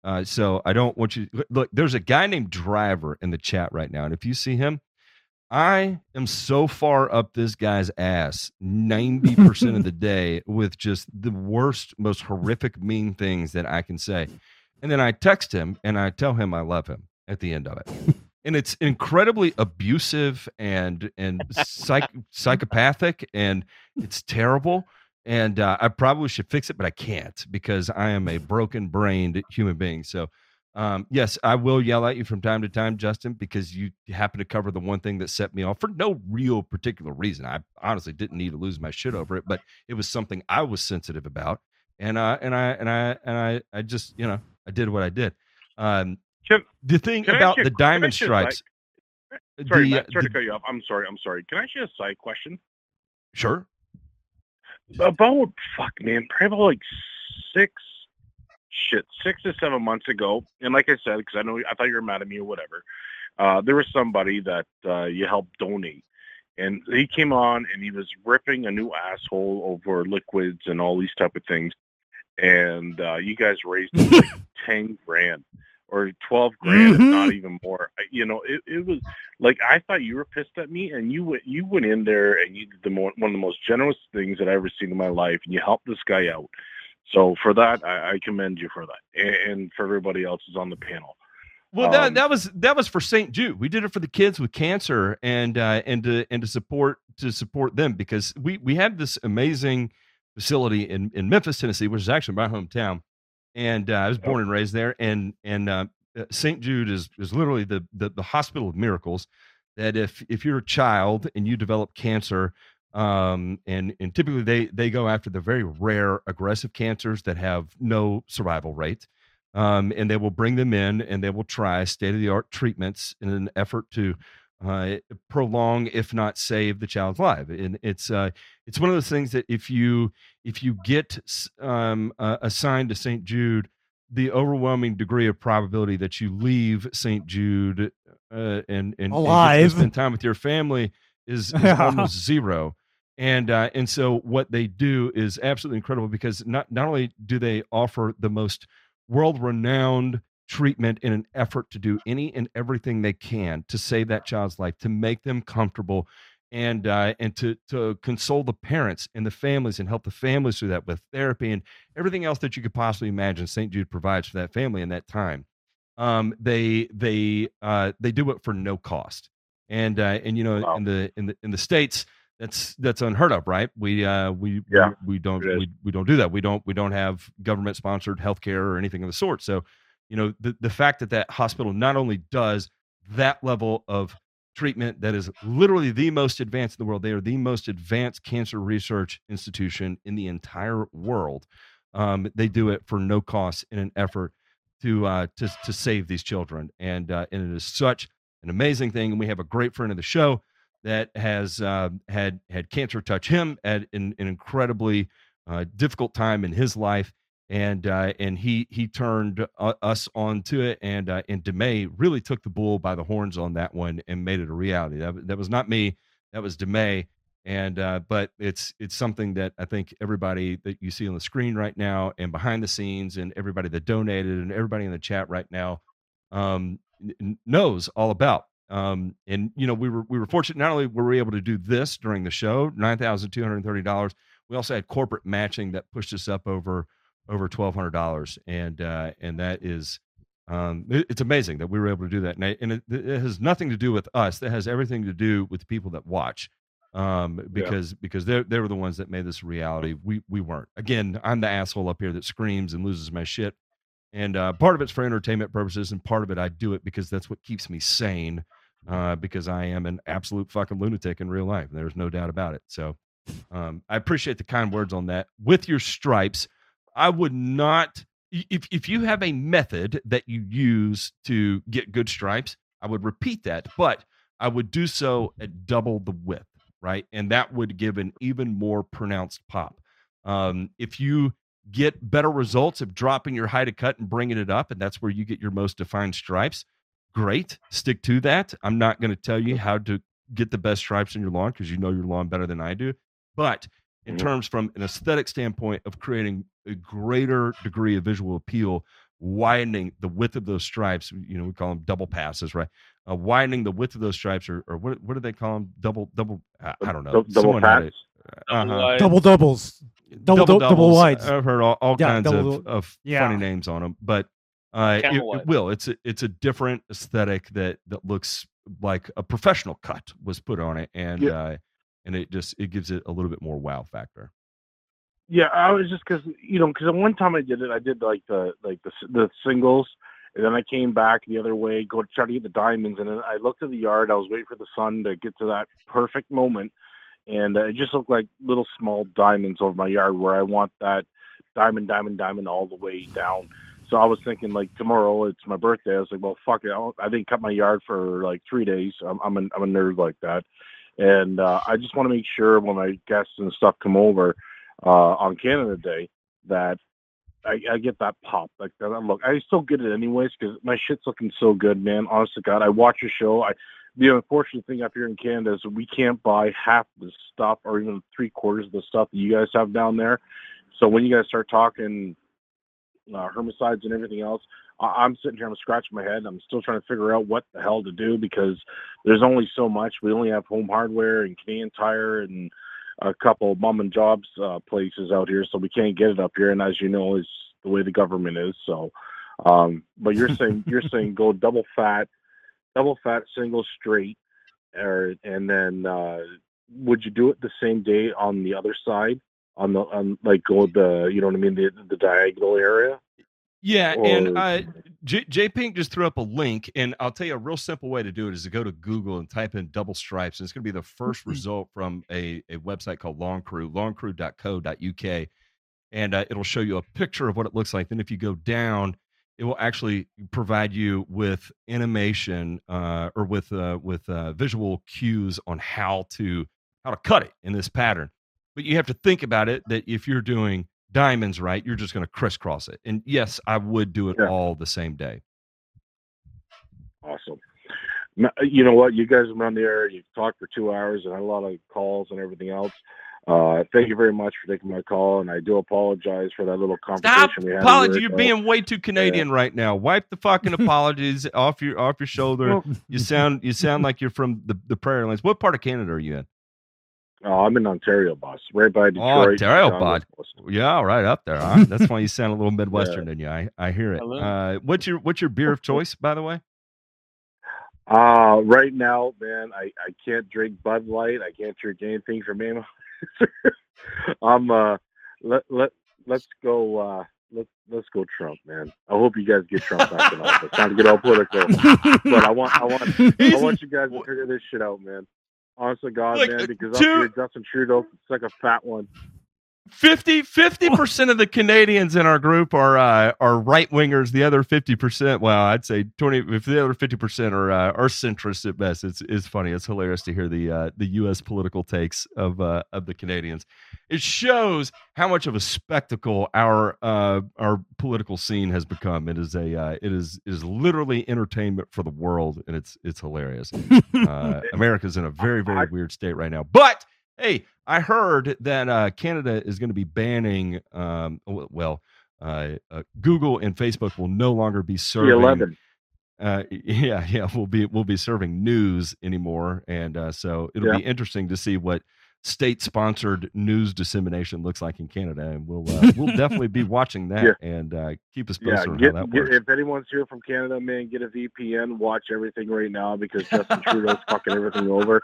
Uh, so I don't want you look. There's a guy named Driver in the chat right now, and if you see him, I am so far up this guy's ass 90% of the <laughs> day with just the worst, most horrific, mean things that I can say. And then I text him and I tell him I love him at the end of it. And it's incredibly abusive and and psych, psychopathic and it's terrible. And uh, I probably should fix it, but I can't because I am a broken brained human being. So um, yes, I will yell at you from time to time, Justin, because you happen to cover the one thing that set me off for no real particular reason. I honestly didn't need to lose my shit over it, but it was something I was sensitive about, and uh, and I and I and I I just you know I did what I did. Um, the thing about the diamond ask you side- stripes. Sorry, the, Matt, uh, sorry the- to cut you off. I'm sorry. I'm sorry. Can I ask you a side question? Sure. About fuck, man, probably like six, shit, six to seven months ago. And like I said, because I know I thought you were mad at me or whatever. Uh, there was somebody that uh, you helped donate, and he came on and he was ripping a new asshole over liquids and all these type of things. And uh, you guys raised like <laughs> ten grand or twelve grand, if not even more. You know, it, it was like I thought you were pissed at me, and you went you went in there and you did the more, one of the most generous things that I've ever seen in my life, and you helped this guy out. So for that, I, I commend you for that, and, and for everybody else who's on the panel. Well, that, Um, that was that was for St. Jude. We did it for the kids with cancer and uh, and to and to support to support them because we we have this amazing facility in in Memphis, Tennessee, which is actually my hometown, and uh, I was born and raised there. And and uh, St. Jude is is literally the, the the hospital of miracles. That if if you're a child and you develop cancer, um, and and typically they they go after the very rare aggressive cancers that have no survival rate um, and they will bring them in and they will try state of the art treatments in an effort to uh, prolong, if not save, the child's life. And it's uh, it's one of those things that if you if you get um, uh, assigned to St. Jude, the overwhelming degree of probability that you leave St. Jude uh, and and, and Alive. spend time with your family is, <laughs> is almost zero. And uh, and so what they do is absolutely incredible because not not only do they offer the most world renowned treatment in an effort to do any and everything they can to save that child's life, to make them comfortable, and uh, and to to console the parents and the families and help the families through that with therapy and everything else that you could possibly imagine. St. Jude provides for that family in that time. Um, they they uh, they do it for no cost, and uh, and you know in the in the in the states that's that's unheard of, right? We uh we Yeah, we, we don't we, we don't do that. We don't we don't have government sponsored healthcare or anything of the sort. So, you know, the the fact that that hospital not only does that level of treatment that is literally the most advanced in the world, they are the most advanced cancer research institution in the entire world. Um, they do it for no cost in an effort to uh, to to save these children, and uh, and it is such an amazing thing. And we have a great friend of the show that has uh, had had cancer touch him at an, an incredibly uh, difficult time in his life, and uh, and he he turned uh, us onto it, and uh, and DeMay really took the bull by the horns on that one and made it a reality. That that was not me, that was DeMay, and uh, but it's it's something that I think everybody that you see on the screen right now and behind the scenes, and everybody that donated and everybody in the chat right now um, knows all about. Um, and you know, we were we were fortunate. Not only were we able to do this during the show, nine thousand two hundred thirty dollars. We also had corporate matching that pushed us up over over twelve hundred dollars, and uh, and that is um, it- it's amazing that we were able to do that. And, I, and it, it has nothing to do with us. That has everything to do with the people that watch, um, because because they they were the ones that made this a reality. We we weren't. Again, I'm the asshole up here that screams and loses my shit. And uh, part of it's for entertainment purposes, and part of it I do it because that's what keeps me sane. Uh, because I am an absolute fucking lunatic in real life. There's no doubt about it. So um, I appreciate the kind words on that. With your stripes, I would not. If if you have a method that you use to get good stripes, I would repeat that, but I would do so at double the width, right? And that would give an even more pronounced pop. Um, if you get better results of dropping your height of cut and bringing it up, and that's where you get your most defined stripes, great. Stick to that. I'm not going to tell you how to get the best stripes in your lawn because you know your lawn better than I do. But in terms from an aesthetic standpoint of creating a greater degree of visual appeal, widening the width of those stripes, you know, we call them double passes, right? Uh, widening the width of those stripes, or, or what, what do they call them? Double, double, I, I don't know. Dou- double Someone had. Uh-huh. Double doubles. Double, double, double wides. I've heard all, all Yeah, kinds double- of, of yeah. funny names on them, but uh, it, it will. It's a, it's a different aesthetic that that looks like a professional cut was put on it, and Yeah. uh, and it just it gives it a little bit more wow factor. Yeah, I was just because you know because one time I did it, I did like the like the the singles, and then I came back the other way, go try to get the diamonds, and then I looked at the yard. I was waiting for the sun to get to that perfect moment, and uh, it just looked like little small diamonds over my yard where I want that diamond, diamond, diamond all the way down. So I was thinking like tomorrow it's my birthday. I was like, well, fuck it. I, don't- I didn't cut my yard for like three days. I'm I'm a nerd like that, and uh, I just want to make sure when my guests and stuff come over uh, on Canada Day that I, I get that pop like that look. I still get it anyways because my shit's looking so good, man. Honest to God, I watch your show. I the unfortunate thing up here in Canada is we can't buy half the stuff or even three quarters of the stuff that you guys have down there. So when you guys start talking uh, herbicides and everything else, I- I'm sitting here, I'm scratching my head. I'm still trying to figure out what the hell to do because there's only so much. We only have home hardware and Canadian Tire and a couple of mom and jobs uh, places out here, so we can't get it up here. And as you know, it's the way the government is. So, um, but you're saying you're <laughs> saying go double fat, double fat, single straight, or and then uh, would you do it the same day on the other side? On the on like go the you know what I mean the the diagonal area. Yeah, and uh, J, J Pink just threw up a link, and I'll tell you a real simple way to do it is to go to Google and type in double stripes, and it's going to be the first result from a, a website called Lawn Crew, lawncrew.co.uk, and uh, it'll show you a picture of what it looks like. Then if you go down, it will actually provide you with animation uh, or with uh, with uh, visual cues on how to how to cut it in this pattern. But you have to think about it that if you're doing diamonds right, you're just going to crisscross it. And yes, I would do it all the same day. Awesome. You know what? You guys have been on the air. You've talked for two hours and had a lot of calls and everything else. Uh, thank you very much for taking my call, and I do apologize for that little conversation Stop we had. apology. You're being way too Canadian right now. Wipe the fucking <laughs> apologies off your off your shoulder. You sound you sound like you're from the, the prairie lands. What part of Canada are you in? Oh, I'm in Ontario, boss. Right by Detroit. Oh, Ontario, John bud. Yeah, right up there. All right. That's why you sound a little <laughs> Midwestern in you. I, I hear it. Uh, what's your what's your beer of <laughs> choice, by the way? Uh, right now, man, I, I can't drink Bud Light. I can't drink anything from Mama. <laughs> I'm uh let let let's go uh let's let's go Trump, man. I hope you guys get Trump back in office. Not to get all political, but I want I want I want you guys to figure this shit out, man. Honestly, God, Look, man, because up here Justin Trudeau it's like a fat one. 50 percent of the Canadians in our group are uh, are right wingers. The other fifty percent, well, I'd say twenty. If the other fifty percent are uh, are centrist at best, it's it's funny. It's hilarious to hear the uh, the U.S. political takes of uh, of the Canadians. It shows how much of a spectacle our uh, our political scene has become. It is a uh, it is it is literally entertainment for the world, and it's it's hilarious. <laughs> uh, America's in a very very weird state right now, but Hey, I heard that uh, Canada is going to be banning. Um, well, uh, uh, Google and Facebook will no longer be serving. uh, yeah, yeah, we'll be we'll be serving news anymore, and uh, so it'll Yeah. be interesting to see what state-sponsored news dissemination looks like in Canada, and we'll uh, we'll <laughs> definitely be watching that Yeah. and uh, keep us Yeah, posted on how that get, works. if anyone's here from Canada, man, get a VPN. Watch everything right now because Justin Trudeau's fucking everything over.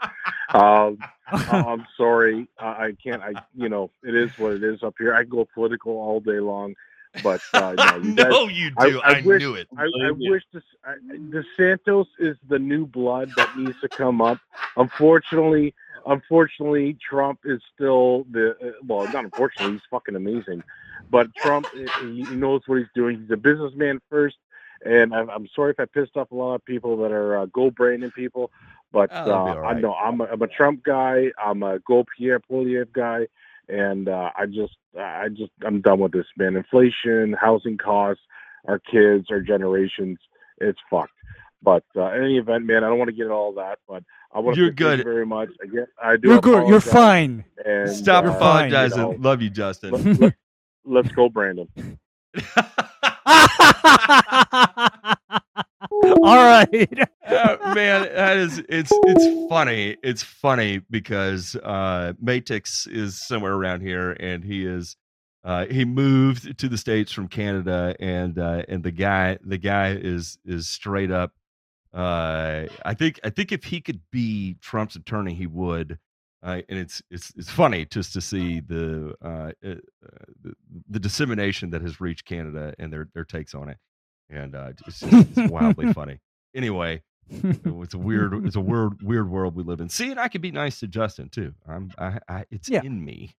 Um, <laughs> I'm sorry, I, I can't. I you know it is what it is up here. I can go political all day long, but uh, no, <laughs> you guys, No, you do. I wish, knew it. I, I wish this I, DeSantis is the new blood that needs to come up. Unfortunately, unfortunately, Trump is still the uh, well, not unfortunately, he's fucking amazing. But Trump, uh, he he knows what he's doing. He's a businessman first, and I'm, I'm sorry if I pissed off a lot of people that are uh, Go Brandon people. But Oh, uh, all I know I'm a, I'm a Trump guy. I'm a Go Pierre Poilievre guy, and uh, I just I just I'm done with this man. Inflation, housing costs, our kids, our generations, it's fucked. But uh, in any event, man, I don't want to get into all that. But I want to You're say thank you good. very much. Again, I do. You're good. You're fine. And Stop uh, apologizing. you know, Love you, Justin. let, let, <laughs> let's go, Brandon. <laughs> All <laughs> right. Uh, man, that is it's it's funny. It's funny because uh Matix is somewhere around here and he is uh he moved to the states from Canada and uh and the guy the guy is is straight up uh I think I think if he could be Trump's attorney he would uh, and it's it's it's funny just to see the uh, uh the, the dissemination that has reached Canada and their their takes on it and uh it's, it's wildly <laughs> funny. Anyway it's a weird it's a <laughs> weird weird world we live in. See and i could be nice to justin too. I'm i, I it's Yeah. in me.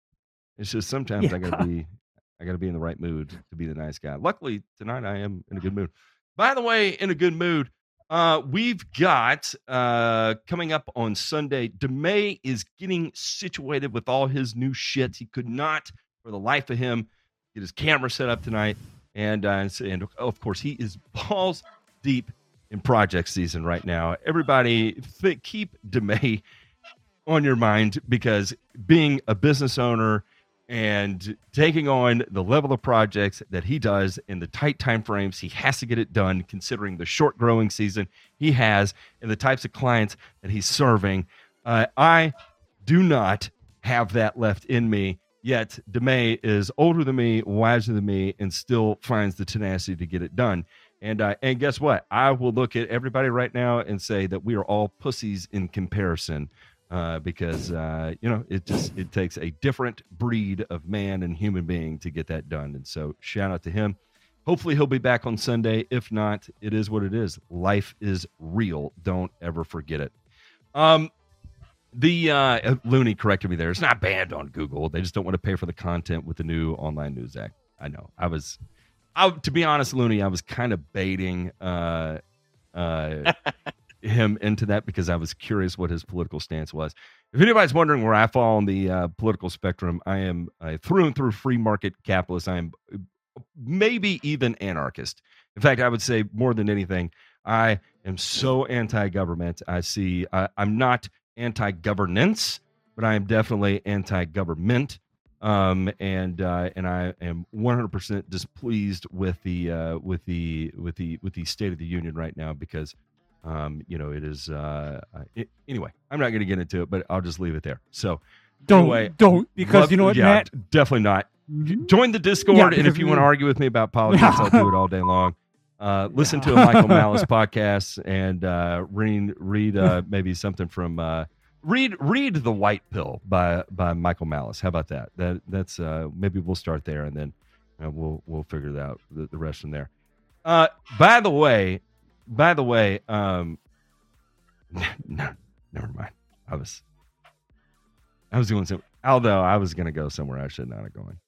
It's just sometimes i gotta be i gotta be in the right mood to be the nice guy. Luckily tonight i am in a good <sighs> mood. By the way in a good mood uh we've got uh coming up on sunday demay is getting situated with all his new shit he could not for the life of him get his camera set up tonight and uh, and, of course he is balls deep in project season right now. Everybody, th- keep DeMay on your mind because being a business owner and taking on the level of projects that he does in the tight time frames he has to get it done considering the short growing season he has and the types of clients that he's serving uh, i do not have that left in me yet demay is older than me wiser than me and still finds the tenacity to get it done and uh, and guess what? I will look at everybody right now and say that we are all pussies in comparison, uh, because uh, you know it just it takes a different breed of man and human being to get that done. And so shout out to him. Hopefully he'll be back on Sunday. If not, it is what it is. Life is real. Don't ever forget it. Um, the uh, Looney corrected me there. It's not banned on Google. They just don't want to pay for the content with the new online news act. I know. I was I, to be honest, Looney, I was kind of baiting uh, uh, <laughs> him into that because I was curious what his political stance was. If anybody's wondering where I fall on the uh, political spectrum, I am a through and through free market capitalist. I am maybe even anarchist. In fact, I would say more than anything, I am so anti-government. I see. I, I'm not anti-governance, but I am definitely anti-government um, and uh, and I am 100% displeased with the uh, with the with the with the State of the Union right now because um, you know it is uh, it, anyway. I'm not going to get into it, but I'll just leave it there. So Don't- anyway, don't, because you know what, yeah, Matt? Definitely not. Join the Discord, Yeah, and if you want to argue with me about politics, I'll do it all day long. Uh, <laughs> listen to a Michael Malice podcast and uh, read read uh, maybe something from uh, read read the White Pill by by Michael Malice. How about that? That that's uh, maybe we'll start there and then uh, we'll we'll figure it out the, the rest from there. Uh, by the way, by the way, um, <laughs> no, never mind. I was I was doing some. Although I was gonna go somewhere I should not have gone.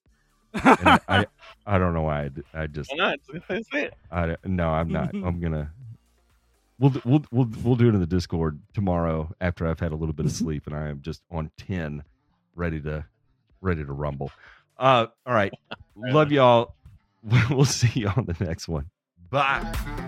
And I, I I don't know why I just Why not? Say it. I no, I'm not. <laughs> I'm gonna. We'll we'll we'll we'll do it in the Discord tomorrow after I've had a little bit of <laughs> sleep and I am just on ten, ready to ready to rumble. Uh, all right, <laughs> love y'all. We'll see you on the next one. Bye.